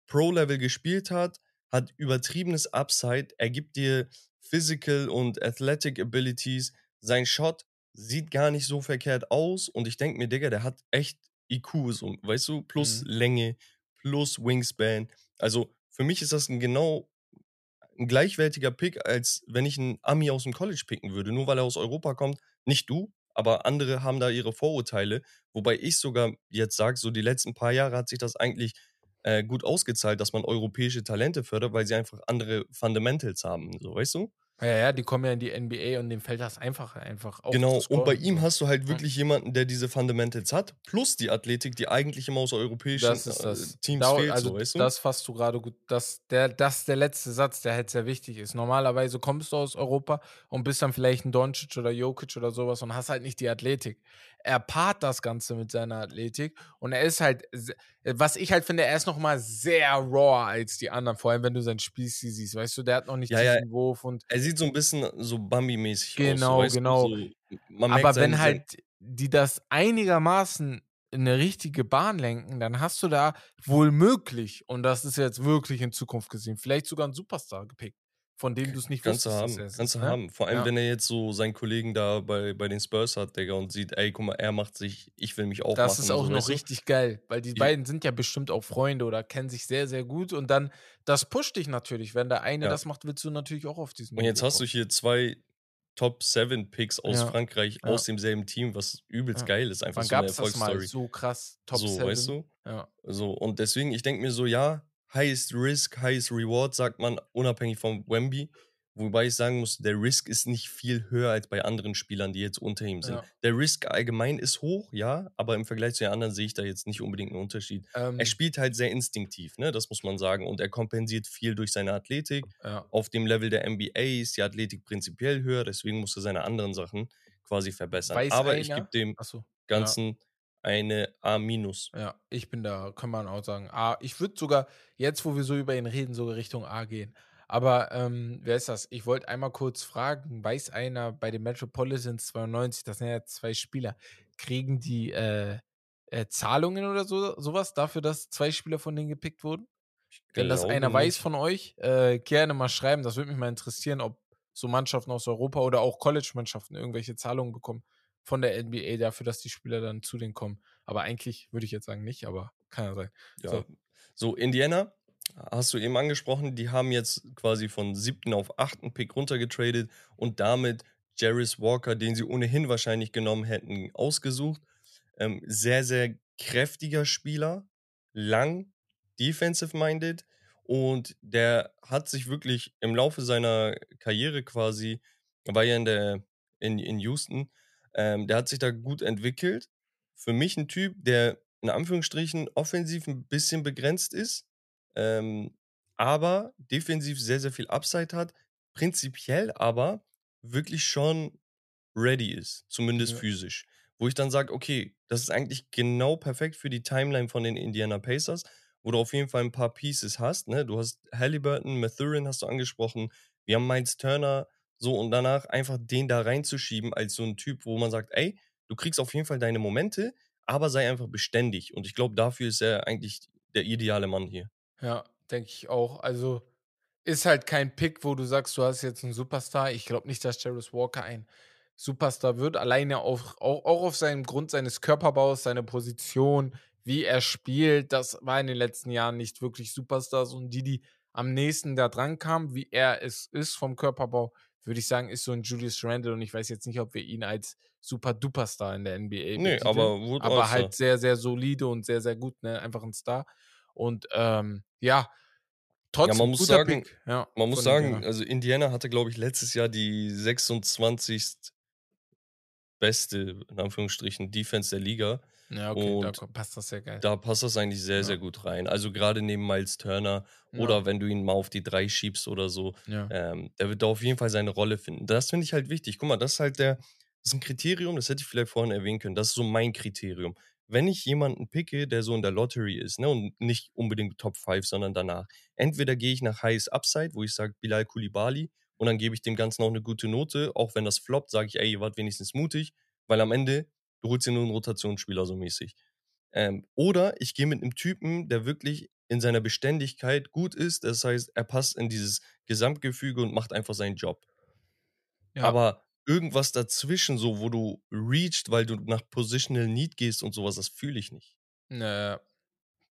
Pro-Level gespielt hat, hat übertriebenes Upside, er gibt dir Physical und Athletic Abilities. Sein Shot sieht gar nicht so verkehrt aus und ich denke mir, Digga, der hat echt IQ, so, weißt du, plus mhm. Länge, plus Wingspan. Also für mich ist das ein genau ein gleichwertiger Pick, als wenn ich einen Ami aus dem College picken würde, nur weil er aus Europa kommt. Nicht du, aber andere haben da ihre Vorurteile. Wobei ich sogar jetzt sage, so die letzten paar Jahre hat sich das eigentlich äh, gut ausgezahlt, dass man europäische Talente fördert, weil sie einfach andere Fundamentals haben, so weißt du? Ja, ja, die kommen ja in die NBA und dem fällt das einfacher einfach auf. Genau, und bei ihm hast du halt wirklich jemanden, der diese Fundamentals hat, plus die Athletik, die eigentlich immer aus europäischen das ist das. Äh, Teams da, fehlt, also so, weißt du? Das fasst du gerade gut. Das, der, das ist der letzte Satz, der halt sehr wichtig ist. Normalerweise kommst du aus Europa und bist dann vielleicht ein Doncic oder Jokic oder sowas und hast halt nicht die Athletik er paart das Ganze mit seiner Athletik und er ist halt, was ich halt finde, er ist nochmal sehr raw als die anderen, vor allem wenn du sein Spiel siehst, weißt du, der hat noch nicht ja, diesen ja. Wurf und. Er sieht so ein bisschen so Bambi-mäßig genau, aus. So, genau, genau. So, Aber wenn halt die das einigermaßen in eine richtige Bahn lenken, dann hast du da wohl möglich, und das ist jetzt wirklich in Zukunft gesehen, vielleicht sogar einen Superstar gepickt von dem du es nicht kannst wusstest. Haben, kannst du ne? haben. Vor allem, ja. wenn er jetzt so seinen Kollegen da bei, bei den Spurs hat, Digga, und sieht, ey, guck mal, er macht sich, ich will mich auch Das machen, ist auch so, noch richtig geil, weil die, die beiden sind ja bestimmt auch Freunde oder kennen sich sehr, sehr gut und dann, das pusht dich natürlich. Wenn der eine ja. das macht, willst du natürlich auch auf diesen Und jetzt hast du hier zwei Top 7 Picks aus ja. Frankreich aus demselben Team, was übelst geil ist. Einfach Wann so eine Erfolgsstory. so krass, Top so, 7. weißt du? Ja. So, und deswegen, ich denke mir so, ja, highest risk, highest reward, sagt man, unabhängig vom Wemby. Wobei ich sagen muss, der Risk ist nicht viel höher als bei anderen Spielern, die jetzt unter ihm sind. Ja. Der Risk allgemein ist hoch, ja, aber im Vergleich zu den anderen sehe ich da jetzt nicht unbedingt einen Unterschied. Ähm, er spielt halt sehr instinktiv, ne, das muss man sagen. Und er kompensiert viel durch seine Athletik. Ja. Auf dem Level der NBA ist die Athletik prinzipiell höher, deswegen muss er seine anderen Sachen quasi verbessern. Weiß aber einer? ich gebe dem so, Ganzen ja. Eine A-. Ja, ich bin da, kann man auch sagen. A. Ich würde sogar, jetzt wo wir so über ihn reden, sogar Richtung A gehen. Aber ähm, wer ist das? Ich wollte einmal kurz fragen, weiß einer bei den Metropolitans 92, das sind ja zwei Spieler, kriegen die äh, äh, Zahlungen oder so, sowas dafür, dass zwei Spieler von denen gepickt wurden? Wenn das einer nicht. weiß von euch, äh, gerne mal schreiben. Das würde mich mal interessieren, ob so Mannschaften aus Europa oder auch College-Mannschaften irgendwelche Zahlungen bekommen von der NBA dafür, dass die Spieler dann zu denen kommen. Aber eigentlich würde ich jetzt sagen nicht, aber kann ja sein. Ja. So. So, Indiana, hast du eben angesprochen, die haben jetzt quasi von siebten auf achten Pick runtergetradet und damit Jarris Walker, den sie ohnehin wahrscheinlich genommen hätten, ausgesucht. Ähm, sehr, sehr kräftiger Spieler, lang, defensive-minded und der hat sich wirklich im Laufe seiner Karriere quasi, er war ja in, der, in, in Houston, ähm, der hat sich da gut entwickelt. Für mich ein Typ, der in Anführungsstrichen offensiv ein bisschen begrenzt ist, ähm, aber defensiv sehr, sehr viel Upside hat, prinzipiell aber wirklich schon ready ist, zumindest Ja. physisch. Wo ich dann sage, okay, das ist eigentlich genau perfekt für die Timeline von den Indiana Pacers, wo du auf jeden Fall ein paar Pieces hast. Ne? Du hast Halliburton, Mathurin hast du angesprochen, wir haben Miles Turner, so und danach einfach den da reinzuschieben als so ein Typ, wo man sagt, ey, du kriegst auf jeden Fall deine Momente, aber sei einfach beständig. Und ich glaube, dafür ist er eigentlich der ideale Mann hier. Ja, denke ich auch. Also ist halt kein Pick, wo du sagst, du hast jetzt einen Superstar. Ich glaube nicht, dass Jarvis Walker ein Superstar wird. Alleine auf, auch, auch auf seinem Grund seines Körperbaus, seine Position, wie er spielt. Das war in den letzten Jahren nicht wirklich Superstars. Und die, die am nächsten da dran kamen, wie er es ist vom Körperbau, würde ich sagen, ist so ein Julius Randle. Und ich weiß jetzt nicht, ob wir ihn als super-duper-Star in der NBA Nee, betiteln. aber wurde aber halt sehr, sehr solide und sehr, sehr gut, ne? Einfach ein Star. Und ähm, ja, trotzdem man muss sagen-. Ja, Man muss sagen, Indiana. also Indiana hatte, glaube ich, letztes Jahr die 26. beste, in Anführungsstrichen, Defense der Liga. Ja, okay, da und ko- passt das sehr geil. Da passt das eigentlich sehr, Ja. sehr gut rein. Also gerade neben Miles Turner oder wenn du ihn mal auf die drei schiebst oder so, ja. ähm, der wird da auf jeden Fall seine Rolle finden. Das finde ich halt wichtig. Guck mal, das ist halt der, das ist ein Kriterium, das hätte ich vielleicht vorhin erwähnen können. Das ist so mein Kriterium. Wenn ich jemanden picke, der so in der Lottery ist, ne, und nicht unbedingt Top 5, sondern danach, entweder gehe ich nach Highest Upside, wo ich sage Bilal Kulibali, und dann gebe ich dem Ganzen auch eine gute Note. Auch wenn das floppt, sage ich, ey, ihr wart wenigstens mutig, weil am Ende, du holst dir nur einen Rotationsspieler so mäßig. Ähm, oder ich gehe mit einem Typen, der wirklich in seiner Beständigkeit gut ist. Das heißt, er passt in dieses Gesamtgefüge und macht einfach seinen Job. ja. Aber irgendwas dazwischen, so wo du reachst, weil du nach Positional Need gehst und sowas, das fühle ich nicht. Naja,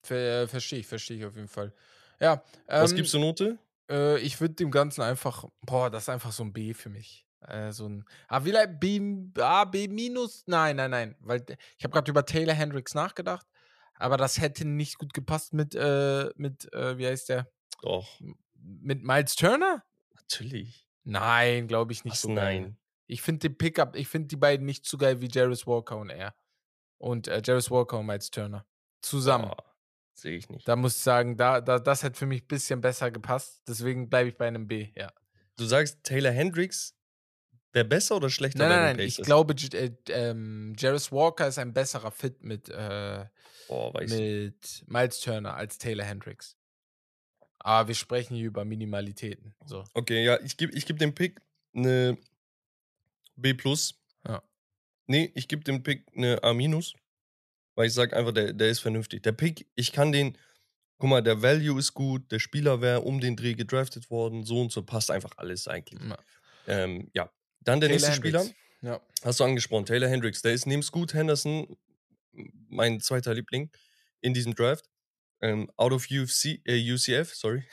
ver verstehe ich, verstehe ich auf jeden Fall. Ja, Was ähm, gibst du Note? Äh, ich würde dem Ganzen einfach, boah, das ist einfach so ein B für mich. Äh, so ein, ah, vielleicht B, A, B minus? Nein, nein, nein, weil ich habe gerade über Taylor Hendricks nachgedacht, aber das hätte nicht gut gepasst mit, äh, mit, äh, wie heißt der? Doch, Mit Miles Turner? natürlich. Nein, glaube ich nicht Was, so geil. nein. Ich finde den Pickup, ich finde die beiden nicht so geil wie Jarvis Walker und er. Und äh, Jarvis Walker und Miles Turner. Zusammen. Boah, Sehe ich nicht. Da muss ich sagen, da, da, das hätte für mich ein bisschen besser gepasst. Deswegen bleibe ich bei einem B, ja. Du sagst, Taylor Hendricks wäre besser oder schlechter Nein, bei nein, den nein. Ich glaube, äh, ähm, Jarvis Walker ist ein besserer Fit mit, äh, ich. mit Miles Turner als Taylor Hendricks. Aber wir sprechen hier über Minimalitäten. So. Okay, ja, ich gebe ich geb dem Pick eine B+. Ja. Nee, ich gebe dem Pick eine A-, weil ich sage einfach, der, der ist vernünftig. Der Pick, ich kann den, guck mal, der Value ist gut, der Spieler wäre um den Dreh gedraftet worden, so und so, passt einfach alles eigentlich. Ja. Ähm, ja. Dann der Taylor nächste Spieler, Hendricks. Ja. hast du angesprochen, Taylor Hendricks. Der ist neben Scoot Henderson mein zweiter Liebling in diesem Draft. Ähm, out of UFC, äh, UCF, sorry.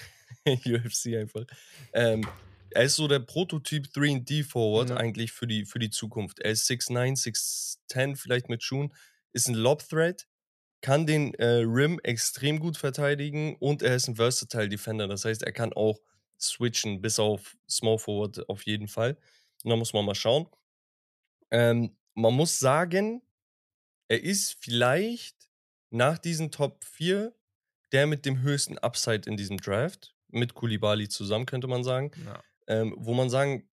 UFC einfach. Ähm, er ist so der Prototyp 3D Forward Ja. eigentlich für die, für die Zukunft. Er ist 6'9, 6'10, vielleicht mit Schuhen. Ist ein Lob Threat, kann den äh, Rim extrem gut verteidigen und er ist ein Versatile Defender. Das heißt, er kann auch switchen bis auf Small Forward auf jeden Fall. Und da muss man mal schauen. Ähm, man muss sagen, er ist vielleicht nach diesen Top 4 der mit dem höchsten Upside in diesem Draft. Mit Kulibali zusammen, könnte man sagen. Ja. Ähm, wo man sagen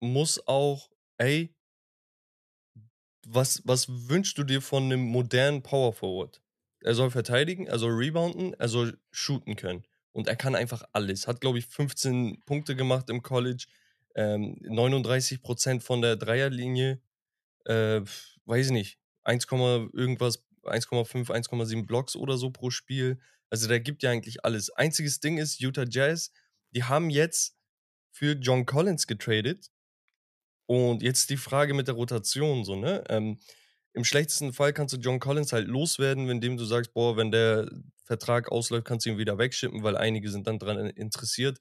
muss auch, ey, was, was wünschst du dir von einem modernen Power Forward? Er soll verteidigen, er soll rebounden, er soll shooten können. Und er kann einfach alles. Hat, glaube ich, 15 Punkte gemacht im College, ähm, 39% von der Dreierlinie, äh, weiß ich nicht, 1, irgendwas, 1,5, 1,7 Blocks oder so pro Spiel. Also der gibt ja eigentlich alles. Einziges Ding ist, Utah Jazz, die haben jetzt für John Collins getradet. Und jetzt die Frage mit der Rotation, so, ne? Ähm, Im schlechtesten Fall kannst du John Collins halt loswerden, indem du sagst, boah, wenn der Vertrag ausläuft, kannst du ihn wieder wegschippen, weil einige sind dann daran interessiert,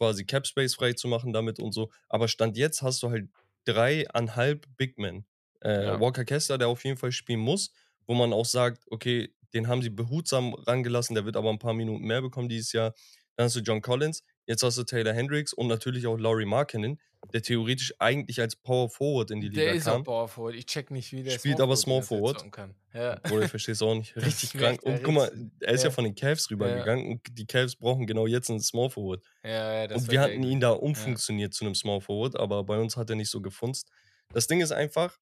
quasi Cap Space frei zu machen damit und so. Aber Stand jetzt hast du halt dreieinhalb Big Men. Äh, Ja. Walker Kessler, der auf jeden Fall spielen muss, wo man auch sagt, okay, den haben sie behutsam rangelassen, der wird aber ein paar Minuten mehr bekommen dieses Jahr. Dann hast du John Collins, jetzt hast du Taylor Hendricks und natürlich auch Laurie Markkinen, der theoretisch eigentlich als Power Forward in die Liga Der ist auch kam. Power Forward. Ich check nicht, wie der Spielt aber Small ganze Zeit Forward. Kann. Ja. Oder ich verstehe es auch nicht. Richtig krank. Und guck mal, er ist ja, Ja. von den Cavs rübergegangen und die Cavs brauchen genau jetzt einen Small Forward. Ja, ja, das und wir hatten ihn da umfunktioniert zu einem Small Forward, aber bei uns hat er nicht so gefunzt. Das Ding ist einfach,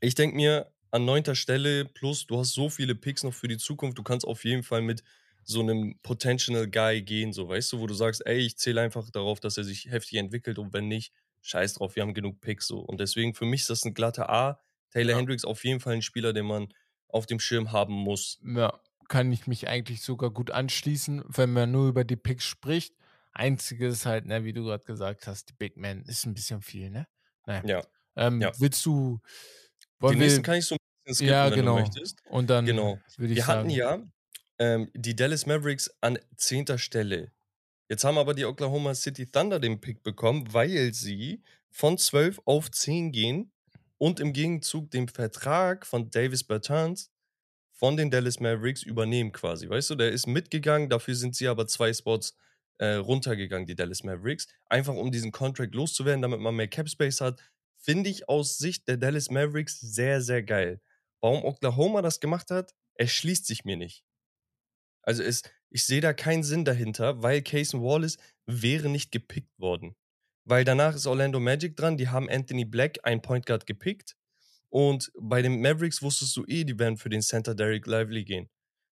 ich denke mir, an neunter Stelle plus, du hast so viele Picks noch für die Zukunft, du kannst auf jeden Fall mit so einem Potential Guy gehen, so weißt du, wo du sagst, ey, ich zähle einfach darauf, dass er sich heftig entwickelt und wenn nicht, scheiß drauf, wir haben genug Picks so. Und deswegen für mich ist das ein glatter A. Taylor Ja. Hendricks auf jeden Fall ein Spieler, den man auf dem Schirm haben muss. Ja, kann ich mich eigentlich sogar gut anschließen, wenn man nur über die Picks spricht. Einziges ist halt, ne, wie du gerade gesagt hast, die Big Man ist ein bisschen viel, ne? Naja. Ja. Ähm, ja. Willst du. Die Wollen nächsten wir, kann ich so ein bisschen skippen, ja, wenn genau. du möchtest. Und dann Genau. würde ich Wir sagen. hatten ja ähm, die Dallas Mavericks an 10. Stelle. Jetzt haben aber die Oklahoma City Thunder den Pick bekommen, weil sie von 12 auf 10 gehen und im Gegenzug den Vertrag von Davis Bertans von den Dallas Mavericks übernehmen quasi. Weißt du, der ist mitgegangen, dafür sind sie aber zwei Spots äh, runtergegangen, die Dallas Mavericks. Einfach um diesen Contract loszuwerden, damit man mehr Cap Space hat. Finde ich aus Sicht der Dallas Mavericks sehr, sehr geil. Warum Oklahoma das gemacht hat, erschließt sich mir nicht. Also es, ich sehe da keinen Sinn dahinter, weil Cason Wallace wäre nicht gepickt worden. Weil danach ist Orlando Magic dran, die haben Anthony Black, einen Point Guard, gepickt. Und bei den Mavericks wusstest du eh, die werden für den Center Derek Lively gehen.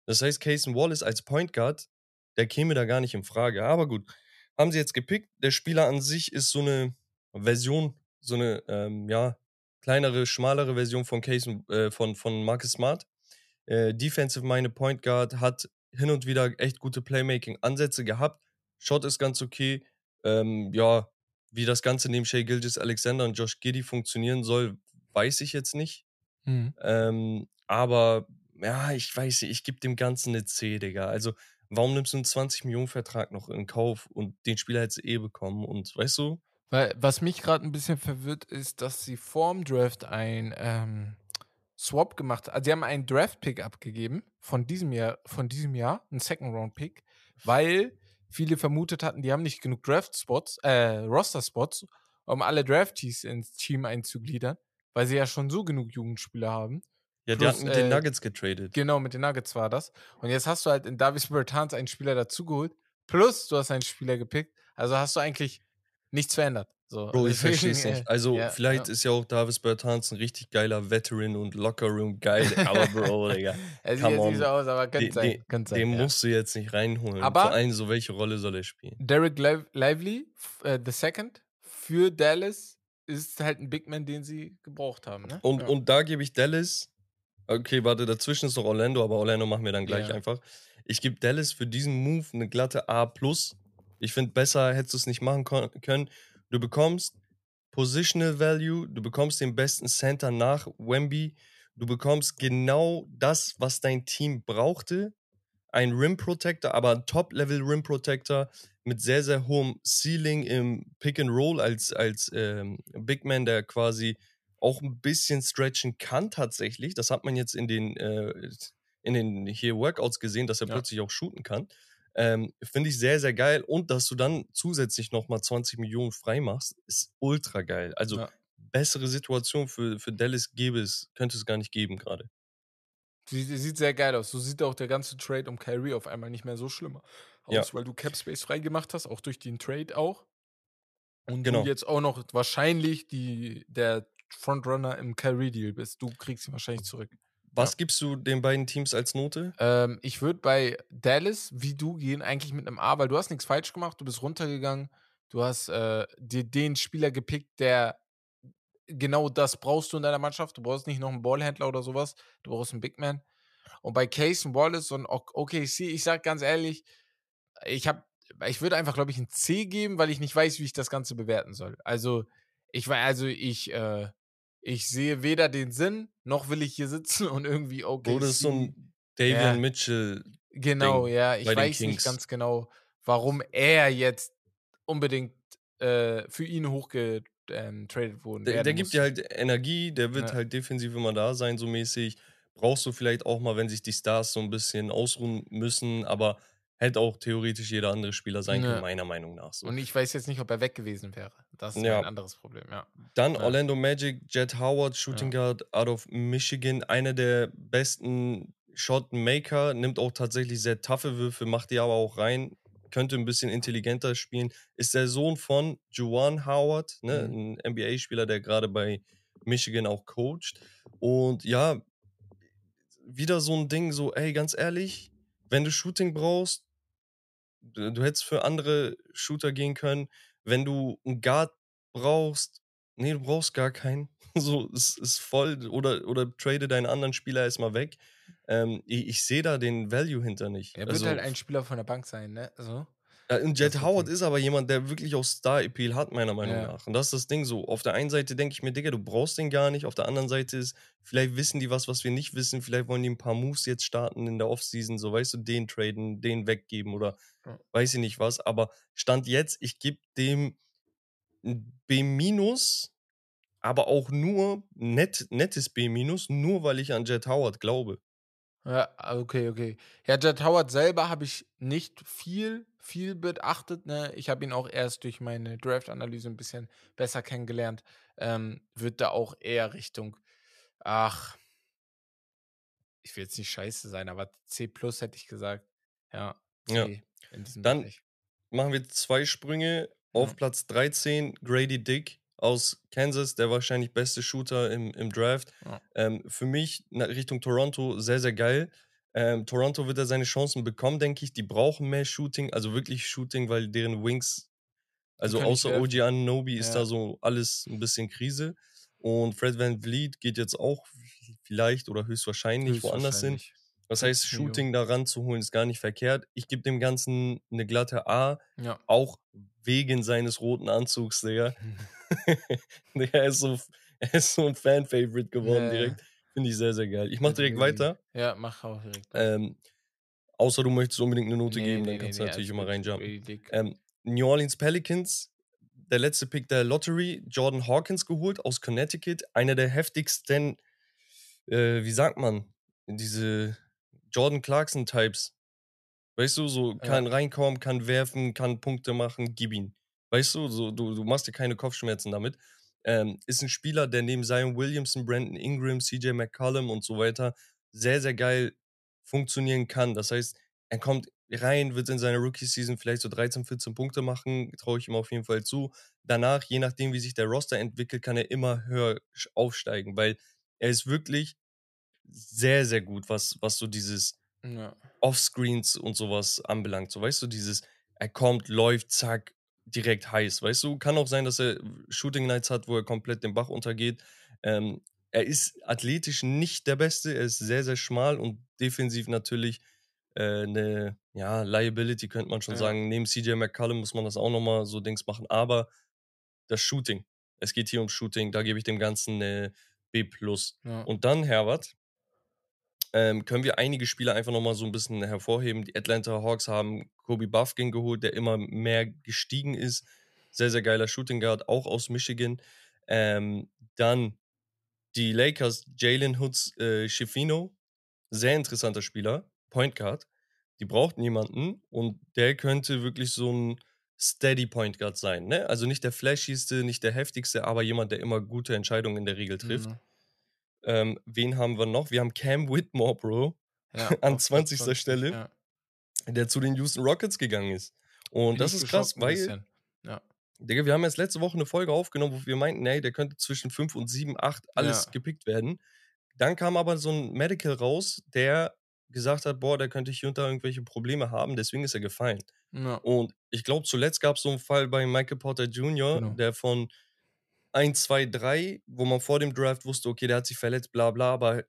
Das heißt, Cason Wallace als Point Guard, der käme da gar nicht in Frage. Aber gut, haben sie jetzt gepickt. Der Spieler an sich ist so eine Version, so eine, ähm, ja, kleinere, schmalere Version von Cason, äh, von, von Marcus Smart. Äh, Defensive Minded Point Guard hat hin und wieder echt gute Playmaking-Ansätze gehabt. Shot ist ganz okay. Ähm, ja, wie das Ganze neben Shea Gilgis Alexander und Josh Giddy funktionieren soll, weiß ich jetzt nicht. Hm. Ähm, aber ja, ich weiß nicht, ich gebe dem Ganzen eine C, Digga. Also, warum nimmst du einen 20-Millionen-Vertrag noch in Kauf und den Spieler hättest du eh bekommen? Und weißt du, Weil, was mich gerade ein bisschen verwirrt, ist, dass sie vorm Draft ein ähm, Swap gemacht. Also, sie haben einen Draft-Pick abgegeben von diesem Jahr, von diesem Jahr, einen Second-Round-Pick, weil viele vermutet hatten, die haben nicht genug Draft-Spots, äh, Roster-Spots, um alle Draftees ins Team einzugliedern, weil sie ja schon so genug Jugendspieler haben. ja, die Plus, hatten mit den äh, Nuggets getradet. Genau, mit den Nuggets war das. Und jetzt hast du halt in Davis Bertans einen Spieler dazugeholt, plus du hast einen Spieler gepickt. Also hast du eigentlich nichts verändert. So, Bro, ich verstehe es nicht. äh, Also, ja, vielleicht ja. ist ja auch Davis Bertans ein richtig geiler Veteran und Lockerroom-Guy, aber Bro, Digga. Er sieht jetzt nicht so aus, aber könnte sein. den, könnte sein den ja. musst du jetzt nicht reinholen. Aber- Vor allem so, welche Rolle soll er spielen? Derek Liv Lively, äh, the second, für Dallas ist halt ein Big Man, den sie gebraucht haben. Ne? Und, und da gebe ich Dallas. Okay, warte, dazwischen ist noch Orlando, aber Orlando machen wir dann gleich einfach. Ich gebe Dallas für diesen Move eine glatte A. Ich finde, besser hättest du es nicht machen können. Du bekommst Positional Value, du bekommst den besten Center nach Wemby, du bekommst genau das, was dein Team brauchte. Ein Rim Protector, aber ein Top-Level Rim Protector mit sehr, sehr hohem Ceiling im Pick and Roll als, als ähm, Big Man, der quasi auch ein bisschen stretchen kann tatsächlich. Das hat man jetzt in den, äh, in den hier Workouts gesehen, dass er Ja. plötzlich auch shooten kann. Ähm, Finde ich sehr, sehr geil. Und dass du dann zusätzlich nochmal 20 Millionen frei machst, ist ultra geil. Also Ja. bessere Situation für, für Dallas gäbe es, könnte es gar nicht geben gerade. Sie, sie sieht sehr geil aus. So sieht auch der ganze Trade um Kyrie auf einmal nicht mehr so schlimm aus, Ja. weil du Cap Space freigemacht hast, auch durch den Trade auch. Und Genau. du jetzt auch noch wahrscheinlich die, der Frontrunner im Kyrie-Deal bist. Du kriegst ihn wahrscheinlich zurück. Was gibst du den beiden Teams als Note? Ähm, ich würde bei Dallas, wie du, gehen, eigentlich mit einem A, weil du hast nichts falsch gemacht, du bist runtergegangen, du hast äh, dir den Spieler gepickt, der genau das brauchst du in deiner Mannschaft. Du brauchst nicht noch einen Ballhändler oder sowas, du brauchst einen Big Man. Und bei Case und Wallace und OKC, ich sag ganz ehrlich, ich habe, ich würde einfach, glaube ich, ein C geben, weil ich nicht weiß, wie ich das Ganze bewerten soll. Also, Ich war also ich äh, ich sehe weder den Sinn, noch will ich hier sitzen und irgendwie okay. Oder ist so ein Davian Ja. Mitchell. Genau, Ding ja. Ich weiß nicht ganz genau, warum er jetzt unbedingt äh, für ihn hochgetradet ähm, worden Der, der gibt dir halt Energie, der wird Ja. halt defensiv immer da sein, so mäßig. Brauchst du vielleicht auch mal, wenn sich die Stars so ein bisschen ausruhen müssen, aber hätte auch theoretisch jeder andere Spieler sein Ja. können, meiner Meinung nach. So. Und ich weiß jetzt nicht, ob er weg gewesen wäre. Das ist Ja. ein anderes Problem, ja. Dann Ja. Orlando Magic, Jet Howard, Shooting Guard out of Michigan, einer der besten Shot-Maker, nimmt auch tatsächlich sehr taffe Würfe, macht die aber auch rein, könnte ein bisschen intelligenter spielen. Ist der Sohn von Juwan Howard, ne, Mhm. ein NBA-Spieler, der gerade bei Michigan auch coacht. Und ja, wieder so ein Ding, so, ey, ganz ehrlich, wenn du Shooting brauchst, du, hättest für andere Shooter gehen können. Wenn du einen Guard brauchst, nee, du brauchst gar keinen. So, es ist voll, oder, oder trade deinen anderen Spieler erstmal weg. Ähm, ich ich sehe da den Value hinter nicht. Er wird Also, halt ein Spieler von der Bank sein, ne? So. Ja, und Jet Howard ist aber jemand, der wirklich auch Star-Appeal hat, meiner Meinung Ja. nach. Und das ist das Ding so. Auf der einen Seite denke ich mir, Digga, du brauchst den gar nicht. Auf der anderen Seite ist, vielleicht wissen die was, was wir nicht wissen. Vielleicht wollen die ein paar Moves jetzt starten in der Offseason. So, weißt du, den traden, den weggeben oder Ja. weiß ich nicht was. Aber Stand jetzt, ich gebe dem ein B-, aber auch nur net, nettes B-, nur weil ich an Jet Howard glaube. Ja, ah, okay, okay. Ja, Jet Howard selber habe ich nicht viel, viel beachtet. Ne? Ich habe ihn auch erst durch meine Draft-Analyse ein bisschen besser kennengelernt. Ähm, wird da auch eher Richtung, ach, ich will jetzt nicht scheiße sein, aber C plus hätte ich gesagt. Ja, C Ja. in diesem Dann Bereich. machen wir zwei Sprünge. Auf Ja. Platz 13 Grady Dick aus Kansas, der wahrscheinlich beste Shooter im, im Draft. Ja. Ähm, für mich Richtung Toronto sehr, sehr geil. Ähm, Toronto wird er seine Chancen bekommen, denke ich. Die brauchen mehr Shooting, also wirklich Shooting, weil deren Wings, also außer OG werfen. Anunoby ist Ja. da so alles ein bisschen Krise. Und Fred Van Vliet geht jetzt auch vielleicht oder höchstwahrscheinlich woanders hin. Höchstwahrscheinlich. Das heißt, 40 Millionen. Shooting da ranzuholen ist gar nicht verkehrt. Ich gebe dem Ganzen eine glatte A, Ja. auch wegen seines roten Anzugs, Digga. Digga, er ist so, er ist so ein Fan-Favorite geworden Ja, direkt. Finde ich sehr, sehr geil. Ich mach direkt weiter. Ja, mach auch direkt. Ähm, außer du möchtest unbedingt eine Note Nee, geben, nee, dann kannst nee, du natürlich immer reinjumpen. Ähm, New Orleans Pelicans, der letzte Pick der Lottery, Jordan Hawkins geholt aus Connecticut. Einer der heftigsten, äh, wie sagt man, diese Jordan Clarkson-Types. Weißt du, so kann reinkommen, kann werfen, kann Punkte machen, gib ihn. Weißt du, so, du, du machst dir keine Kopfschmerzen damit. Ähm, ist ein Spieler, der neben Zion Williamson, Brandon Ingram, CJ McCollum und so weiter sehr, sehr geil funktionieren kann. Das heißt, er kommt rein, wird in seiner Rookie-Season vielleicht so 13, 14 Punkte machen, traue ich ihm auf jeden Fall zu. Danach, je nachdem, wie sich der Roster entwickelt, kann er immer höher aufsteigen, weil er ist wirklich sehr, sehr gut, was, was so dieses Ja. Offscreens und sowas anbelangt. So, weißt du, dieses, er kommt, läuft, zack, direkt heiß. Weißt du, kann auch sein, dass er Shooting Nights hat, wo er komplett den Bach untergeht. Ähm, er ist athletisch nicht der Beste, er ist sehr, sehr schmal und defensiv natürlich äh, eine ja, Liability, könnte man schon Ja. sagen. Neben CJ McCollum muss man das auch nochmal so Dings machen, aber das Shooting, es geht hier um Shooting, da gebe ich dem Ganzen eine B. Ja. Und dann, Herbert, ähm, können wir einige Spieler einfach nochmal so ein bisschen hervorheben. Die Atlanta Hawks haben Kobe Buffkin geholt, der immer mehr gestiegen ist. Sehr, sehr geiler Shooting Guard, auch aus Michigan. Ähm, dann die Lakers, Jalen Hoods äh, Schifino, sehr interessanter Spieler, Point Guard. Die brauchten jemanden und der könnte wirklich so ein Steady Point Guard sein. Ne? Also nicht der flashigste, nicht der heftigste, aber jemand, der immer gute Entscheidungen in der Regel trifft. Mhm. Ähm, wen haben wir noch? Wir haben Cam Whitmore, Bro, Ja, An auf Platz 20. Stelle. Ja. der zu den Houston Rockets gegangen ist. Und Bin das ist krass, weil. Ja. Digga, wir haben jetzt letzte Woche eine Folge aufgenommen, wo wir meinten, ey, der könnte zwischen 5 und 7, 8 alles Ja. gepickt werden. Dann kam aber so ein Medical raus, der gesagt hat, boah, der könnte hier und da irgendwelche Probleme haben, deswegen ist er gefallen. Ja. Und ich glaube, zuletzt gab es so einen Fall bei Michael Porter Jr., Genau. der von 1, 2, 3, wo man vor dem Draft wusste, okay, der hat sich verletzt, bla bla, aber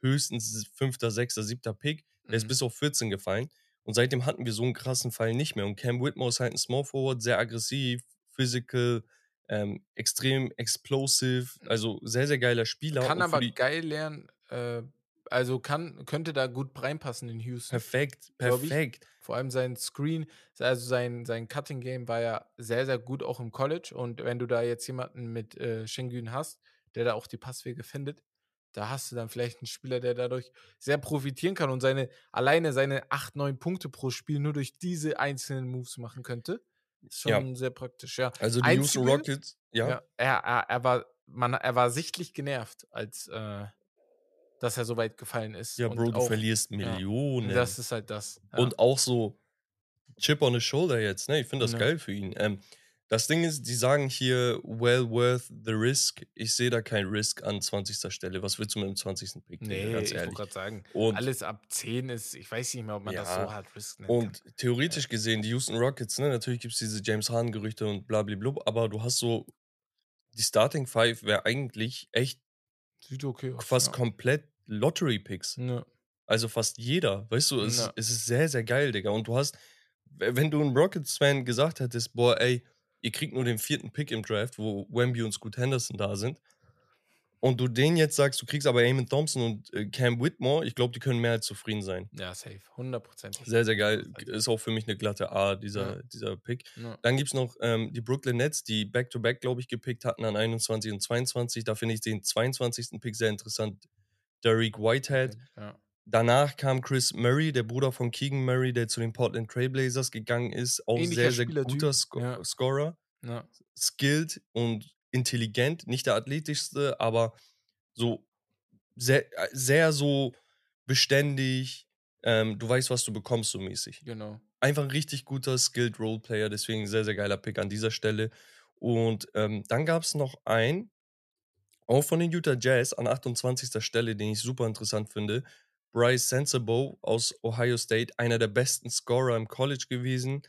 höchstens 5., 6., 7. Pick, der ist Mhm. bis auf 14 gefallen. Und seitdem hatten wir so einen krassen Fall nicht mehr. Und Cam Whitmore ist halt ein Small Forward, sehr aggressiv, physical, Ähm, extrem explosive, also sehr, sehr geiler Spieler. Kann aber geil lernen. Äh, also kann, könnte da gut reinpassen in Houston. Perfekt, perfekt. Vor allem sein Screen, also sein, sein Cutting Game war ja sehr, sehr gut auch im College. Und wenn du da jetzt jemanden mit äh, Schengen hast, der da auch die Passwege findet, da hast du dann vielleicht einen Spieler, der dadurch sehr profitieren kann und seine alleine seine 8, 9 Punkte pro Spiel nur durch diese einzelnen Moves machen könnte. Ist schon Ja. sehr praktisch, ja. Also die Houston Rockets, ja, Ja, er, er, er, war, man, er war sichtlich genervt, als äh, dass er so weit gefallen ist. ja, Bro, du auch, verlierst Millionen. Das ist halt das. Ja. Und auch so Chip on the Shoulder jetzt, ne? Ich finde das Ja. geil für ihn. Ähm, das Ding ist, die sagen hier, well worth the risk. Ich sehe da kein Risk an 20. Stelle. Was willst du mit dem 20. Pick? Nee, ganz ich wollte ehrlich. gerade sagen, Und, alles ab 10 ist, ich weiß nicht mehr, ob man das Ja, so hart risk nennen und theoretisch gesehen, die Houston Rockets, ne? Natürlich gibt es diese James Harden-Gerüchte und blablabla, aber du hast so, die Starting Five wäre eigentlich echt kann. Sieht okay fast ja. komplett Lottery-Picks. Ja. Also fast jeder, weißt du, es, Ja. es ist sehr, sehr geil, Digga. Und du hast, wenn du einem Rockets-Fan gesagt hättest, boah, ey, ihr kriegt nur den vierten Pick im Draft, wo Wemby und Scoot Henderson da sind, und du denen jetzt sagst, du kriegst aber Eamon Thompson und äh, Cam Whitmore, ich glaube, die können mehr als zufrieden sein. ja, safe. Hundertprozentig. Sehr, sehr geil. Ist auch für mich eine glatte A, dieser, Ja. dieser Pick. Ja. Dann gibt es noch ähm, die Brooklyn Nets, die Back-to-Back, glaube ich, gepickt hatten an 21 und 22. Da finde ich den 22. Pick sehr interessant. Derek Whitehead. Ja. Danach kam Chris Murray, der Bruder von Keegan Murray, der zu den Portland Trailblazers gegangen ist. Auch Ähnlicher sehr, sehr guter Sco ja. Scorer. Ja. Skilled und intelligent. Nicht der athletischste, aber so sehr, äh, sehr so beständig. Ähm, du weißt, was du bekommst, so mäßig. Genau. Einfach ein richtig guter Skilled Roleplayer, deswegen sehr, sehr geiler Pick an dieser Stelle. Und ähm, dann gab es noch einen, auch von den Utah Jazz an 28. Stelle, den ich super interessant finde. Bryce Sensabow aus Ohio State, einer der besten Scorer im College gewesen.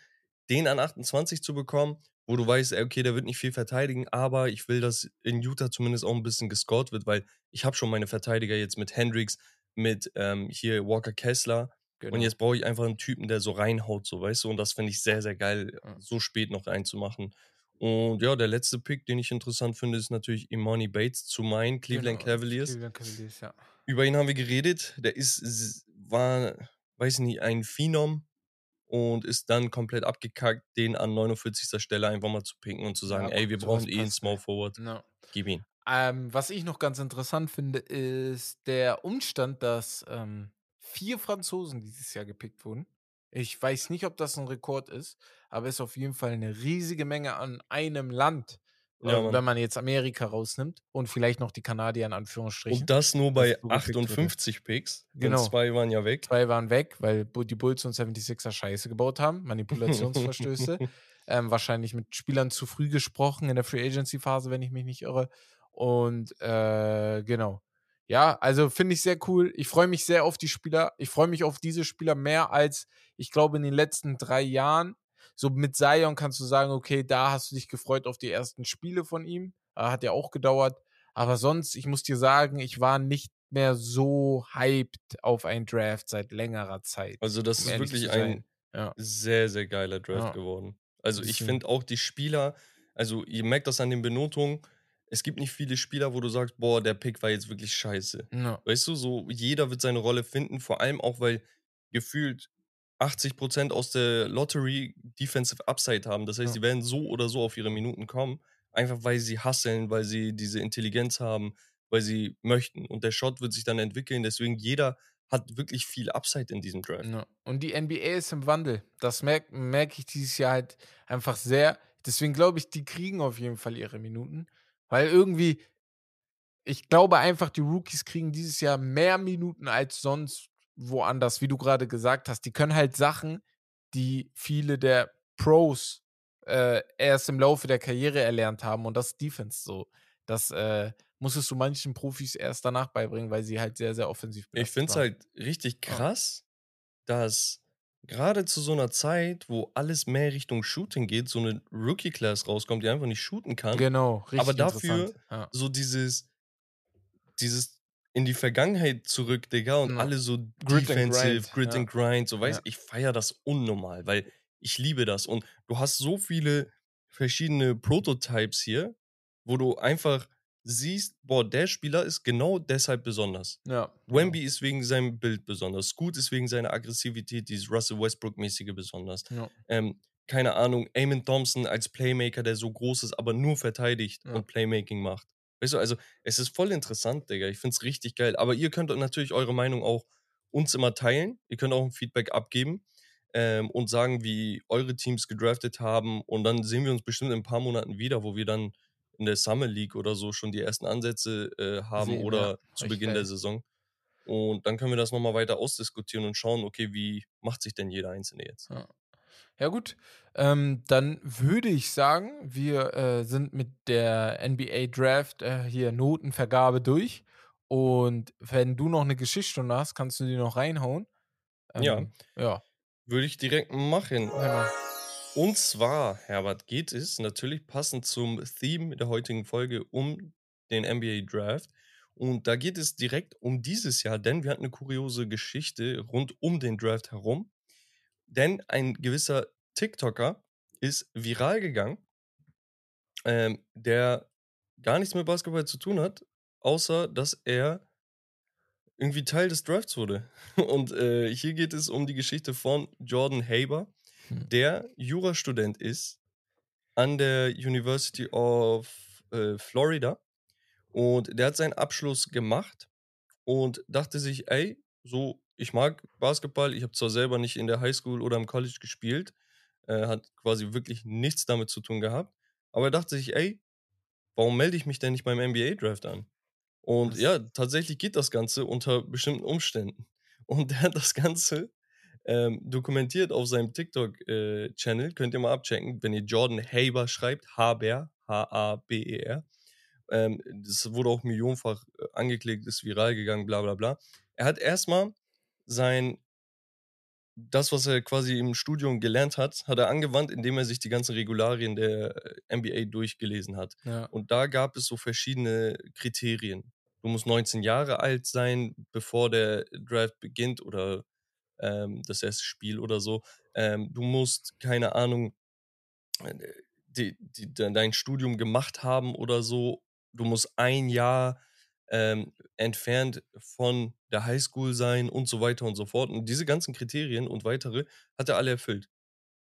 Den an 28 zu bekommen, wo du weißt, okay, der wird nicht viel verteidigen, aber ich will, dass in Utah zumindest auch ein bisschen gescored wird, weil ich habe schon meine Verteidiger jetzt mit Hendricks, mit ähm, hier Walker Kessler. genau. Und jetzt brauche ich einfach einen Typen, der so reinhaut, so weißt du. Und das finde ich sehr, sehr geil, so spät noch reinzumachen. Und ja, der letzte Pick, den ich interessant finde, ist natürlich Imani Bates zu meinen Cleveland Genau, Cavaliers. Cleveland Cavaliers, ja. Über ihn haben wir geredet. Der ist, war, weiß nicht, ein Phenom und ist dann komplett abgekackt, den an 49. Stelle einfach mal zu pinken und zu sagen, Ja, ey, wir brauchen eh einen Small. Forward. Ja. Gib ihn. Ähm, was ich noch ganz interessant finde, ist der Umstand, dass ähm, vier Franzosen dieses Jahr gepickt wurden. Ich weiß nicht, ob das ein Rekord ist, aber es ist auf jeden Fall eine riesige Menge an einem Land, Ja, äh, Mann. wenn man jetzt Amerika rausnimmt und vielleicht noch die Kanadier in Anführungsstrichen. Und das nur bei dass so gepickt wurde. 58 Picks. Genau. Und zwei waren ja weg. Zwei waren weg, weil die Bulls und 76er Scheiße gebaut haben, Manipulationsverstöße. ähm, wahrscheinlich mit Spielern zu früh gesprochen in der Free Agency Phase, wenn ich mich nicht irre. Und äh, genau. Ja, also finde ich sehr cool. Ich freue mich sehr auf die Spieler. Ich freue mich auf diese Spieler mehr als, ich glaube, in den letzten drei Jahren. So mit Zion kannst du sagen, okay, da hast du dich gefreut auf die ersten Spiele von ihm. Äh, Hat ja auch gedauert. Aber sonst, ich muss dir sagen, ich war nicht mehr so hyped auf einen Draft seit längerer Zeit. Also, das um ist wirklich ein Ja. sehr, sehr geiler Draft Ja. geworden. Also ich finde auch die Spieler, also ihr merkt das an den Benotungen, es gibt nicht viele Spieler, wo du sagst, boah, der Pick war jetzt wirklich scheiße. Ja. Weißt du, so jeder wird seine Rolle finden, vor allem auch, weil gefühlt 80% aus der Lottery Defensive Upside haben. Das heißt, Ja. die werden so oder so auf ihre Minuten kommen, einfach weil sie hasseln, weil sie diese Intelligenz haben, weil sie möchten. Und der Shot wird sich dann entwickeln. Deswegen jeder hat wirklich viel Upside in diesem Draft. Ja. Und die NBA ist im Wandel. Das merke merk ich dieses Jahr halt einfach sehr. Deswegen glaube ich, die kriegen auf jeden Fall ihre Minuten. Weil irgendwie, ich glaube einfach, die Rookies kriegen dieses Jahr mehr Minuten als sonst woanders, wie du gerade gesagt hast. Die können halt Sachen, die viele der Pros äh, erst im Laufe der Karriere erlernt haben. Und das ist Defense so. Das äh, musstest du manchen Profis erst danach beibringen, weil sie halt sehr, sehr offensiv Ich finde es halt richtig krass, dass gerade zu so einer Zeit, wo alles mehr Richtung Shooting geht, so eine Rookie-Class rauskommt, die einfach nicht shooten kann. Genau, richtig Aber dafür. Ja. So dieses, dieses in die Vergangenheit zurück, Digga, und Ja. alle so Grit and defensive, grind, Grit ja. and Grind, so weißt Ja. ich feiere das unnormal, weil ich liebe das. Und du hast so viele verschiedene Prototypes hier, wo du einfach siehst, boah, der Spieler ist genau deshalb besonders. Ja. Wemby ist wegen seinem Bild besonders. Scoot ist wegen seiner Aggressivität, dieses Russell Westbrook-mäßige besonders. Ja. Ähm, keine Ahnung, Eamon Thompson als Playmaker, der so groß ist, aber nur verteidigt Ja. und Playmaking macht. Weißt du, also es ist voll interessant, Digga. Ich find's richtig geil. Aber ihr könnt natürlich eure Meinung auch uns immer teilen. Ihr könnt auch ein Feedback abgeben ähm, und sagen, wie eure Teams gedraftet haben. Und dann sehen wir uns bestimmt in ein paar Monaten wieder, wo wir dann in der Summer League oder so schon die ersten Ansätze äh, haben Sehen, oder ja. zu Beginn geil. der Saison. Und dann können wir das nochmal weiter ausdiskutieren und schauen, okay, wie macht sich denn jeder Einzelne jetzt? Ja. Ja, gut. Ähm, dann würde ich sagen, wir äh, sind mit der NBA Draft äh, hier Notenvergabe durch. Und wenn du noch eine Geschichtsstunde hast, kannst du die noch reinhauen. Ja. Ähm, Ja, Würde ich direkt machen. genau. Und zwar, Herbert, geht es natürlich passend zum Theme der heutigen Folge um den NBA Draft. Und da geht es direkt um dieses Jahr, denn wir hatten eine kuriose Geschichte rund um den Draft herum. Denn ein gewisser TikToker ist viral gegangen, ähm, der gar nichts mit Basketball zu tun hat, außer dass er irgendwie Teil des Drafts wurde. Und äh, hier geht es um die Geschichte von Jordan Haber, Hm. der Jurastudent ist an der University of äh, Florida. Und der hat seinen Abschluss gemacht und dachte sich, ey, so, ich mag Basketball. Ich habe zwar selber nicht in der Highschool oder im College gespielt, äh, hat quasi wirklich nichts damit zu tun gehabt. Aber er dachte sich, ey, warum melde ich mich denn nicht beim NBA-Draft an? Und Was? ja, tatsächlich geht das Ganze unter bestimmten Umständen. Und er hat das Ganze ähm, dokumentiert auf seinem TikTok-Channel. Könnt ihr mal abchecken, wenn ihr Jordan Haber schreibt, Haber, H-A-B-E-R. Ähm, das wurde auch millionenfach äh, angeklickt, ist viral gegangen, bla bla bla. Er hat erstmal sein, das, was er quasi im Studium gelernt hat, hat er angewandt, indem er sich die ganzen Regularien der äh, NBA durchgelesen hat. Ja. Und da gab es so verschiedene Kriterien. Du musst 19 Jahre alt sein, bevor der Draft beginnt oder ähm, das erste Spiel oder so. Ähm, du musst, keine Ahnung, äh, die, die, de- dein Studium gemacht haben oder so. Du musst ein Jahr ähm, entfernt von der Highschool sein und so weiter und so fort. Und diese ganzen Kriterien und weitere hat er alle erfüllt.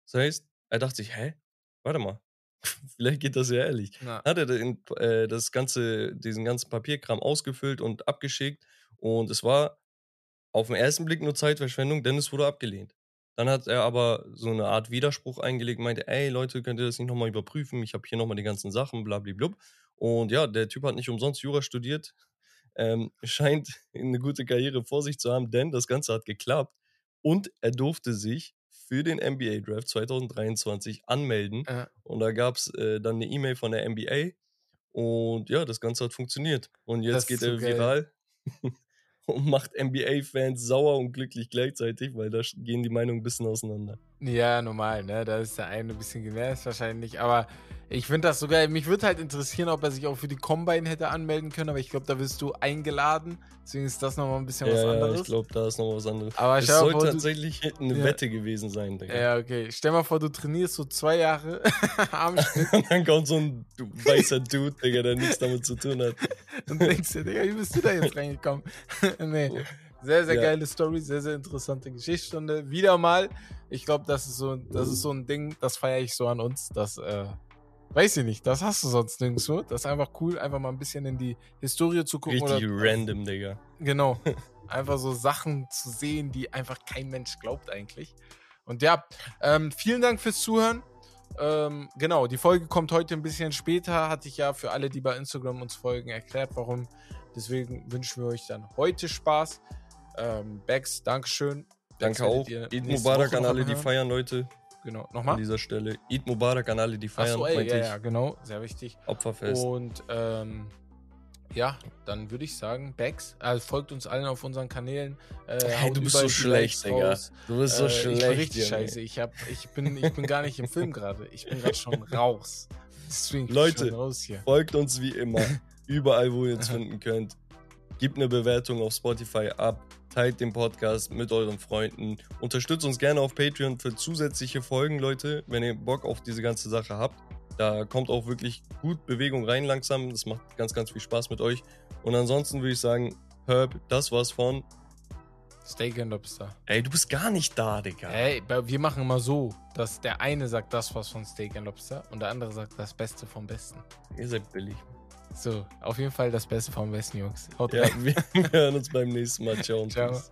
Das heißt, er dachte sich, hä? Warte mal. Vielleicht geht das ja ehrlich Ja. hat er den, äh, das ganze, diesen ganzen Papierkram ausgefüllt und abgeschickt. Und es war auf den ersten Blick nur Zeitverschwendung, denn es wurde abgelehnt. Dann hat er aber so eine Art Widerspruch eingelegt, meinte, ey Leute, könnt ihr das nicht nochmal überprüfen? Ich habe hier nochmal die ganzen Sachen, blablablub. Und ja, der Typ hat nicht umsonst Jura studiert, ähm, scheint eine gute Karriere vor sich zu haben, denn das Ganze hat geklappt. Und er durfte sich für den NBA Draft 2023 anmelden. Ja. Und da gab es äh, dann eine E-Mail von der NBA. Und ja, das Ganze hat funktioniert. Und jetzt geht so er geil. viral und macht NBA-Fans sauer und glücklich gleichzeitig, weil da gehen die Meinungen ein bisschen auseinander. Ja, normal, ne? Da ist der eine ein bisschen genervt wahrscheinlich. Aber ich finde das so geil. Mich würde halt interessieren, ob er sich auch für die Combine hätte anmelden können. Aber ich glaube, da wirst du eingeladen. Deswegen ist das nochmal ein bisschen was ja, ja, anderes. ich glaube, da ist noch was anderes. Aber es soll vor, du- tatsächlich eine Ja. Wette gewesen sein, Digga. ja, okay. Stell mal vor, du trainierst so zwei Jahre am Stück Und dann kommt so ein du- weißer Dude, Digga, der nichts damit zu tun hat. und denkst dir, Digga, wie bist du da jetzt reingekommen? nee. Sehr, sehr Ja. geile Story, sehr, sehr interessante Geschichtsstunde. Wieder mal. Ich glaube, das ist so, das ist so ein Ding, das feiere ich so an uns. Das, äh, weiß ich nicht, das hast du sonst nirgendwo. Das ist einfach cool, einfach mal ein bisschen in die Historie zu gucken. Richtig oder, random, Digga. Genau. Einfach so Sachen zu sehen, die einfach kein Mensch glaubt eigentlich. Und ja, ähm, vielen Dank fürs Zuhören. Ähm, genau, die Folge kommt heute ein bisschen später. Hatte ich ja für alle, die bei Instagram uns folgen, erklärt, warum. Deswegen wünschen wir euch dann heute Spaß. Ähm, Bex, Dankeschön. Danke auch. Eid Mubarak Woche an alle, die feiern, Leute. Genau, An nochmal. dieser Stelle. Eid Mubarak an alle, die feiern. Achso, ey, ja, ja, genau. Sehr wichtig. Opferfest. Und ähm, ja, dann würde ich sagen, Bex, also folgt uns allen auf unseren Kanälen. Äh, Hey, du bist so schlecht, Digga. Du bist so Äh, schlecht. Ich bin richtig Junge. scheiße. Ich, hab, ich, bin, ich bin gar nicht im Film gerade. Ich bin gerade schon raus. Deswegen Leute, schon raus hier. Folgt uns wie immer. Überall, wo ihr uns finden könnt. Gebt eine Bewertung auf Spotify ab. Teilt den Podcast mit euren Freunden. Unterstützt uns gerne auf Patreon für zusätzliche Folgen, Leute. Wenn ihr Bock auf diese ganze Sache habt, Da kommt auch wirklich gut Bewegung rein langsam. Das macht ganz, ganz viel Spaß mit euch. Und ansonsten würde ich sagen, Herb, das war's von. Steak and Lobster. Ey, du bist gar nicht da, Digga. Ey, wir machen immer so, dass der eine sagt das was von Steak and Lobster und der andere sagt das Beste vom Besten. Ihr seid billig. So, auf jeden Fall das Beste vom Besten, Jungs. Haut Ja, rein. wir hören uns beim nächsten Mal. Ciao und Ciao. tschüss.